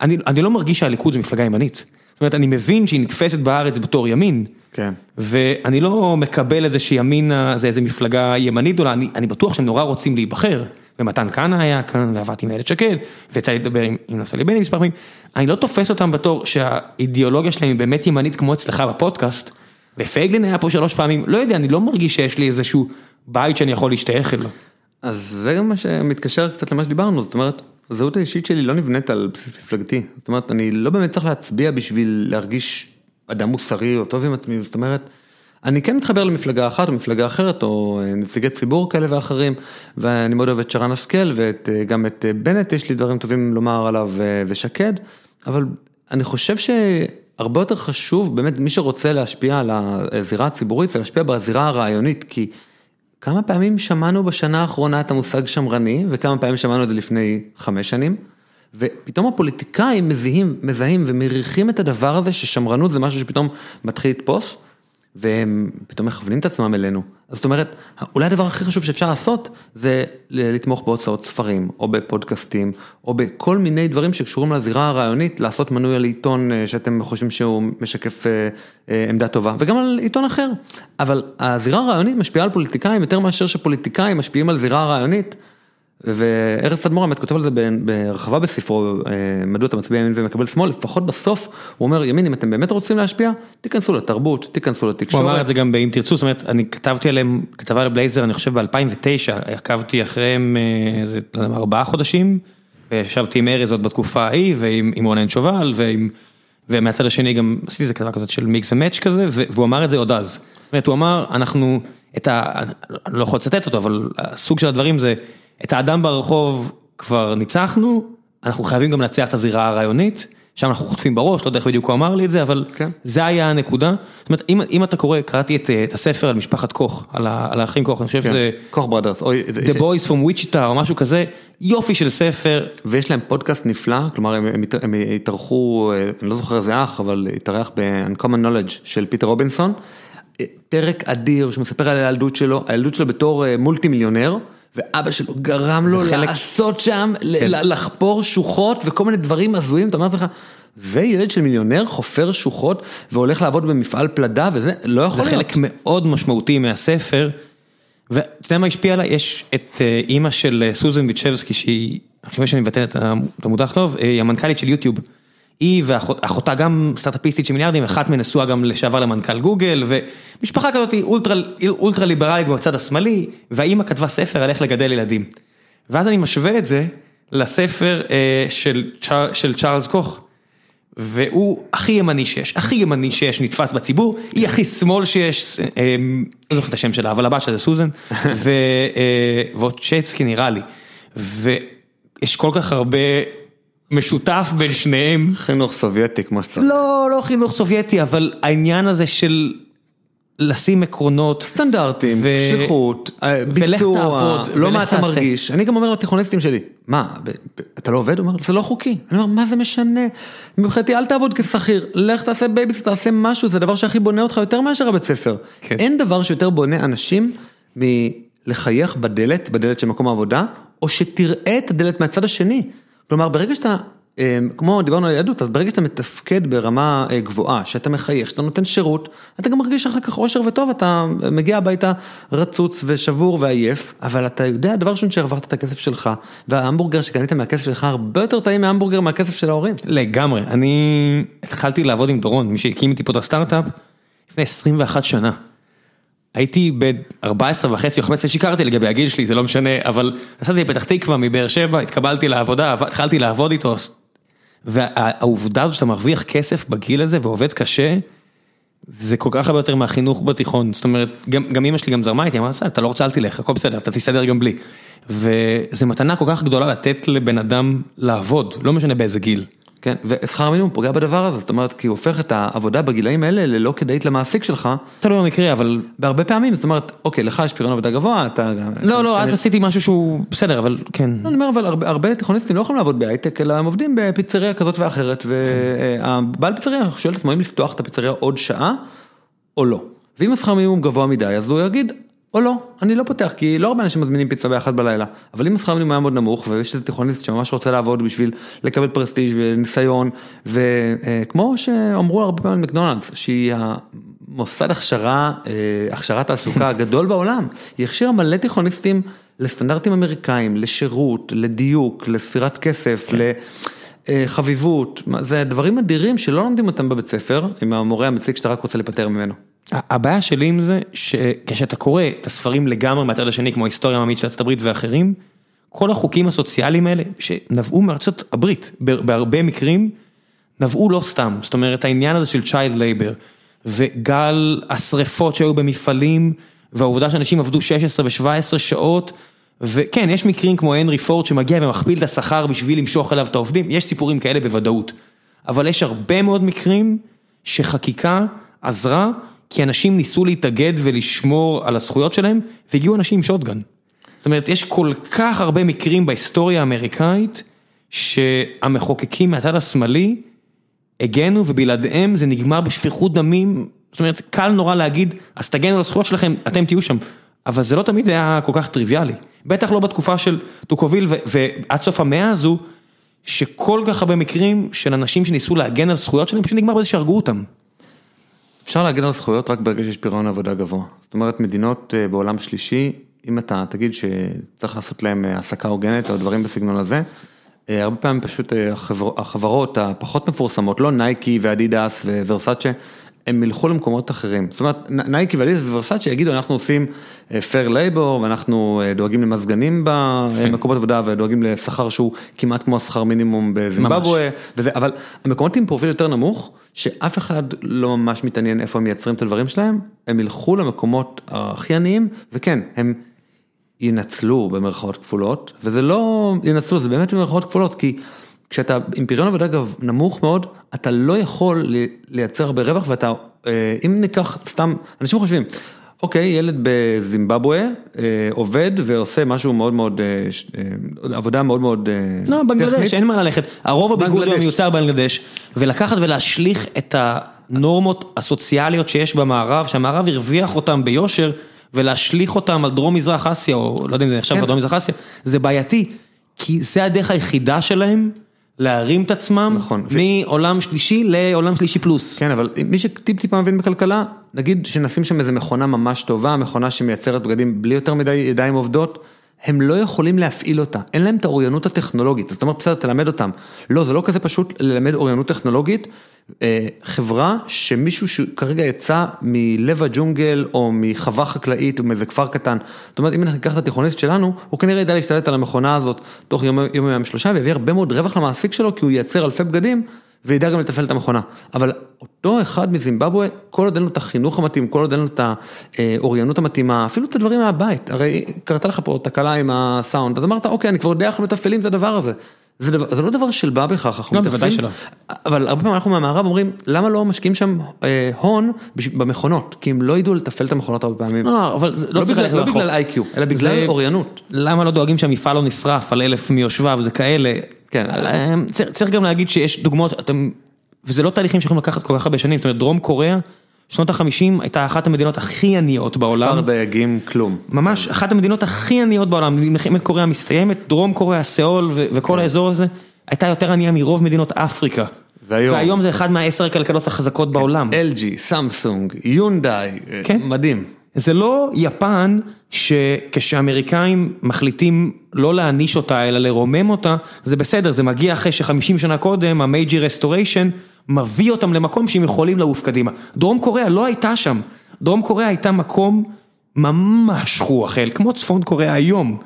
Speaker 1: אני, אני לא מרגיש שהליכוד זו מפלגה ימנית. זאת אומרת, אני מבין שהיא נתפסת בארץ בתור ימין,
Speaker 3: כן.
Speaker 1: ואני לא מקבל את זה שימינה זה איזה מפלגה ימנית גדולה, אני, אני בטוח שהם נורא רוצים להיבחר, ומתן כהנא היה כאן, ועבדתי עם איילת שקד, ויצא לי לדבר עם, עם נפתלי בני מספר פעמים, אני לא תופס אותם בתור שהאידיאולוגיה שלהם היא באמת ימנית כמו אצלך בפודקאסט, ופייגלין היה פה שלוש פעמים, לא יודע, אני לא מרגיש שיש לי איזשהו בית שאני יכול להשתייך אליו.
Speaker 3: אז זה גם מה שמתקשר קצת למה שדיברנו, זאת אומרת, הזהות האישית שלי לא נבנית על בסיס מפלגתי. זאת אומרת, אני לא באמת צריך להצביע בשביל להרגיש אדם מוסרי או טוב עם עצמי, זאת אומרת, אני כן מתחבר למפלגה אחת או מפלגה אחרת, או אה, נציגי ציבור כאלה ואחרים, ואני מאוד אוהב את שרן השכל וגם את אה, בנט, יש לי דברים טובים לומר עליו אה, ושקד, אבל אני חושב שהרבה יותר חשוב, באמת, מי שרוצה להשפיע על הזירה הציבורית, זה להשפיע בזירה הרעיונית, כי כמה פעמים שמענו בשנה האחרונה את המושג שמרני, וכמה פעמים שמענו את זה לפני חמש שנים, ופתאום הפוליטיקאים מזהים, מזהים ומריחים את הדבר הזה ששמרנות זה משהו שפתאום מתחיל לתפוס, והם פתאום מכוונים את עצמם אלינו. אז זאת אומרת, אולי הדבר הכי חשוב שאפשר לעשות זה לתמוך בהוצאות ספרים, או בפודקאסטים, או בכל מיני דברים שקשורים לזירה הרעיונית, לעשות מנוי על עיתון אה, שאתם חושבים שהוא משקף אה, אה, עמדה טובה, וגם על עיתון אחר. אבל הזירה הרעיונית משפיעה על פוליטיקאים יותר מאשר שפוליטיקאים משפיעים על זירה הרעיונית. וארז תדמור האמת כותב על זה בהרחבה בספרו, אה, מדוע אתה מצביע ימין ומקבל שמאל, לפחות בסוף הוא אומר, ימין, אם אתם באמת רוצים להשפיע, תיכנסו לתרבות, תיכנסו
Speaker 1: הוא
Speaker 3: לתקשורת.
Speaker 1: אמר את זה גם באם תרצו, זאת אומרת, אני כתבתי עליהם, כתבה לבלייזר, אני חושב ב-2009, עקבתי אחריהם אה, איזה, לא יודע, ארבעה חודשים, וישבתי עם ארז עוד בתקופה ההיא, ועם עם רונן שובל, ועם, ומהצד השני גם עשיתי איזה כתבה כזאת של מיקס ומאץ' כזה, והוא אמר את זה עוד אז. זאת אומרת, הוא אמר, אנחנו, את ה... אני לא יכול לצטט אותו, אבל הסוג של הדברים זה, את האדם ברחוב כבר ניצחנו, אנחנו חייבים גם לנצח את הזירה הרעיונית, שם אנחנו חוטפים בראש, לא יודע איך בדיוק הוא אמר לי את זה, אבל
Speaker 3: כן.
Speaker 1: זה היה הנקודה. זאת אומרת, אם, אם אתה קורא, קראתי את, את הספר על משפחת קוך, על, ה, על האחים קוך, אני חושב שזה
Speaker 3: קוך ברדרס,
Speaker 1: The Boys from Wichita או משהו כזה, יופי של ספר,
Speaker 3: ויש להם פודקאסט נפלא, כלומר הם, הם, הם התארחו, אה, אני לא זוכר איזה אח, אבל התארח ב-Uncommon Knowledge של פיטר רובינסון, אה, פרק אדיר שמספר על הילדות שלו, הילדות שלו בתור אה, מולטי מיליונר, ואבא שלו גרם לו
Speaker 1: חלק-
Speaker 3: לעשות שם,
Speaker 1: כן.
Speaker 3: לחפור שוחות וכל מיני דברים הזויים, אתה אומר לעצמך, וילד של מיליונר חופר שוחות והולך לעבוד במפעל פלדה וזה, לא יכול
Speaker 1: זה
Speaker 3: להיות.
Speaker 1: חלק מאוד משמעותי מהספר. ואתה יודע מה השפיע עליי? יש את אה, אימא של אה, סוזן ויצ'בסקי שהיא, חושב שאני מבטא את המודח טוב, אה, היא המנכ"לית של יוטיוב. היא ואחותה גם סטארט-אפיסטית של מיליארדים, אחת מהן נשואה גם לשעבר למנכ"ל גוגל, ומשפחה כזאת היא אולטרה, אולטרה ליברלית בצד השמאלי, והאימא כתבה ספר על איך לגדל ילדים. ואז אני משווה את זה לספר אה, של, צ'אר, של צ'ארלס קוך. והוא הכי ימני שיש, הכי ימני שיש נתפס בציבור, היא הכי שמאל שיש, אה, לא זוכר את השם שלה, אבל הבת שלה זה סוזן, ו- אה, ווצ'צקי נראה לי, ויש כל כך הרבה משותף בין שניהם.
Speaker 3: חינוך סובייטי כמו שצריך.
Speaker 1: לא, לא חינוך סובייטי, אבל העניין הזה של לשים עקרונות.
Speaker 3: סטנדרטים,
Speaker 1: ו-
Speaker 3: קשיחות, אה,
Speaker 1: ולך
Speaker 3: ביצוע,
Speaker 1: תעבוד,
Speaker 3: לא
Speaker 1: ולך
Speaker 3: מה אתה
Speaker 1: תעשה.
Speaker 3: מרגיש. אני גם אומר לתיכוניסטים שלי, מה, ב- ב- אתה לא עובד? הוא אומר, זה לא חוקי. אני אומר, מה זה משנה? מבחינתי אל תעבוד כשכיר, לך תעשה בייביסיטר, תעשה משהו, זה הדבר שהכי בונה אותך יותר מאשר הבית ספר.
Speaker 1: כן.
Speaker 3: אין דבר שיותר בונה אנשים מלחייך בדלת, בדלת של מקום העבודה, או שתראה את הדלת מהצד השני. כלומר, ברגע שאתה... אה, כמו דיברנו על יהדות, אז ברגע שאתה מתפקד ברמה אה, גבוהה, שאתה מחייך, שאתה נותן שירות, אתה גם מרגיש אחר כך אושר וטוב, אתה מגיע הביתה רצוץ ושבור ועייף, אבל אתה יודע, דבר ראשון שהרווחת את הכסף שלך, וההמבורגר שקנית מהכסף שלך הרבה יותר טעים מההמבורגר מהכסף של ההורים.
Speaker 1: לגמרי, אני התחלתי לעבוד עם דורון, מי שהקים איתי פה את הסטארט-אפ, לפני 21 שנה. הייתי ב-14 וחצי או 15, שיקרתי לגבי הגיל שלי, זה לא משנה, אבל נסעתי לפתח תקווה מבאר שבע, התקבלתי לעבודה, התחלתי לעבוד איתו, והעובדה שאתה מרוויח כסף בגיל הזה ועובד קשה, זה כל כך הרבה יותר מהחינוך בתיכון, זאת אומרת, גם, גם אמא שלי גם זרמה איתי, אמרה, "בסדר, אתה לא רוצה, אל תלך, הכל בסדר, אתה תסתדר גם בלי. וזו מתנה כל כך גדולה לתת לבן אדם לעבוד, לא משנה באיזה גיל.
Speaker 3: כן, ושכר המינימום פוגע בדבר הזה, זאת אומרת, כי הוא הופך את העבודה בגילאים האלה ללא כדאית למעסיק שלך,
Speaker 1: תלוי במקרה, אבל...
Speaker 3: בהרבה פעמים, זאת אומרת, אוקיי, לך יש פריון עבודה גבוה, אתה... גם-
Speaker 1: לא, לא, אז עשיתי משהו שהוא בסדר, אבל כן.
Speaker 3: לא, אני אומר, אבל הרבה, הרבה תיכוניסטים לא יכולים לעבוד בהייטק, אלא הם עובדים בפיצריה כזאת ואחרת, והבעל פיצריה שואל את עצמו אם לפתוח את הפיצריה עוד שעה, או לא. ואם השכר מינימום גבוה מדי, אז הוא יגיד, או לא, אני לא פותח, כי לא הרבה אנשים מזמינים פיצה באחת בלילה. אבל אם השכר מינימום היה מאוד נמוך, ויש איזה תיכוניסט שממש רוצה לעבוד בשביל לקבל פרסטיג' וניסיון, וכמו שאמרו הרבה פעמים מקדונלדס, שהיא המוסד הכשרה, אה, הכשרת תעסוקה הגדול בעולם, היא הכשירה מלא תיכוניסטים לסטנדרטים אמריקאים, לשירות, לדיוק, לספירת כסף, לחביבות, זה דברים אדירים שלא לומדים אותם בבית ספר, עם המורה המציג שאתה רק רוצה להיפטר ממנו.
Speaker 1: הבעיה שלי עם זה, שכשאתה קורא את הספרים לגמרי מהצד השני, כמו ההיסטוריה העממית של ארצות הברית ואחרים, כל החוקים הסוציאליים האלה, שנבעו מארצות הברית, בהרבה מקרים, נבעו לא סתם. זאת אומרת, העניין הזה של child labor, וגל השריפות שהיו במפעלים, והעובדה שאנשים עבדו 16 ו-17 שעות, וכן, יש מקרים כמו הנרי פורד שמגיע ומכפיל את השכר בשביל למשוך אליו את העובדים, יש סיפורים כאלה בוודאות. אבל יש הרבה מאוד מקרים שחקיקה עזרה, כי אנשים ניסו להתאגד ולשמור על הזכויות שלהם, והגיעו אנשים עם שוטגן. זאת אומרת, יש כל כך הרבה מקרים בהיסטוריה האמריקאית, שהמחוקקים מהצד השמאלי הגנו ובלעדיהם זה נגמר בשפיכות דמים, זאת אומרת, קל נורא להגיד, אז תגנו על הזכויות שלכם, אתם תהיו שם. אבל זה לא תמיד היה כל כך טריוויאלי. בטח לא בתקופה של טוקוביל ועד סוף המאה הזו, שכל כך הרבה מקרים של אנשים שניסו להגן על זכויות שלהם, פשוט נגמר בזה שהרגו אותם.
Speaker 3: אפשר להגן על זכויות רק ברגע שיש פריון עבודה גבוה. זאת אומרת, מדינות בעולם שלישי, אם אתה תגיד שצריך לעשות להם העסקה הוגנת או דברים בסגנון הזה, הרבה פעמים פשוט החבר, החברות הפחות מפורסמות, לא נייקי ואדידס וורסאצ'ה, הם ילכו למקומות אחרים. זאת אומרת, נייקי ואדידס וורסאצ'ה יגידו, אנחנו עושים fair labor ואנחנו דואגים למזגנים במקומות עבודה ודואגים לשכר שהוא כמעט כמו השכר מינימום בזימבבואה, וזה, אבל המקומות עם פרופיל יותר נמוך, שאף אחד לא ממש מתעניין איפה הם מייצרים את הדברים שלהם, הם ילכו למקומות הכי עניים, וכן, הם ינצלו במרכאות כפולות, וזה לא ינצלו, זה באמת במרכאות כפולות, כי כשאתה עם פריון עבודה אגב נמוך מאוד, אתה לא יכול לייצר הרבה רווח ואתה, אם ניקח סתם, אנשים חושבים, אוקיי, ילד בזימבבואה עובד ועושה משהו מאוד מאוד, עבודה מאוד מאוד טכנית.
Speaker 1: לא, בנגלדש, אין מה ללכת, הרוב הביגוד הוא מיוצר בנגלדש, ולקחת ולהשליך את הנורמות הסוציאליות שיש במערב, שהמערב הרוויח אותם ביושר, ולהשליך אותם על דרום מזרח אסיה, או לא יודע אם זה נחשב בדרום מזרח אסיה, זה בעייתי, כי זה הדרך היחידה שלהם. להרים את עצמם,
Speaker 3: נכון,
Speaker 1: מעולם שלישי לעולם שלישי פלוס.
Speaker 3: כן, אבל מי שטיפ טיפה מבין בכלכלה, נגיד שנשים שם איזה מכונה ממש טובה, מכונה שמייצרת בגדים בלי יותר מדי ידיים עובדות, הם לא יכולים להפעיל אותה, אין להם את האוריינות הטכנולוגית, זאת אומרת בסדר תלמד אותם, לא זה לא כזה פשוט ללמד אוריינות טכנולוגית, חברה שמישהו שכרגע יצא מלב הג'ונגל או מחווה חקלאית או מאיזה כפר קטן, זאת אומרת אם ניקח את התיכוניסט שלנו, הוא כנראה ידע להשתלט על המכונה הזאת תוך יום יום שלושה ויביא הרבה מאוד רווח למעסיק שלו כי הוא ייצר אלפי בגדים וידע גם לתפעל את המכונה, אבל אותו אחד מזימבבואה, כל עוד אין לו את החינוך המתאים, כל עוד אין לו את האוריינות המתאימה, אפילו את הדברים מהבית, הרי קרתה לך פה תקלה עם הסאונד, אז אמרת אוקיי אני כבר יודע איך מתפעלים את הדבר הזה. זה, דבר, זה לא דבר של בא בכך, אנחנו
Speaker 1: לא, בוודאי שלא.
Speaker 3: אבל הרבה פעמים אנחנו מהמערב אומרים, למה לא משקיעים שם אה, הון במכונות? כי הם לא ידעו לתפעל את המכונות הרבה פעמים.
Speaker 1: לא, אבל לא,
Speaker 3: לא, בגלל, לא בגלל איי-קיו, אלא בגלל זה, אוריינות.
Speaker 1: למה לא דואגים שהמפעל לא נשרף על אלף מיושביו, זה כאלה.
Speaker 3: כן.
Speaker 1: צריך, צריך גם להגיד שיש דוגמאות, אתם, וזה לא תהליכים שיכולים לקחת כל כך הרבה שנים, זאת אומרת, דרום קוריאה. שנות החמישים הייתה אחת המדינות הכי עניות בעולם.
Speaker 3: כפר דייגים כלום.
Speaker 1: ממש, אחת המדינות הכי עניות בעולם, מלחמת קוריאה מסתיימת, דרום קוריאה, סאול וכל כן. האזור הזה. הייתה יותר ענייה מרוב מדינות אפריקה. והיום, והיום זה אחד מהעשר הכלכלות החזקות בעולם.
Speaker 3: LG, סמסונג, יונדאי, כן? מדהים.
Speaker 1: זה לא יפן שכשאמריקאים מחליטים לא להעניש אותה אלא לרומם אותה, זה בסדר, זה מגיע אחרי שחמישים שנה קודם, ה Meiji Restoration מביא אותם למקום שהם יכולים לעוף קדימה. דרום קוריאה לא הייתה שם, דרום קוריאה הייתה מקום ממש שכוח אל, כמו צפון קוריאה היום.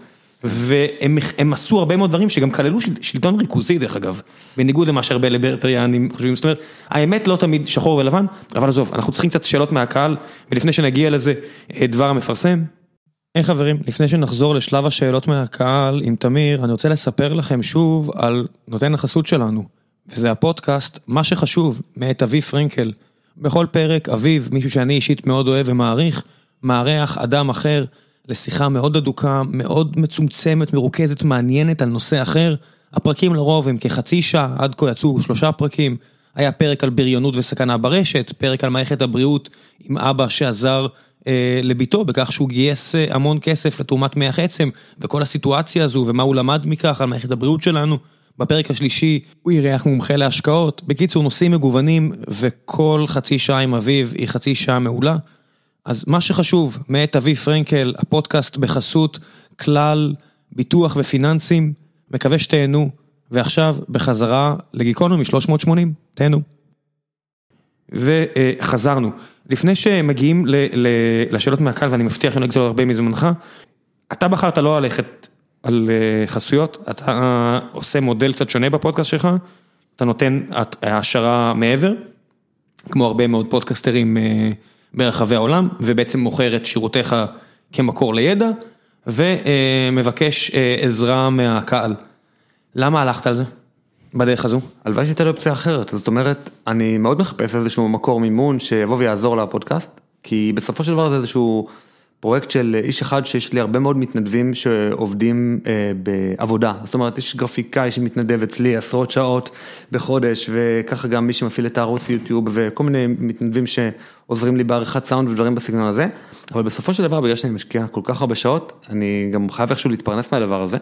Speaker 1: והם עשו הרבה מאוד דברים שגם כללו שלטון ריכוזי דרך אגב, בניגוד למה שהרבה ליברטריאנים חושבים, זאת אומרת, האמת לא תמיד שחור ולבן, אבל עזוב, אנחנו צריכים קצת שאלות מהקהל, ולפני שנגיע לזה, אה, דבר המפרסם. היי hey, חברים, לפני שנחזור לשלב השאלות מהקהל עם תמיר, אני רוצה לספר לכם שוב על נותן החסות שלנו, וזה הפודקאסט, מה שחשוב, מאת אביב פרנקל. בכל פרק, אביב, מישהו שאני אישית מאוד אוהב ומעריך, מארח אדם אחר. לשיחה מאוד אדוקה, מאוד מצומצמת, מרוכזת, מעניינת על נושא אחר. הפרקים לרוב הם כחצי שעה, עד כה יצאו שלושה פרקים. היה פרק על בריונות וסכנה ברשת, פרק על מערכת הבריאות עם אבא שעזר אה, לביתו בכך שהוא גייס אה, המון כסף לתרומת מח עצם, וכל הסיטואציה הזו ומה הוא למד מכך על מערכת הבריאות שלנו. בפרק השלישי הוא אירח מומחה להשקעות. בקיצור, נושאים מגוונים, וכל חצי שעה עם אביב היא חצי שעה מעולה. אז מה שחשוב, מאת אבי פרנקל, הפודקאסט בחסות כלל ביטוח ופיננסים, מקווה שתהנו, ועכשיו בחזרה לגיקונומי 380, תהנו. וחזרנו. לפני שמגיעים לשאלות מהקהל, ואני מבטיח שאני לא אגזול הרבה מזמנך, אתה בחרת לא ללכת על אה, חסויות, אתה עושה מודל קצת שונה בפודקאסט שלך, אתה נותן העשרה מעבר, כמו הרבה מאוד פודקסטרים אה, ברחבי העולם, ובעצם מוכר את שירותיך כמקור לידע, ומבקש אה, עזרה מהקהל. למה הלכת על זה? בדרך הזו?
Speaker 3: הלוואי שהייתה לי אופציה אחרת, זאת אומרת, אני מאוד מחפש איזשהו מקור מימון שיבוא ויעזור לפודקאסט, כי בסופו של דבר זה איזשהו פרויקט של איש אחד שיש לי הרבה מאוד מתנדבים שעובדים אה, בעבודה, זאת אומרת יש גרפיקאי שמתנדב אצלי עשרות שעות בחודש וככה גם מי שמפעיל את הערוץ יוטיוב וכל מיני מתנדבים שעוזרים לי בעריכת סאונד ודברים בסגנון הזה, אבל בסופו של דבר בגלל שאני משקיע כל כך הרבה שעות, אני גם חייב איכשהו להתפרנס מהדבר הזה.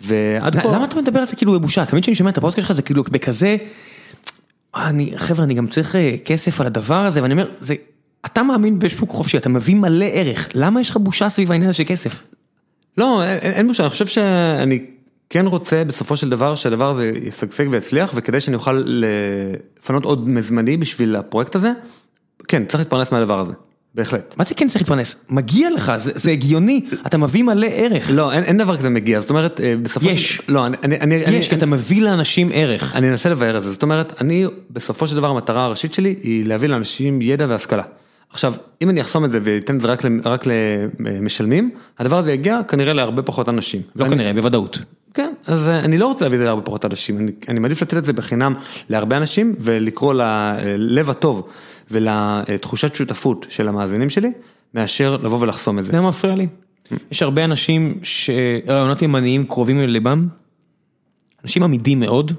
Speaker 3: ועד
Speaker 1: פה... למה אתה מדבר על זה כאילו בבושה? תמיד כשאני שומע את הפודקאסט שלך זה כאילו בכזה, אני, חבר'ה אני גם צריך אה, כסף על הדבר הזה ואני אומר, זה אתה מאמין בשוק חופשי, אתה מביא מלא ערך, למה יש לך בושה סביב העניין של כסף?
Speaker 3: לא, אין, אין בושה, אני חושב שאני כן רוצה בסופו של דבר שהדבר הזה ישגשג ויצליח, וכדי שאני אוכל לפנות עוד מזמני בשביל הפרויקט הזה, כן, צריך להתפרנס מהדבר הזה. בהחלט.
Speaker 1: מה זה כן צריך להתפרנס? מגיע לך, זה, זה הגיוני, אתה מביא מלא ערך.
Speaker 3: לא, אין, אין דבר כזה מגיע, זאת אומרת, אה, בסופו
Speaker 1: יש.
Speaker 3: של... לא, אני... אני
Speaker 1: יש, אני, כי אתה מביא לאנשים ערך.
Speaker 3: אני אנסה לבאר את זה, זאת אומרת, אני, בסופו של דבר המטרה הראשית שלי היא להביא לאנשים ידע והשכלה. עכשיו, אם אני אחסום את זה ואתן את זה רק למשלמים, הדבר הזה יגיע כנראה להרבה פחות אנשים.
Speaker 1: לא ואני... כנראה, בוודאות.
Speaker 3: כן, אז אני לא רוצה להביא את זה להרבה פחות אנשים, אני, אני מעדיף לתת את זה בחינם להרבה אנשים ולקרוא ללב הטוב ולתחושת שותפות של המאזינים שלי, מאשר לבוא ולחסום את זה.
Speaker 1: זה מפריע לי. יש הרבה אנשים שרעיונות ימניים קרובים לליבם, אנשים עמידים מאוד,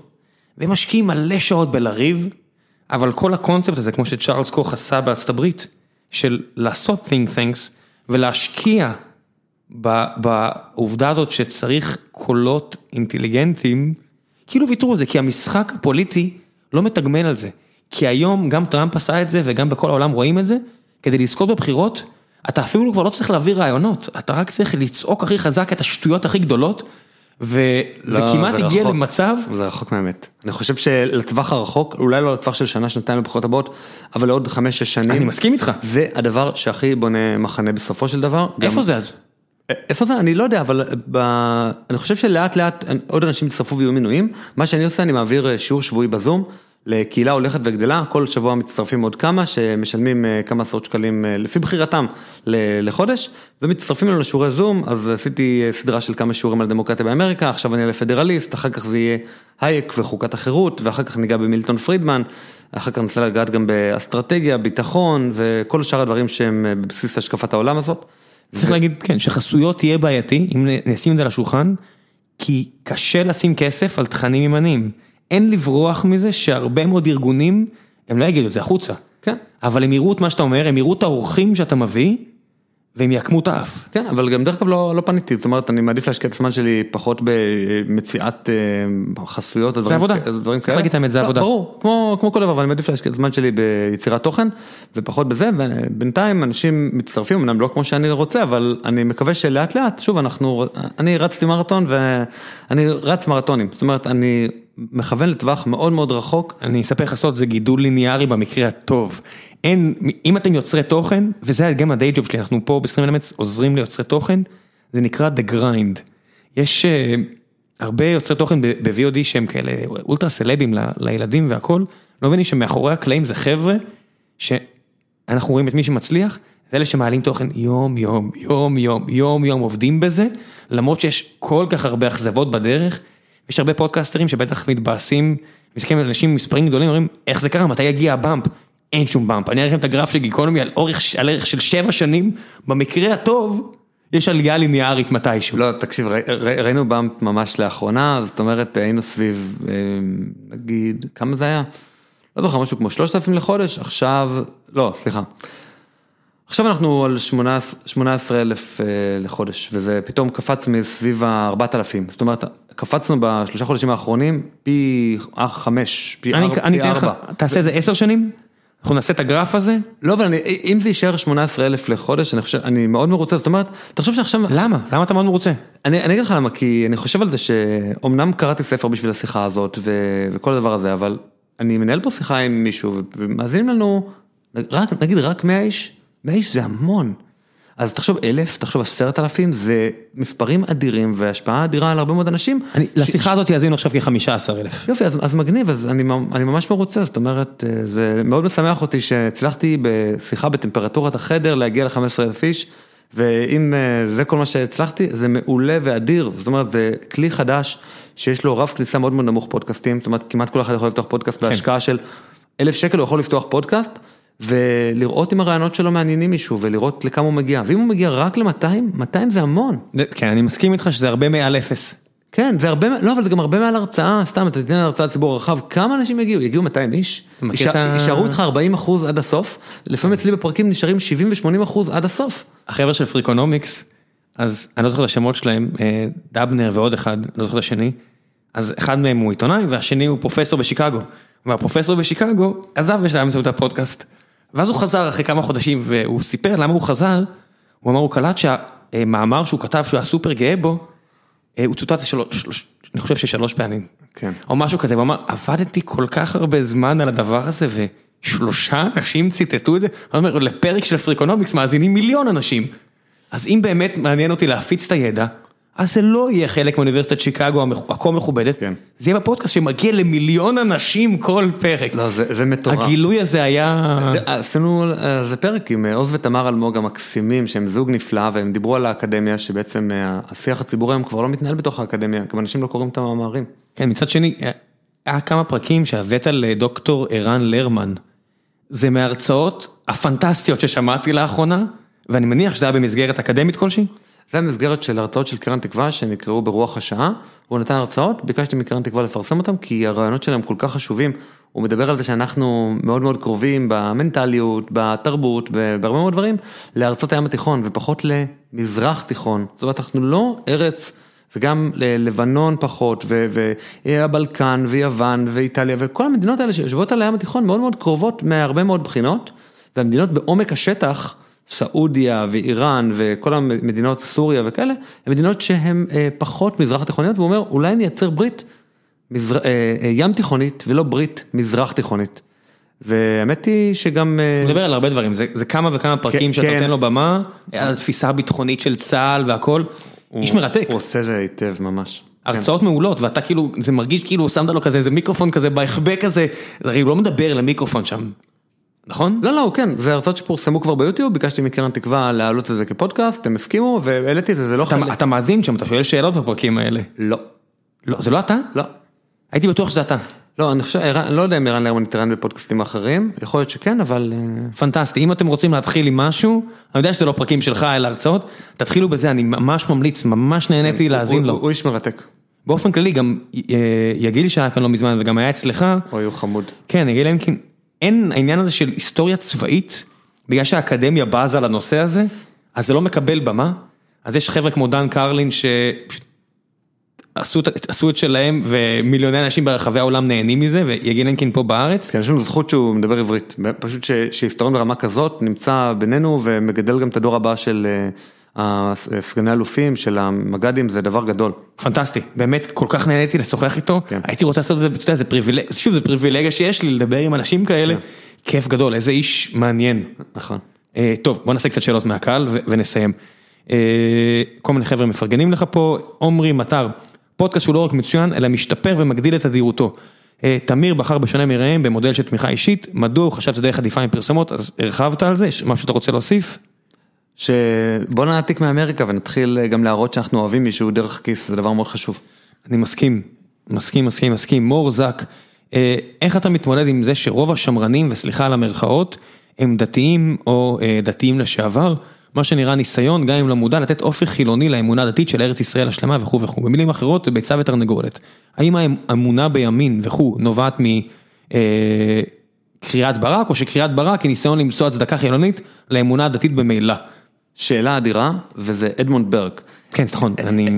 Speaker 1: והם משקיעים מלא שעות בלריב, אבל כל הקונספט הזה, כמו שצ'ארלס קוך עשה בארצות הברית, של לעשות think thanks ולהשקיע בעובדה הזאת שצריך קולות אינטליגנטים, כאילו ויתרו על זה, כי המשחק הפוליטי לא מתגמל על זה. כי היום גם טראמפ עשה את זה וגם בכל העולם רואים את זה, כדי לזכות בבחירות, אתה אפילו כבר לא צריך להביא רעיונות, אתה רק צריך לצעוק הכי חזק את השטויות הכי גדולות, וזה לא, כמעט הגיע רחוק, למצב...
Speaker 3: זה רחוק מהאמת. אני חושב שלטווח הרחוק, אולי לא לטווח של שנה, שנתיים לבחירות הבאות, אבל לעוד חמש-שש שנים...
Speaker 1: אני מסכים איתך.
Speaker 3: זה הדבר שהכי בונה מחנה בסופו של דבר.
Speaker 1: איפה. זה אז?
Speaker 3: איפה זה? אני לא יודע, אבל ב... אני חושב שלאט לאט עוד אנשים יצטרפו ויהיו מינויים. מה שאני עושה, אני מעביר אה, שיעור שבועי בזום. לקהילה הולכת וגדלה, כל שבוע מצטרפים עוד כמה שמשלמים אה, כמה עשרות שקלים אה, לפי בחירתם לחודש ומצטרפים לנו לשיעורי זום, אז עשיתי סדרה של כמה שיעורים על דמוקרטיה באמריקה, עכשיו אני אעלה פדרליסט, אחר כך זה יהיה הייק וחוקת החירות ואחר כך ניגע במילטון פרידמן, אחר כך ננסה לגעת גם באסטרטגיה, ביטחון וכל שאר הדברים שהם בבסיס השקפת העולם הזאת.
Speaker 1: צריך להגיד, כן, שחסויות תהיה בעייתי, אם נשים את זה על השולחן, כי קשה לשים כסף על תכנים ימניים. אין לברוח מזה שהרבה מאוד ארגונים, הם לא יגידו את זה החוצה.
Speaker 3: כן.
Speaker 1: אבל הם יראו את מה שאתה אומר, הם יראו את האורחים שאתה מביא, והם יעקמו את האף.
Speaker 3: כן, אבל גם דרך אגב לא, לא פניתי, זאת אומרת, אני מעדיף להשקיע את הזמן שלי פחות במציאת אה, חסויות
Speaker 1: או דברים,
Speaker 3: דברים
Speaker 1: כאלה. צריך להגיד האמת, זה
Speaker 3: לא,
Speaker 1: עבודה.
Speaker 3: ברור, כמו, כמו כל דבר, אבל אני מעדיף להשקיע את הזמן שלי ביצירת תוכן, ופחות בזה, ובינתיים אנשים מצטרפים, אמנם לא כמו שאני רוצה, אבל אני מקווה שלאט לאט, שוב, אנחנו, אני רצתי מרתון ואני רץ מרתונים, זאת אומרת, אני... מכוון לטווח מאוד מאוד רחוק.
Speaker 1: אני אספר לך סוד, זה גידול ליניארי במקרה הטוב. אין, אם אתם יוצרי תוכן, וזה גם הדיי ג'וב שלי, אנחנו פה ב-20 אלמנטס עוזרים ליוצרי תוכן, זה נקרא The Grind. יש uh, הרבה יוצרי תוכן ב-VOD שהם כאלה אולטרה סלבים לילדים והכל, לא מבינים שמאחורי הקלעים זה חבר'ה, שאנחנו רואים את מי שמצליח, זה אלה שמעלים תוכן יום יום, יום יום, יום יום עובדים בזה, למרות שיש כל כך הרבה אכזבות בדרך, יש הרבה פודקאסטרים שבטח מתבאסים, מסתכלים על אנשים עם מספרים גדולים, אומרים איך זה קרה, מתי יגיע הבאמפ? אין שום באמפ, אני אראה לכם את הגרף של גיקונומי על ערך של שבע שנים, במקרה הטוב, יש עלייה ליניארית מתישהו.
Speaker 3: לא, תקשיב, ראינו באמפ ממש לאחרונה, זאת אומרת היינו סביב, אה, נגיד, כמה זה היה? לא זוכר, משהו כמו 3,000 לחודש, עכשיו, לא, סליחה. עכשיו אנחנו על 18 אלף אה, לחודש, וזה פתאום קפץ מסביב ה-4,000, זאת אומרת, קפצנו בשלושה חודשים האחרונים פי חמש, פי ארבע.
Speaker 1: אני אתן לך, תעשה את זה עשר שנים? אנחנו נעשה את הגרף הזה?
Speaker 3: לא, אבל אני, אם זה יישאר 18 אלף לחודש, אני חושב, אני מאוד מרוצה, זאת אומרת, תחשוב שעכשיו...
Speaker 1: למה? למה אתה מאוד מרוצה?
Speaker 3: אני, אני אגיד לך למה, כי אני חושב על זה שאומנם קראתי ספר בשביל השיחה הזאת ו, וכל הדבר הזה, אבל אני מנהל פה שיחה עם מישהו ומאזינים לנו, רק, נגיד רק 100 איש, 100 איש זה המון. אז תחשוב אלף, תחשוב עשרת אלפים, זה מספרים אדירים והשפעה אדירה על הרבה מאוד אנשים.
Speaker 1: אני, ש... לשיחה הזאת יאזינו עכשיו כחמישה עשר אלף.
Speaker 3: יופי, אז, אז מגניב, אז אני, אני ממש מרוצה, זאת אומרת, אה, זה מאוד משמח אותי שהצלחתי בשיחה בטמפרטורת החדר להגיע ל-15 אלף איש, ואם אה, זה כל מה שהצלחתי, זה מעולה ואדיר, זאת אומרת, זה כלי חדש שיש לו רף כניסה מאוד מאוד נמוך פודקאסטים, זאת אומרת, כמעט כל אחד יכול לפתוח פודקאסט כן. בהשקעה של אלף שקל, הוא יכול לפתוח פודקאסט. ולראות אם הרעיונות שלו מעניינים מישהו ולראות לכמה הוא מגיע, ואם הוא מגיע רק ל-200, 200 זה המון.
Speaker 1: כן, אני מסכים איתך שזה הרבה מעל אפס.
Speaker 3: כן, זה הרבה, לא, אבל זה גם הרבה מעל הרצאה, סתם, אתה תיתן הרצאה לציבור הרחב, כמה אנשים יגיעו? יגיעו 200 איש? יישארו איתך 40 אחוז עד הסוף, לפעמים אצלי בפרקים נשארים 70 ו-80 אחוז עד הסוף.
Speaker 1: החבר'ה של פריקונומיקס, אז אני לא זוכר את השמות שלהם, אה, דבנר ועוד אחד, לא זוכר את השני, אז אחד מהם הוא עיתונאי והשני הוא פרופסור בשיקגו, והפרופסור בשיקגו עזב בשלב מסוים את הפודקאסט. ואז הוא חזר אחרי כמה חודשים והוא סיפר למה הוא חזר, הוא אמר הוא קלט שהמאמר שהוא כתב שהוא היה סופר גאה בו, אה, הוא צוטט שלוש, אני חושב ששלוש פעמים,
Speaker 3: כן.
Speaker 1: או משהו כזה, הוא אמר עבדתי כל כך הרבה זמן על הדבר הזה ושלושה אנשים ציטטו את זה, הוא אומר לפרק של פריקונומיקס מאזינים מיליון אנשים, אז אם באמת מעניין אותי להפיץ את הידע, אז זה לא יהיה חלק מאוניברסיטת שיקגו הכה מכובדת,
Speaker 3: כן.
Speaker 1: זה יהיה בפודקאסט שמגיע למיליון אנשים כל פרק.
Speaker 3: לא, זה זה מטורף.
Speaker 1: הגילוי הזה היה...
Speaker 3: עשינו על זה פרק עם עוז ותמר אלמוג המקסימים, שהם זוג נפלא, והם דיברו על האקדמיה, שבעצם אה, השיח הציבורי היום כבר לא מתנהל בתוך האקדמיה, גם אנשים לא קוראים את המאמרים.
Speaker 1: כן, מצד שני, היה כמה פרקים שהבאת לדוקטור ערן לרמן. זה מההרצאות הפנטסטיות ששמעתי לאחרונה, ואני מניח שזה היה במסגרת אקדמית כלשהי?
Speaker 3: זה המסגרת של הרצאות של קרן תקווה שנקראו ברוח השעה, הוא נתן הרצאות, ביקשתי מקרן תקווה לפרסם אותם כי הרעיונות שלהם כל כך חשובים, הוא מדבר על זה שאנחנו מאוד מאוד קרובים במנטליות, בתרבות, בהרבה מאוד דברים, לארצות הים התיכון ופחות למזרח תיכון, זאת אומרת אנחנו לא ארץ וגם ללבנון פחות והבלקן ויוון ואיטליה וכל המדינות האלה שיושבות על הים התיכון מאוד מאוד קרובות מהרבה מאוד בחינות והמדינות בעומק השטח סעודיה ואיראן וכל המדינות, סוריה וכאלה, הן מדינות שהן פחות מזרח תיכוניות, והוא אומר, אולי נייצר ברית מזר... ים תיכונית ולא ברית מזרח תיכונית. והאמת היא שגם...
Speaker 1: הוא מדבר על הרבה דברים, זה, זה כמה וכמה פרקים שאתה נותן לו במה, על התפיסה הביטחונית של צה"ל והכל, איש מרתק.
Speaker 3: הוא עושה זה היטב ממש.
Speaker 1: הרצאות מעולות, ואתה כאילו, זה מרגיש כאילו שמת לו כזה איזה מיקרופון כזה בהחבא כזה, הרי הוא לא מדבר למיקרופון שם. נכון?
Speaker 3: לא, לא, כן, זה הרצאות שפורסמו כבר ביוטיוב, ביקשתי מקרן תקווה להעלות את זה כפודקאסט, הם הסכימו והעליתי את זה, זה לא חלק.
Speaker 1: אתה מאזין שם, אתה שואל שאלות בפרקים האלה.
Speaker 3: לא.
Speaker 1: לא, זה לא אתה?
Speaker 3: לא.
Speaker 1: הייתי בטוח שזה אתה.
Speaker 3: לא, אני חושב, אני לא יודע אם ערן לרמן התראיין בפודקאסטים אחרים, יכול להיות שכן, אבל...
Speaker 1: פנטסטי, אם אתם רוצים להתחיל עם משהו, אני יודע שזה לא פרקים שלך, אלא הרצאות, תתחילו בזה, אני ממש ממליץ, ממש נהניתי להאזין לו.
Speaker 3: הוא איש מרתק.
Speaker 1: באופן כללי, גם יגיל שהיה כאן לא מזמן, וגם היה אצלך.
Speaker 3: אוי, הוא חמוד.
Speaker 1: כן, יגיל הנקין. אין העניין הזה של היסטוריה צבאית, בגלל שהאקדמיה בזה לנושא הזה, אז זה לא מקבל במה. אז יש חבר'ה כמו דן קרלין שעשו את שלהם ומיליוני אנשים ברחבי העולם נהנים מזה ויגיל הנקין פה בארץ.
Speaker 3: כן, יש לנו זכות שהוא מדבר עברית, פשוט שהיסטוריון ברמה כזאת נמצא בינינו ומגדל גם את הדור הבא של הסגני אלופים של המג"דים זה דבר גדול.
Speaker 1: פנטסטי, באמת כל כך נהניתי לשוחח איתו, הייתי רוצה לעשות את זה, זה פריבילגיה, שוב זה פריבילגיה שיש לי לדבר עם אנשים כאלה, כיף גדול, איזה איש מעניין.
Speaker 3: נכון.
Speaker 1: טוב, בוא נעשה קצת שאלות מהקהל ונסיים. כל מיני חבר'ה מפרגנים לך פה, עומרי מטר, פודקאסט שהוא לא רק מצוין, אלא משתפר ומגדיל את תדירותו. תמיר בחר בשונה מראם במודל של תמיכה אישית, מדוע הוא חשב שזה דרך עדיפה מפרסמות, אז הרחבת על זה, משהו שאתה רוצה להוסיף?
Speaker 3: שבוא נעתיק מאמריקה ונתחיל גם להראות שאנחנו אוהבים מישהו דרך כיס, זה דבר מאוד חשוב.
Speaker 1: אני מסכים, מסכים, מסכים, מסכים. מור זק, איך אתה מתמודד עם זה שרוב השמרנים, וסליחה על המרכאות, הם דתיים או דתיים לשעבר, מה שנראה ניסיון, גם אם לא מודע, לתת אופי חילוני לאמונה הדתית של ארץ ישראל השלמה וכו' וכו'. במילים אחרות, ביצה ותרנגולת. האם האמונה בימין וכו' נובעת מקריאת ברק, או שקריאת ברק היא ניסיון למצוא הצדקה חילונית לאמונה הדתית במילא?
Speaker 3: שאלה אדירה, וזה אדמונד ברק.
Speaker 1: כן, נכון, אני...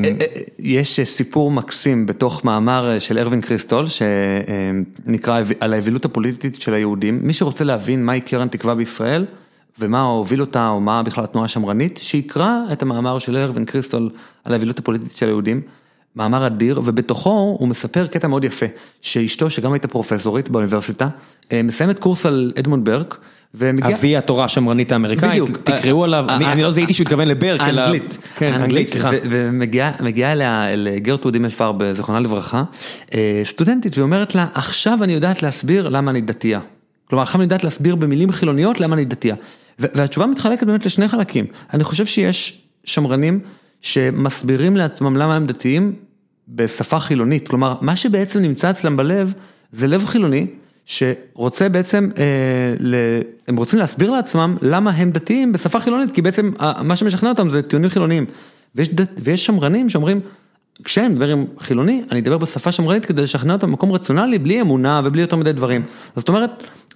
Speaker 3: יש סיפור מקסים בתוך מאמר של ארווין קריסטול, שנקרא על האווילות הפוליטית של היהודים. מי שרוצה להבין מהי קרן תקווה בישראל, ומה הוביל אותה, או מה בכלל התנועה השמרנית, שיקרא את המאמר של ארווין קריסטול על האווילות הפוליטית של היהודים. מאמר אדיר, ובתוכו הוא מספר קטע מאוד יפה, שאשתו, שגם הייתה פרופסורית באוניברסיטה, מסיימת קורס על אדמונד ברק,
Speaker 1: אבי התורה השמרנית האמריקאית, תקראו עליו, אני לא זיהיתי שהוא התכוון לברק, אלא...
Speaker 3: אנגלית, אנגלית, סליחה. ומגיעה אליה לגרטרוד הימלפרב, זיכרונה לברכה, סטודנטית, ואומרת לה, עכשיו אני יודעת להסביר למה אני דתייה. כלומר, עכשיו אני יודעת להסביר במילים חילוניות למה אני דתייה. והתשובה מתחלקת באמת לשני חלקים. אני חושב שיש שמרנים שמסבירים לעצמם למה הם דתיים בשפה חילונית. כלומר, מה שבעצם נמצא אצלם בלב, זה לב חילוני. שרוצה בעצם, הם רוצים להסביר לעצמם למה הם דתיים בשפה חילונית, כי בעצם מה שמשכנע אותם זה טיעונים חילוניים. ויש, ויש שמרנים שאומרים, כשאני מדבר עם חילוני, אני אדבר בשפה שמרנית כדי לשכנע אותם במקום רציונלי, בלי אמונה ובלי יותר מדי דברים. זאת אומרת,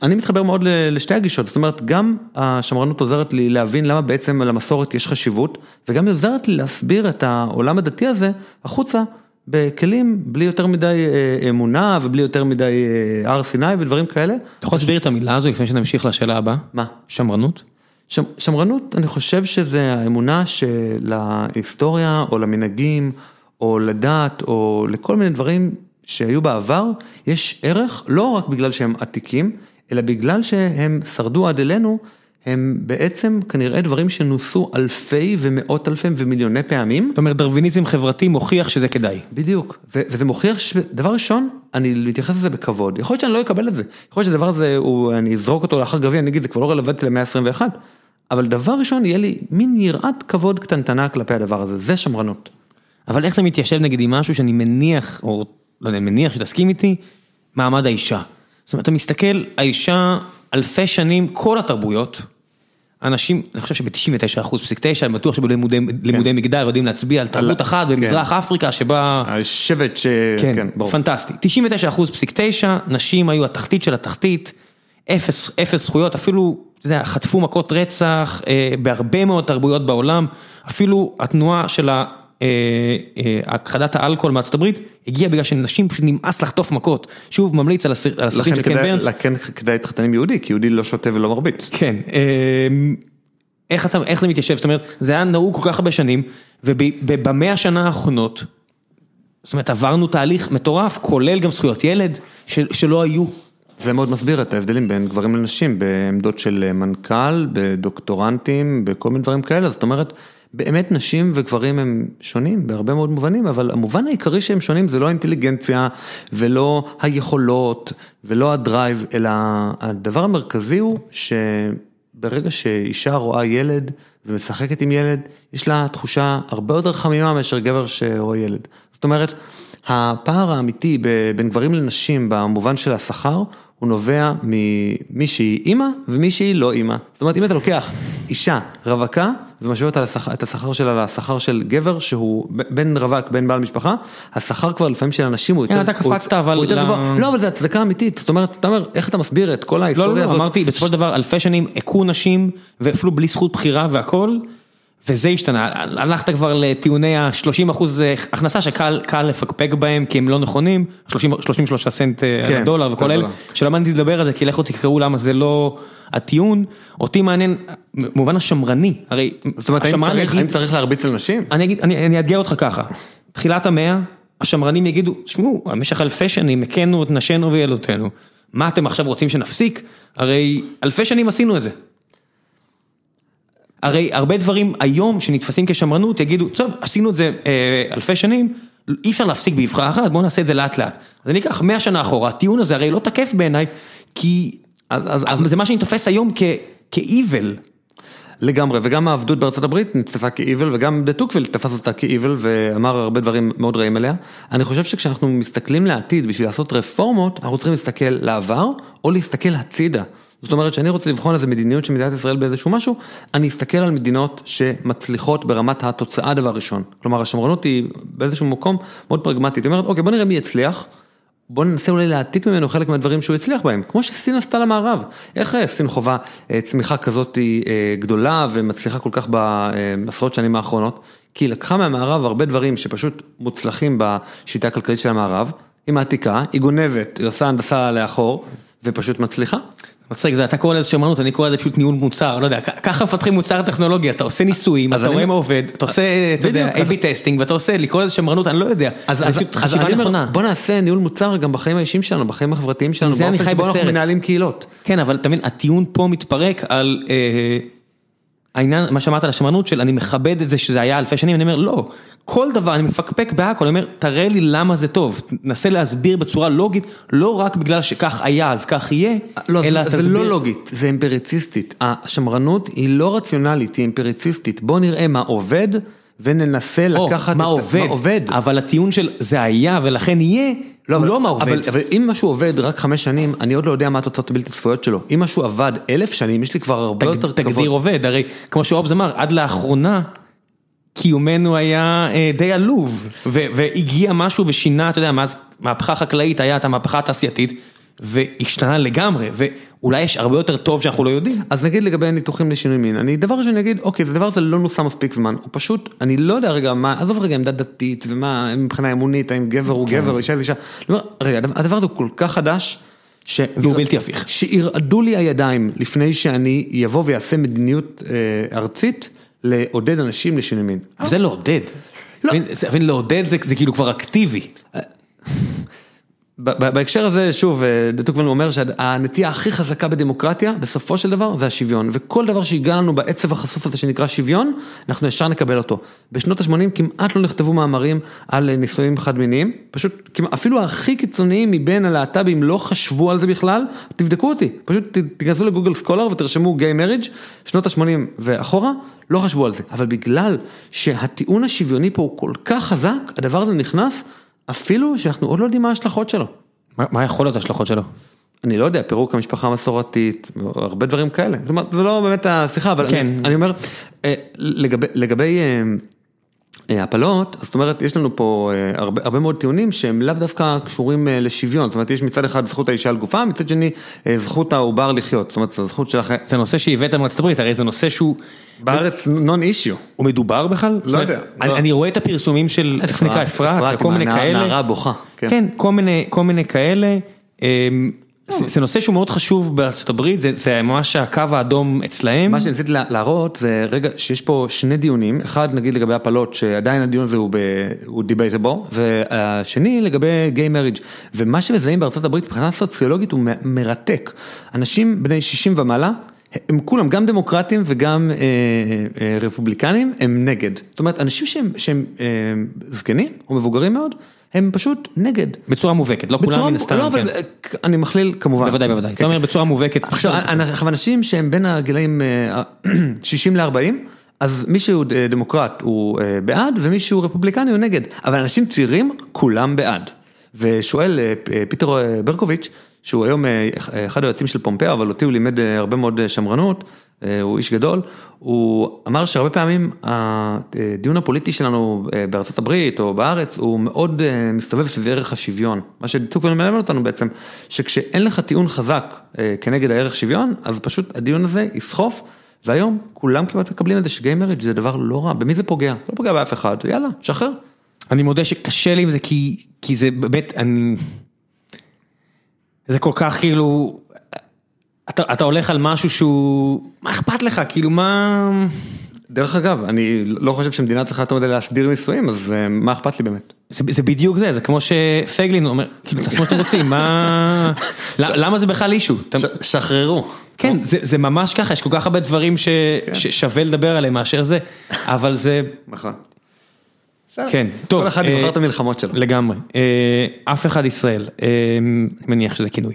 Speaker 3: אני מתחבר מאוד לשתי הגישות, זאת אומרת, גם השמרנות עוזרת לי להבין למה בעצם למסורת יש חשיבות, וגם היא עוזרת לי להסביר את העולם הדתי הזה החוצה. בכלים בלי יותר מדי אמונה ובלי יותר מדי הר סיני ודברים כאלה.
Speaker 1: אתה יכול להסביר את המילה הזו לפני שנמשיך לשאלה הבאה?
Speaker 3: מה?
Speaker 1: שמרנות?
Speaker 3: שמרנות, אני חושב שזה האמונה שלהיסטוריה או למנהגים או לדת או לכל מיני דברים שהיו בעבר, יש ערך לא רק בגלל שהם עתיקים, אלא בגלל שהם שרדו עד אלינו, הם בעצם כנראה דברים שנוסו אלפי ומאות אלפי ומיליוני פעמים.
Speaker 1: זאת אומרת, דרוויניזם חברתי מוכיח שזה כדאי.
Speaker 3: בדיוק, וזה מוכיח שדבר ראשון, אני מתייחס לזה בכבוד, יכול להיות שאני לא אקבל את זה, יכול להיות שהדבר הזה, הוא, אני אזרוק אותו לאחר גביע, אני אגיד, זה כבר לא רלוונטי למאה ה-21, אבל דבר ראשון, יהיה לי מין יראת כבוד קטנטנה כלפי הדבר הזה, זה שמרנות.
Speaker 1: אבל איך זה מתיישב נגיד עם משהו שאני מניח, או לא יודע, מניח שתסכים איתי, מעמד האישה. זאת אומרת, אתה מסתכל, האישה אלפי שנים, כל התרבויות, אנשים, אני חושב שב-99 אחוז פסיק 9, אני בטוח שבלימודי כן. מגדר יודעים להצביע על תרבות אחת במזרח כן. אפריקה שבה...
Speaker 3: השבט ש...
Speaker 1: כן, כן ברור. פנטסטי. 99 אחוז פסיק 9, נשים היו התחתית של התחתית, אפס, אפס זכויות, אפילו, אתה יודע, חטפו מכות רצח אה, בהרבה מאוד תרבויות בעולם, אפילו התנועה של ה... אה, אה, הכחדת האלכוהול מארצות הברית הגיע בגלל שנשים פשוט נמאס לחטוף מכות. שוב ממליץ על הסרטים של קן ברנס.
Speaker 3: לכן כדאי להתחתן עם יהודי, כי יהודי לא שותה ולא מרביץ.
Speaker 1: כן. אה, איך, זה מתיישב? זאת אומרת, זה היה נהוג כל כך הרבה שנים, ובמאה השנה האחרונות, זאת אומרת, עברנו תהליך מטורף, כולל גם זכויות ילד, של, שלא היו.
Speaker 3: זה מאוד מסביר את ההבדלים בין גברים לנשים, בעמדות של מנכ"ל, בדוקטורנטים, בכל מיני דברים כאלה, זאת אומרת, באמת נשים וגברים הם שונים בהרבה מאוד מובנים, אבל המובן העיקרי שהם שונים זה לא האינטליגנציה ולא היכולות ולא הדרייב, אלא הדבר המרכזי הוא שברגע שאישה רואה ילד ומשחקת עם ילד, יש לה תחושה הרבה יותר חמימה מאשר גבר שרואה ילד. זאת אומרת, הפער האמיתי בין גברים לנשים במובן של השכר, הוא נובע ממי שהיא אימא ומי שהיא לא אימא. זאת אומרת, אם אתה לוקח אישה רווקה ומשווה אותה את השכר שלה לשכר של גבר שהוא בין רווק, בין בעל משפחה, השכר כבר לפעמים של אנשים הוא
Speaker 1: יותר גבוה. אתה קפצת אבל...
Speaker 3: לא, אבל זה הצדקה אמיתית, זאת אומרת, אתה אומר, איך אתה מסביר את כל ההיסטוריה הזאת?
Speaker 1: לא, לא, אמרתי, בסופו של דבר, אלפי שנים הכו נשים, ואפילו בלי זכות בחירה והכל. וזה השתנה, הלכת כבר לטיעוני ה-30 אחוז הכנסה שקל לפקפק בהם כי הם לא נכונים, 33 סנט אה, כן, דולר וכל אלה, שלמדתי לדבר על זה כי לכו תקראו למה זה לא הטיעון, אותי מעניין, במובן השמרני, הרי
Speaker 3: זאת אומרת, האם צריך להרביץ לנשים?
Speaker 1: אני אגיד, אני אאתגר אותך ככה, תחילת המאה, השמרנים יגידו, תשמעו, במשך אלפי שנים הכינו את נשינו וילדותינו, מה אתם עכשיו רוצים שנפסיק? הרי אלפי שנים עשינו את זה. הרי הרבה דברים היום שנתפסים כשמרנות יגידו, טוב, עשינו את זה אה, אלפי שנים, אי אפשר להפסיק באבחה אחת, בואו נעשה את זה לאט לאט. אז אני אקח 100 שנה אחורה, הטיעון הזה הרי לא תקף בעיניי, כי אז, אז, זה מה שאני תופס היום כאיבל.
Speaker 3: לגמרי, וגם העבדות בארצות הברית נתפסה כ evil, וגם דה טוקוויל תפס אותה כ evil, ואמר הרבה דברים מאוד רעים עליה. אני חושב שכשאנחנו מסתכלים לעתיד בשביל לעשות רפורמות, אנחנו צריכים להסתכל לעבר, או להסתכל הצידה. זאת אומרת שאני רוצה לבחון איזה מדיניות של מדינת ישראל באיזשהו משהו, אני אסתכל על מדינות שמצליחות ברמת התוצאה דבר ראשון. כלומר השמרנות היא באיזשהו מקום מאוד פרגמטית, היא אומרת אוקיי בוא נראה מי יצליח, בוא ננסה אולי להעתיק ממנו חלק מהדברים שהוא הצליח בהם, כמו שסין עשתה למערב. איך אה, סין חווה אה, צמיחה כזאת אה, גדולה ומצליחה כל כך בעשרות שנים האחרונות? כי היא לקחה מהמערב הרבה דברים שפשוט מוצלחים בשיטה הכלכלית של המערב, היא מעתיקה, היא גונבת, היא עושה הנדסה לאחור, ופשוט מצליחה.
Speaker 1: מצחיק, אתה קורא לזה שמרנות, אני קורא לזה פשוט ניהול מוצר, לא יודע, ככה מפתחים מוצר טכנולוגי, אתה עושה ניסויים, אתה רואה מה עובד, אתה עושה, אתה יודע, A-B testing, ואתה עושה, לקרוא לזה שמרנות, אני לא יודע, זה פשוט חשיבה נכונה.
Speaker 3: בוא נעשה ניהול מוצר גם בחיים האישיים שלנו, בחיים החברתיים שלנו, באופן שבו אנחנו מנהלים קהילות.
Speaker 1: כן, אבל אתה מבין, הטיעון פה מתפרק על... העניין, מה שאמרת על השמרנות של אני מכבד את זה שזה היה אלפי שנים, אני אומר לא, כל דבר, אני מפקפק בהכל, אני אומר תראה לי למה זה טוב, נסה להסביר בצורה לוגית, לא רק בגלל שכך היה אז כך יהיה,
Speaker 3: לא, אלא זה, תסביר. זה לא לוגית, זה אמפיריציסטית, השמרנות היא לא רציונלית, היא אמפריציסטית, בוא נראה מה עובד וננסה לקחת
Speaker 1: מה את עובד, מה עובד, אבל הטיעון של זה היה ולכן יהיה, הוא לא מה עובד.
Speaker 3: אבל, אם משהו עובד רק חמש שנים, אני עוד לא יודע מה התוצאות הבלתי צפויות שלו. אם משהו עבד אלף שנים, יש לי כבר הרבה תג, יותר
Speaker 1: כבוד. תגדיר עובד, הרי כמו שאובס אמר, עד לאחרונה, קיומנו היה אה, די עלוב, והגיע משהו ושינה, אתה יודע, מאז מהפכה חקלאית היה את המהפכה התעשייתית, והשתנה לגמרי, ואולי יש הרבה יותר טוב שאנחנו לא יודעים.
Speaker 3: אז נגיד לגבי ניתוחים לשינוי מין, אני דבר ראשון אגיד, אוקיי, זה דבר הזה לא נוסע מספיק זמן, הוא פשוט, אני לא יודע רגע מה, עזוב רגע עמדה דתית, ומה מבחינה אמונית, האם גבר הוא כן. גבר, אישה זה אישה, לא, רגע, הדבר הזה הוא כל כך חדש,
Speaker 1: ש... והוא בלתי הפיך.
Speaker 3: שירעדו לי הידיים לפני שאני אבוא ויעשה מדיניות אה, ארצית לעודד אנשים לשינוי מין.
Speaker 1: זה לעודד. לא. לעודד זה כאילו כבר אקטיבי.
Speaker 3: בהקשר הזה, שוב, טוקמן אומר שהנטייה הכי חזקה בדמוקרטיה, בסופו של דבר, זה השוויון. וכל דבר שהגיע לנו בעצב החשוף הזה שנקרא שוויון, אנחנו ישר נקבל אותו. בשנות ה-80 כמעט לא נכתבו מאמרים על נישואים חד מיניים, פשוט, אפילו הכי קיצוניים מבין הלהט"בים לא חשבו על זה בכלל, תבדקו אותי, פשוט תיכנסו לגוגל סקולר ותרשמו גיי מריג', שנות ה-80 ואחורה, לא חשבו על זה. אבל בגלל שהטיעון השוויוני פה הוא כל כך חזק, הדבר הזה נכנס. אפילו שאנחנו עוד לא יודעים מה ההשלכות שלו.
Speaker 1: מה יכול להיות ההשלכות שלו?
Speaker 3: אני לא יודע, פירוק המשפחה המסורתית, הרבה דברים כאלה. זאת אומרת, זה לא באמת השיחה, אבל כן. אני, אני אומר, אה, לגבי, לגבי אה, הפלות, זאת אומרת, יש לנו פה הרבה, הרבה מאוד טיעונים שהם לאו דווקא קשורים לשוויון. זאת אומרת, יש מצד אחד זכות האישה על גופה, מצד שני זכות העובר לחיות. זאת אומרת, זכות של אחרי...
Speaker 1: זה נושא שהבאת מארצות הברית, הרי זה נושא שהוא...
Speaker 3: בארץ נון אישיו.
Speaker 1: הוא מדובר בכלל?
Speaker 3: לא יודע.
Speaker 1: אני רואה את הפרסומים של, איך נקרא, אפרת, כל מיני כאלה.
Speaker 3: נערה בוכה.
Speaker 1: כן, כל מיני כאלה. זה נושא שהוא מאוד חשוב בארצות הברית, זה ממש הקו האדום אצלהם.
Speaker 3: מה שניסיתי להראות זה רגע שיש פה שני דיונים, אחד נגיד לגבי הפלות שעדיין הדיון הזה הוא דיבייטבו, והשני לגבי גיי מריג' ומה שמזהים בארצות הברית מבחינה סוציולוגית הוא מרתק. אנשים בני 60 ומעלה. הם כולם, גם דמוקרטים וגם אה, אה, רפובליקנים, הם נגד. זאת אומרת, אנשים שהם, שהם אה, זקנים או מבוגרים מאוד, הם פשוט נגד.
Speaker 1: בצורה מובהקת, לא כולם מן הסתם,
Speaker 3: לא, אבל כן. אני מכליל כמובן.
Speaker 1: בוודאי, בוודאי. אתה אומר בצורה מובהקת.
Speaker 3: עכשיו, אנשים שהם בין הגילאים 60 ל-40, אז מי שהוא דמוקרט הוא בעד, ומי שהוא רפובליקני הוא נגד. אבל אנשים צעירים, כולם בעד. ושואל פיטר ברקוביץ', שהוא היום אה, אחד היועצים של פומפאו, אבל אותי הוא לימד אה, הרבה מאוד אה, שמרנות, הוא איש גדול, הוא אמר שהרבה פעמים הדיון הפוליטי שלנו בארצות הברית או בארץ הוא מאוד מסתובב סביב ערך השוויון. מה שטוקמן מלמד אותנו בעצם, שכשאין לך טיעון חזק כנגד הערך שוויון, אז פשוט הדיון הזה יסחוף, והיום כולם כמעט מקבלים את זה שגיי מריג' זה דבר לא רע, במי זה פוגע? זה לא פוגע באף אחד, יאללה, שחרר.
Speaker 1: אני מודה שקשה לי עם זה כי, כי זה באמת, אני... זה כל כך כאילו, אתה, אתה הולך על משהו שהוא, מה אכפת לך, כאילו מה...
Speaker 3: דרך אגב, אני לא חושב שמדינה צריכה יותר מדי להסדיר נישואים, אז אה, מה אכפת לי באמת?
Speaker 1: זה, זה בדיוק זה, זה כמו שפייגלין אומר, כאילו תעשו מה שאתם רוצים, מה... למה זה בכלל אישו?
Speaker 3: ש, שחררו.
Speaker 1: כן, זה, זה ממש ככה, יש כל כך הרבה דברים ש, כן. ששווה לדבר עליהם מאשר זה, אבל זה...
Speaker 3: נכון.
Speaker 1: כן, טוב.
Speaker 3: כל אחד יבחר את המלחמות שלו.
Speaker 1: לגמרי. אף אחד ישראל, אני מניח שזה כינוי.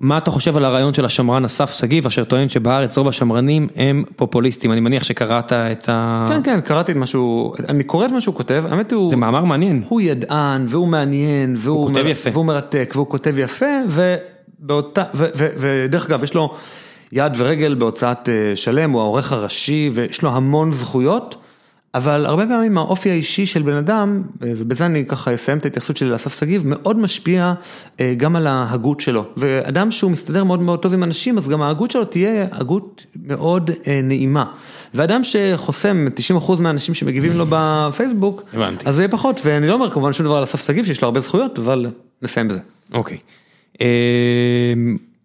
Speaker 1: מה אתה חושב על הרעיון של השמרן אסף שגיב, אשר טוען שבארץ רוב השמרנים הם פופוליסטים, אני מניח שקראת את ה...
Speaker 3: כן, כן, קראתי את מה שהוא, אני קורא את מה שהוא כותב, האמת הוא...
Speaker 1: זה מאמר מעניין.
Speaker 3: הוא ידען, והוא מעניין, והוא
Speaker 1: כותב יפה.
Speaker 3: והוא מרתק, והוא כותב יפה, ובאותה, ודרך אגב, יש לו יד ורגל בהוצאת שלם, הוא העורך הראשי, ויש לו המון זכויות. אבל הרבה פעמים האופי האישי של בן אדם, ובזה אני ככה אסיים את ההתייחסות שלי לאסף שגיב, מאוד משפיע אה, גם על ההגות שלו. ואדם שהוא מסתדר מאוד מאוד טוב עם אנשים, אז גם ההגות שלו תהיה הגות מאוד אה, נעימה. ואדם שחוסם 90% מהאנשים שמגיבים לו בפייסבוק,
Speaker 1: הבנתי.
Speaker 3: אז זה יהיה פחות, ואני לא אומר כמובן שום דבר על אסף שגיב, שיש לו הרבה זכויות, אבל נסיים בזה.
Speaker 1: אוקיי. אה,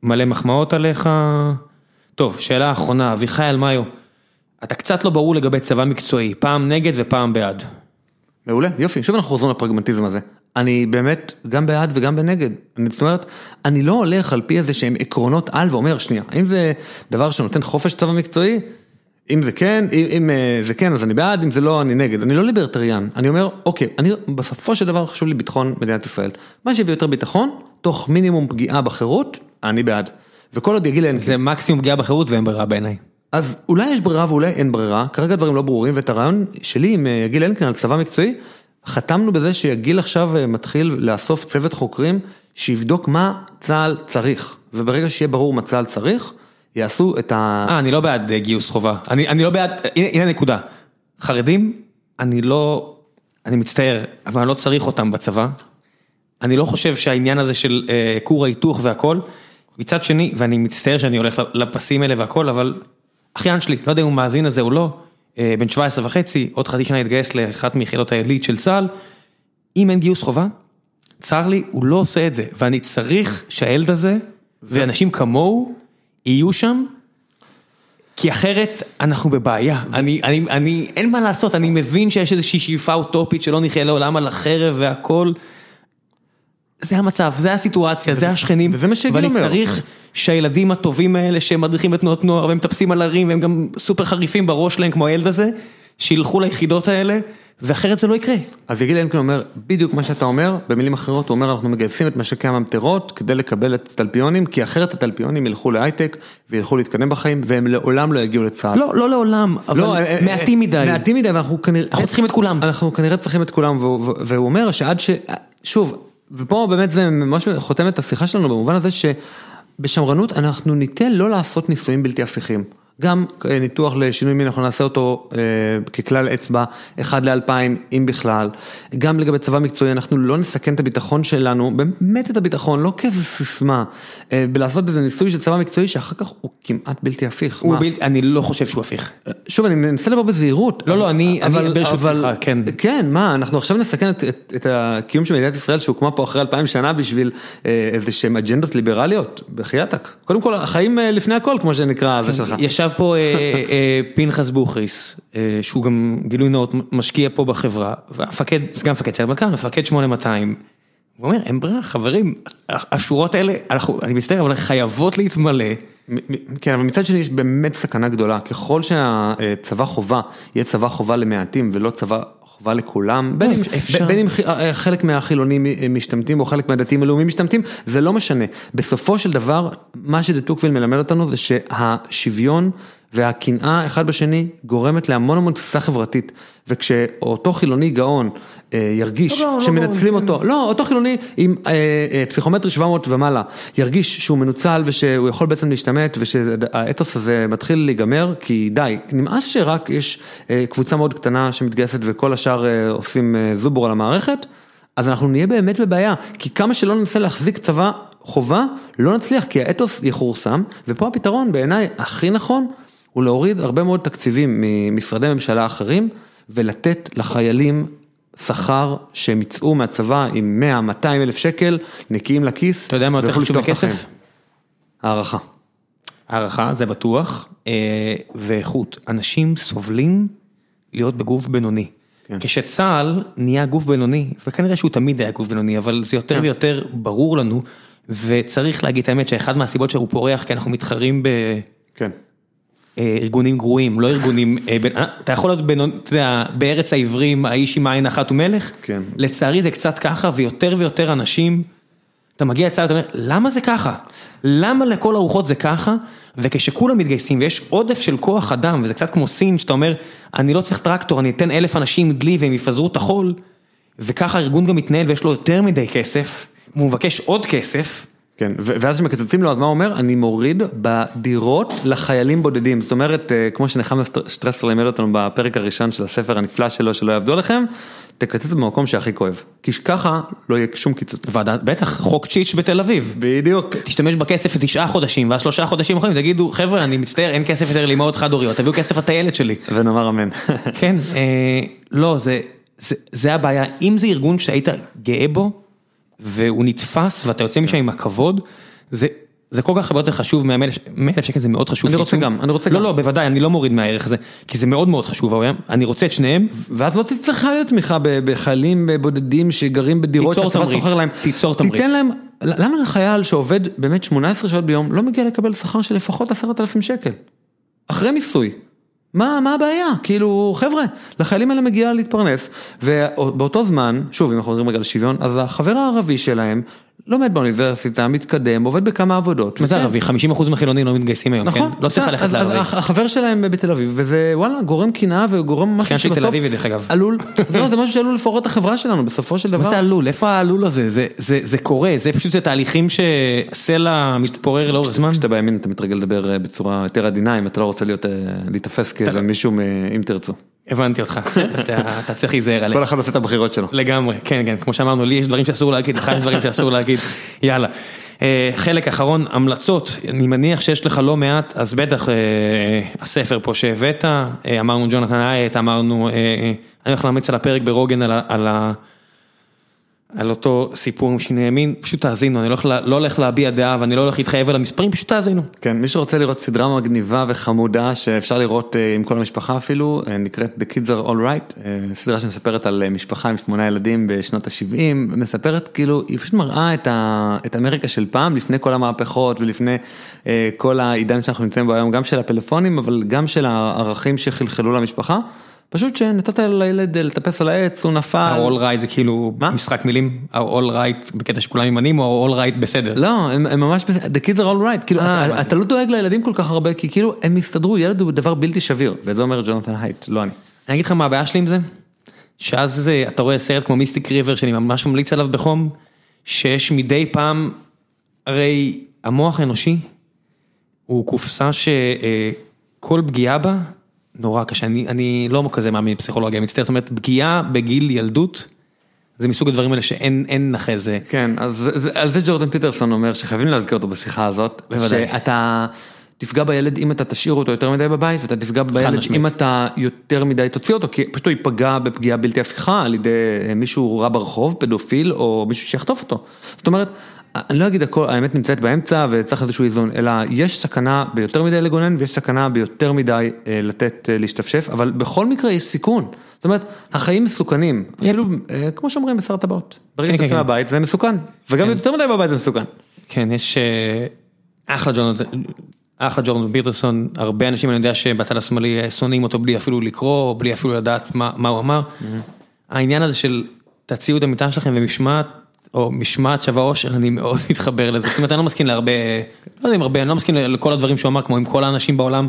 Speaker 1: מלא מחמאות עליך. טוב, שאלה אחרונה, אביחי אלמיו. אתה קצת לא ברור לגבי צבא מקצועי, פעם נגד ופעם בעד.
Speaker 3: מעולה, יופי, שוב אנחנו חוזרים לפרגמטיזם הזה. אני באמת גם בעד וגם בנגד. זאת אומרת, אני לא הולך על פי איזה שהם עקרונות על ואומר, שנייה, האם זה דבר שנותן חופש צבא מקצועי? אם זה כן, אם, אם אה, זה כן אז אני בעד, אם זה לא אני נגד. אני לא ליברטריאן, אני אומר, אוקיי, אני בסופו של דבר חשוב לי ביטחון מדינת ישראל. מה שיביא יותר ביטחון, תוך מינימום פגיעה בחירות, אני בעד. וכל עוד יגיל אין...
Speaker 1: זה מקסימום פגיעה בחירות ואין ברירה בעיניי.
Speaker 3: אז אולי יש ברירה ואולי אין ברירה, כרגע דברים לא ברורים, ואת הרעיון שלי עם אה, יגיל אלקין על צבא מקצועי, חתמנו בזה שיגיל עכשיו אה, מתחיל לאסוף צוות חוקרים שיבדוק מה צה"ל צריך, וברגע שיהיה ברור מה צה"ל צריך, יעשו את ה...
Speaker 1: אה, אני לא בעד אה, גיוס חובה, אני, אני לא בעד, הנה, הנה הנקודה, חרדים, אני לא, אני מצטער, אבל אני לא צריך אותם בצבא, אני לא חושב שהעניין הזה של כור ההיתוך והכל, מצד שני, ואני מצטער שאני הולך לפסים האלה והכל, אבל אחיין שלי, לא יודע אם הוא מאזין לזה או לא, אה, בן 17 וחצי, עוד חצי שנה התגייס לאחת מיחידות העילית של צה"ל, אם אין גיוס חובה, צר לי, הוא לא עושה את זה, ואני צריך שהילד הזה, ואנשים כמוהו, יהיו שם, כי אחרת אנחנו בבעיה, אני, אני, אני, אין מה לעשות, אני מבין שיש איזושהי שאיפה אוטופית שלא נחיה לעולם על החרב והכל. זה המצב, זה הסיטואציה, זה השכנים.
Speaker 3: וזה מה שגיל
Speaker 1: ואני
Speaker 3: אומר.
Speaker 1: צריך שהילדים הטובים האלה שהם מדריכים בתנועות נוער והם מטפסים על הרים והם גם סופר חריפים בראש שלהם כמו הילד הזה, שילכו ליחידות האלה, ואחרת זה לא יקרה.
Speaker 3: אז יגיל אלקין אומר בדיוק מה שאתה אומר, במילים אחרות הוא אומר אנחנו מגייסים את משקי הממטרות כדי לקבל את התלפיונים, כי אחרת התלפיונים ילכו להייטק וילכו להתקדם בחיים והם לעולם לא יגיעו לצה"ל.
Speaker 1: לא, לא לעולם, אבל
Speaker 3: לא, אה, אה,
Speaker 1: מעטים מדי.
Speaker 3: מעטים מדי, ואנחנו כנראה...
Speaker 1: אנחנו צריכים את כולם.
Speaker 3: אנחנו כנראה צריכים את כולם, והוא אומר שעד ש... שוב, ופה באמת זה ממש חותם את השיחה שלנו במובן הזה שבשמרנות אנחנו ניתן לא לעשות ניסויים בלתי הפיכים. גם אה, ניתוח לשינוי מין, אנחנו נעשה אותו אה, ככלל אצבע, אחד לאלפיים, אם בכלל. גם לגבי צבא מקצועי, אנחנו לא נסכן את הביטחון שלנו, באמת את הביטחון, לא כאיזה סיסמה, אה, בלעשות איזה ניסוי של צבא מקצועי שאחר כך הוא כמעט בלתי הפיך.
Speaker 1: הוא? בלתי- אני לא חושב שהוא הפיך.
Speaker 3: שוב, אני מנסה לדבר בזהירות.
Speaker 1: לא, לא, אני-
Speaker 3: אבל-
Speaker 1: ברשותך,
Speaker 3: אבל-
Speaker 1: כן.
Speaker 3: כן, מה, אנחנו עכשיו נסכן את, הקיום של מדינת ישראל שהוקמה פה אחרי אלפיים שנה בשביל אה, איזה שהם אג'נדות ליברליות, בחייאתק. קודם כל, החיים אה, לפני הכל, כמו שנקרא, זה שלך.
Speaker 1: ישב פה אה, אה, פנחס בוכריס, אה, שהוא גם גילוי נאות משקיע פה בחברה, והמפקד, סגן מפקד סיירת מטכ"ל, מפקד 8200. הוא אומר, אין ברירה, חברים, השורות האלה, אנחנו, אני מצטער, אבל חייבות להתמלא.
Speaker 3: כן, אבל מצד שני יש באמת סכנה גדולה, ככל שהצבא חובה יהיה צבא חובה למעטים ולא צבא חובה לכולם, בין אם,
Speaker 1: אפשר.
Speaker 3: בין אם ח- אה, חלק מהחילונים אה, משתמטים או חלק מהדתיים הלאומיים משתמטים, זה לא משנה. בסופו של דבר, מה שדה טוקוויל מלמד אותנו זה שהשוויון והקנאה אחד בשני גורמת להמון המון תסיסה חברתית, וכשאותו חילוני גאון אה, ירגיש
Speaker 1: לא גאון, לא
Speaker 3: שמנצלים אותו, לא, אותו חילוני עם אה, אה, פסיכומטרי 700 ומעלה, ירגיש שהוא מנוצל ושהוא יכול בעצם להשתמט ושהאתוס הזה מתחיל להיגמר, כי די, נמאס שרק יש אה, קבוצה מאוד קטנה שמתגייסת וכל השאר אה, עושים אה, זובור על המערכת, אז אנחנו נהיה באמת בבעיה, כי כמה שלא ננסה להחזיק צבא חובה, לא נצליח, כי האתוס יכורסם, ופה הפתרון בעיניי הכי נכון, הוא להוריד הרבה מאוד תקציבים ממשרדי ממשלה אחרים, ולתת לחיילים שכר שהם יצאו מהצבא עם 100-200 אלף שקל, נקיים לכיס.
Speaker 1: אתה יודע מה יותר חשוב בכסף?
Speaker 3: הערכה.
Speaker 1: הערכה, זה בטוח, אה, ואיכות. אנשים סובלים להיות בגוף בינוני.
Speaker 3: כן.
Speaker 1: כשצה"ל נהיה גוף בינוני, וכנראה שהוא תמיד היה גוף בינוני, אבל זה יותר ויותר ברור לנו, וצריך להגיד את האמת שאחד מהסיבות שהוא פורח, כי אנחנו מתחרים
Speaker 3: כן.
Speaker 1: בארגונים גרועים, לא ארגונים, אה, אה, אתה יכול להיות בינוני, אתה יודע, בארץ העברים, האיש עם עין אחת ומלך,
Speaker 3: כן.
Speaker 1: לצערי זה קצת ככה, ויותר ויותר אנשים, אתה מגיע לצה"ל, אתה אומר, למה זה ככה? למה לכל הרוחות זה ככה? וכשכולם מתגייסים ויש עודף של כוח אדם, וזה קצת כמו סין, שאתה אומר, אני לא צריך טרקטור, אני אתן אלף אנשים דלי והם יפזרו את החול, וככה הארגון גם מתנהל ויש לו יותר מדי כסף, והוא מבקש עוד כסף,
Speaker 3: כן, ואז כשמקצצים לו, אז מה הוא אומר? אני מוריד בדירות לחיילים בודדים. זאת אומרת, אה, כמו שנחמה שטר- שטרסלר לימד אותנו בפרק הראשון של הספר הנפלא שלו, שלא יעבדו עליכם, תקצץ במקום שהכי כואב. כי ככה לא יהיה שום קיצוץ.
Speaker 1: ועדת, בטח, חוק צ'יץ' בתל אביב.
Speaker 3: בדיוק.
Speaker 1: תשתמש בכסף לתשעה חודשים, ואז שלושה חודשים אחרונים תגידו, חבר'ה, אני מצטער, אין כסף יותר לאמהות חד-הוריות, תביאו כסף לטיילת שלי.
Speaker 3: ונאמר אמן.
Speaker 1: כן, אה, לא, זה, זה, זה הבעיה. אם זה ארגון שהיית גאה בו, והוא נתפס, ואתה יוצא משם עם הכבוד, זה... זה כל כך הרבה יותר חשוב מה-100 אלף שקל זה מאוד חשוב.
Speaker 3: אני רוצה גם, אני רוצה
Speaker 1: לא,
Speaker 3: גם.
Speaker 1: לא, בוודאי, אני לא מוריד מהערך הזה, כי זה מאוד מאוד חשוב. אני רוצה את שניהם,
Speaker 3: ואז לא צריכה להיות תמיכה בחיילים בודדים שגרים בדירות שהצבא
Speaker 1: תמריץ,
Speaker 3: שוכר להם.
Speaker 1: תיצור תמריץ.
Speaker 3: תיתן להם, למה לחייל שעובד באמת 18 שעות ביום לא מגיע לקבל שכר של לפחות 10,000 שקל? אחרי מיסוי. מה, מה הבעיה? כאילו, חבר'ה, לחיילים האלה מגיע להתפרנס, ובאותו זמן, שוב, אם אנחנו חוזרים רגע לשוויון, אז החבר הערבי שלהם לומד באוניברסיטה, מתקדם, עובד בכמה עבודות.
Speaker 1: מה זה
Speaker 3: וכן,
Speaker 1: ערבי? 50% מהחילונים לא מתגייסים היום,
Speaker 3: נכון,
Speaker 1: כן? לא צריך ללכת לערבי.
Speaker 3: החבר שלהם בתל אביב, וזה וואלה, גורם קנאה וגורם משהו שבסוף
Speaker 1: תל אביבי, דרך אגב.
Speaker 3: עלול, לא, זה משהו שעלול לפורר את החברה שלנו בסופו של דבר.
Speaker 1: מה זה עלול? איפה העלול הזה? זה- זה זה קורה, זה פשוט זה תהליכים שסלע מתפורר לאורך זמן.
Speaker 3: כשאתה בימין אתה מתרגל לדבר אה, בצורה יותר עדינה, אם אתה לא רוצה להיות, אה, להיתפס כאיזה מישהו, אם תרצו.
Speaker 1: הבנתי אותך, אתה- צריך להיזהר עליך.
Speaker 3: כל אחד עושה את הבחירות שלו.
Speaker 1: לגמרי, כן, כן, כמו שאמרנו, לי יש דברים שאסור להגיד, לך יש דברים שאסור להגיד, יאללה. אה, חלק אחרון, המלצות, אני מניח שיש לך לא מעט, אז בטח אה, הספר פה שהבאת, אה, אמרנו ג'ונתן אייט, אמרנו, אני הולך להמליץ על הפרק ברוגן על ה- על אותו סיפור עם שינוי ימין, פשוט תאזינו, אני לא הולך, לה- לא הולך להביע דעה ואני לא הולך להתחייב על המספרים, פשוט תאזינו.
Speaker 3: כן, מי שרוצה לראות סדרה מגניבה וחמודה שאפשר לראות אה, עם כל המשפחה אפילו, אה, נקראת The Kids are All Right, אה, סדרה שמספרת על משפחה עם שמונה ילדים בשנות ה-70, מספרת כאילו, היא פשוט מראה את, ה, את אמריקה של פעם, לפני כל המהפכות ולפני אה, כל העידן שאנחנו נמצאים בו היום, גם של הפלאפונים, אבל גם של הערכים שחלחלו למשפחה. פשוט שנתת לילד אה, לטפס על העץ, הוא נפל.
Speaker 1: ה-all right זה כאילו
Speaker 3: מה?
Speaker 1: משחק מילים, ה-all right בקטע שכולם ימנים או ה-all right בסדר.
Speaker 3: לא, הם, הם ממש, the kids are all right, כאילו,
Speaker 1: אה,
Speaker 3: אתה. אתה לא דואג לילדים כל כך הרבה, כי כאילו, הם יסתדרו, ילד הוא דבר בלתי שביר, וזה אומר ג'ונתן הייט, לא אני.
Speaker 1: אני אגיד לך מה הבעיה שלי עם זה, שאז זה, אתה רואה סרט כמו מיסטיק ריבר שאני ממש ממליץ עליו בחום, שיש מדי פעם, הרי המוח האנושי הוא קופסה שכל פגיעה בה נורא קשה, אני, אני לא כזה מאמין בפסיכולוגיה, מצטער, זאת אומרת פגיעה בגיל ילדות, זה מסוג הדברים האלה שאין אין אחרי זה.
Speaker 3: כן, אז זה- זה- על זה ג'ורדן פיטרסון אומר שחייבים להזכיר אותו בשיחה הזאת,
Speaker 1: בוודאי.
Speaker 3: שאתה תפגע בילד אם אתה תשאיר אותו יותר מדי בבית, ואתה תפגע בילד. אם אתה יותר מדי תוציא אותו, כי פשוט הוא ייפגע בפגיעה בלתי הפיכה על ידי מישהו רע ברחוב, פדופיל, או מישהו שיחטוף אותו. זאת אומרת, אני לא אגיד הכל, האמת נמצאת באמצע וצריך איזשהו איזון, אלא יש סכנה ביותר מדי לגונן ויש סכנה ביותר מדי אה, לתת אה, להשתפשף, אבל בכל מקרה יש סיכון. זאת אומרת, החיים מסוכנים, אפילו אה, כמו שאומרים בשר טבעות. ברגע
Speaker 1: כן,
Speaker 3: שאתה
Speaker 1: כן,
Speaker 3: יוצא
Speaker 1: כן.
Speaker 3: מהבית זה מסוכן, וגם יותר מדי בבית זה מסוכן.
Speaker 1: כן, יש אה, אחלה ג'ורדן, אחלה ג'ורדן פיטרסון, הרבה אנשים אני יודע שבצד השמאלי אה, שונאים אותו בלי אפילו לקרוא, בלי אפילו לדעת מה, מה הוא אמר. העניין הזה של תציעו את המטען שלכם ומשמעת, או משמעת שווה אושר, אני מאוד מתחבר לזה, זאת אומרת אני לא מסכים להרבה, לא יודע אם הרבה, אני לא מסכים לכל הדברים שהוא אמר כמו עם כל האנשים בעולם,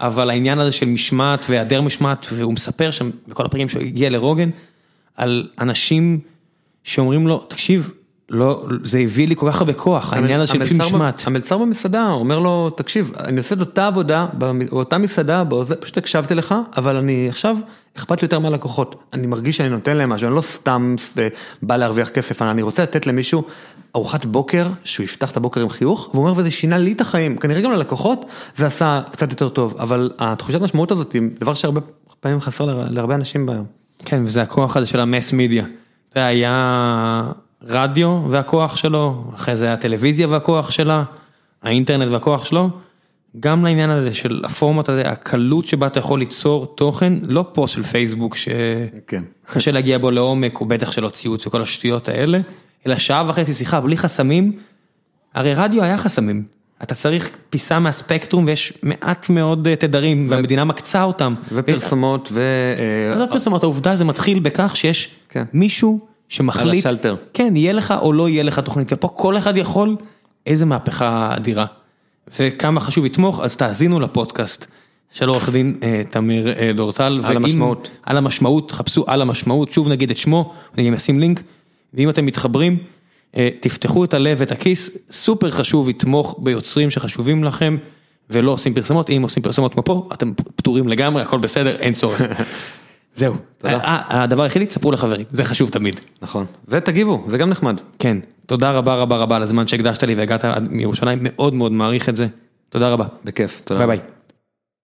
Speaker 1: אבל העניין הזה של משמעת והיעדר משמעת, והוא מספר שם בכל הפרקים שהוא הגיע לרוגן, על אנשים שאומרים לו, תקשיב, לא, זה הביא לי כל כך הרבה כוח, העניין הזה של פשוט משמעת.
Speaker 3: המלצר במסעדה אומר לו, תקשיב, אני עושה את אותה עבודה, באותה מסעדה, פשוט הקשבתי לך, אבל אני עכשיו, אכפת לי יותר מהלקוחות. אני מרגיש שאני נותן להם משהו, אני לא סתם אה, בא להרוויח כסף, אני רוצה לתת למישהו ארוחת בוקר, שהוא יפתח את הבוקר עם חיוך, והוא אומר, וזה שינה לי את החיים. כנראה גם ללקוחות זה עשה קצת יותר טוב, אבל התחושת משמעות הזאת היא דבר שהרבה פעמים חסר להר- להרבה אנשים ביום.
Speaker 1: כן, וזה הכוח הזה של המס מידיה. זה היה רדיו והכוח שלו, אחרי זה הטלוויזיה והכוח שלה, האינטרנט והכוח שלו. גם לעניין הזה של הפורמט הזה, הקלות שבה אתה יכול ליצור תוכן, לא פוסט של פייסבוק
Speaker 3: כן.
Speaker 1: שקשה להגיע בו לעומק, או בטח שלא ציוץ וכל השטויות האלה, אלא שעה וחצי שיחה בלי חסמים, הרי רדיו היה חסמים. אתה צריך פיסה מהספקטרום ויש מעט מאוד אה, תדרים והמדינה מקצה אותם.
Speaker 3: ופרסומות ו... אה,
Speaker 1: עזוב פרסומות, העובדה זה מתחיל בכך שיש
Speaker 3: כן.
Speaker 1: מישהו שמחליט,
Speaker 3: על השלטר.
Speaker 1: כן, יהיה לך או לא יהיה לך תוכנית, ופה כל אחד יכול, איזה מהפכה אדירה. וכמה חשוב לתמוך, אז תאזינו לפודקאסט של עורך דין אה, תמיר אה, דורטל.
Speaker 3: על
Speaker 1: ואם-
Speaker 3: המשמעות.
Speaker 1: על המשמעות, חפשו על המשמעות, שוב נגיד את שמו, אני גם אשים לינק, ואם אתם מתחברים, אה, תפתחו את הלב ואת הכיס, סופר חשוב לתמוך ביוצרים שחשובים לכם, ולא עושים פרסומות, אם עושים פרסומות כמו פה, אתם פטורים לגמרי, הכל בסדר, אין צורך. זהו.
Speaker 3: תודה.
Speaker 1: אה, הדבר היחידי, תספרו לחברים, זה חשוב תמיד.
Speaker 3: נכון. ותגיבו, זה גם נחמד.
Speaker 1: כן, תודה רבה רבה רבה על הזמן שהקדשת לי והגעת מירושלים, מאוד מאוד מעריך את זה. תודה רבה.
Speaker 3: בכיף. תודה.
Speaker 1: ביי ביי.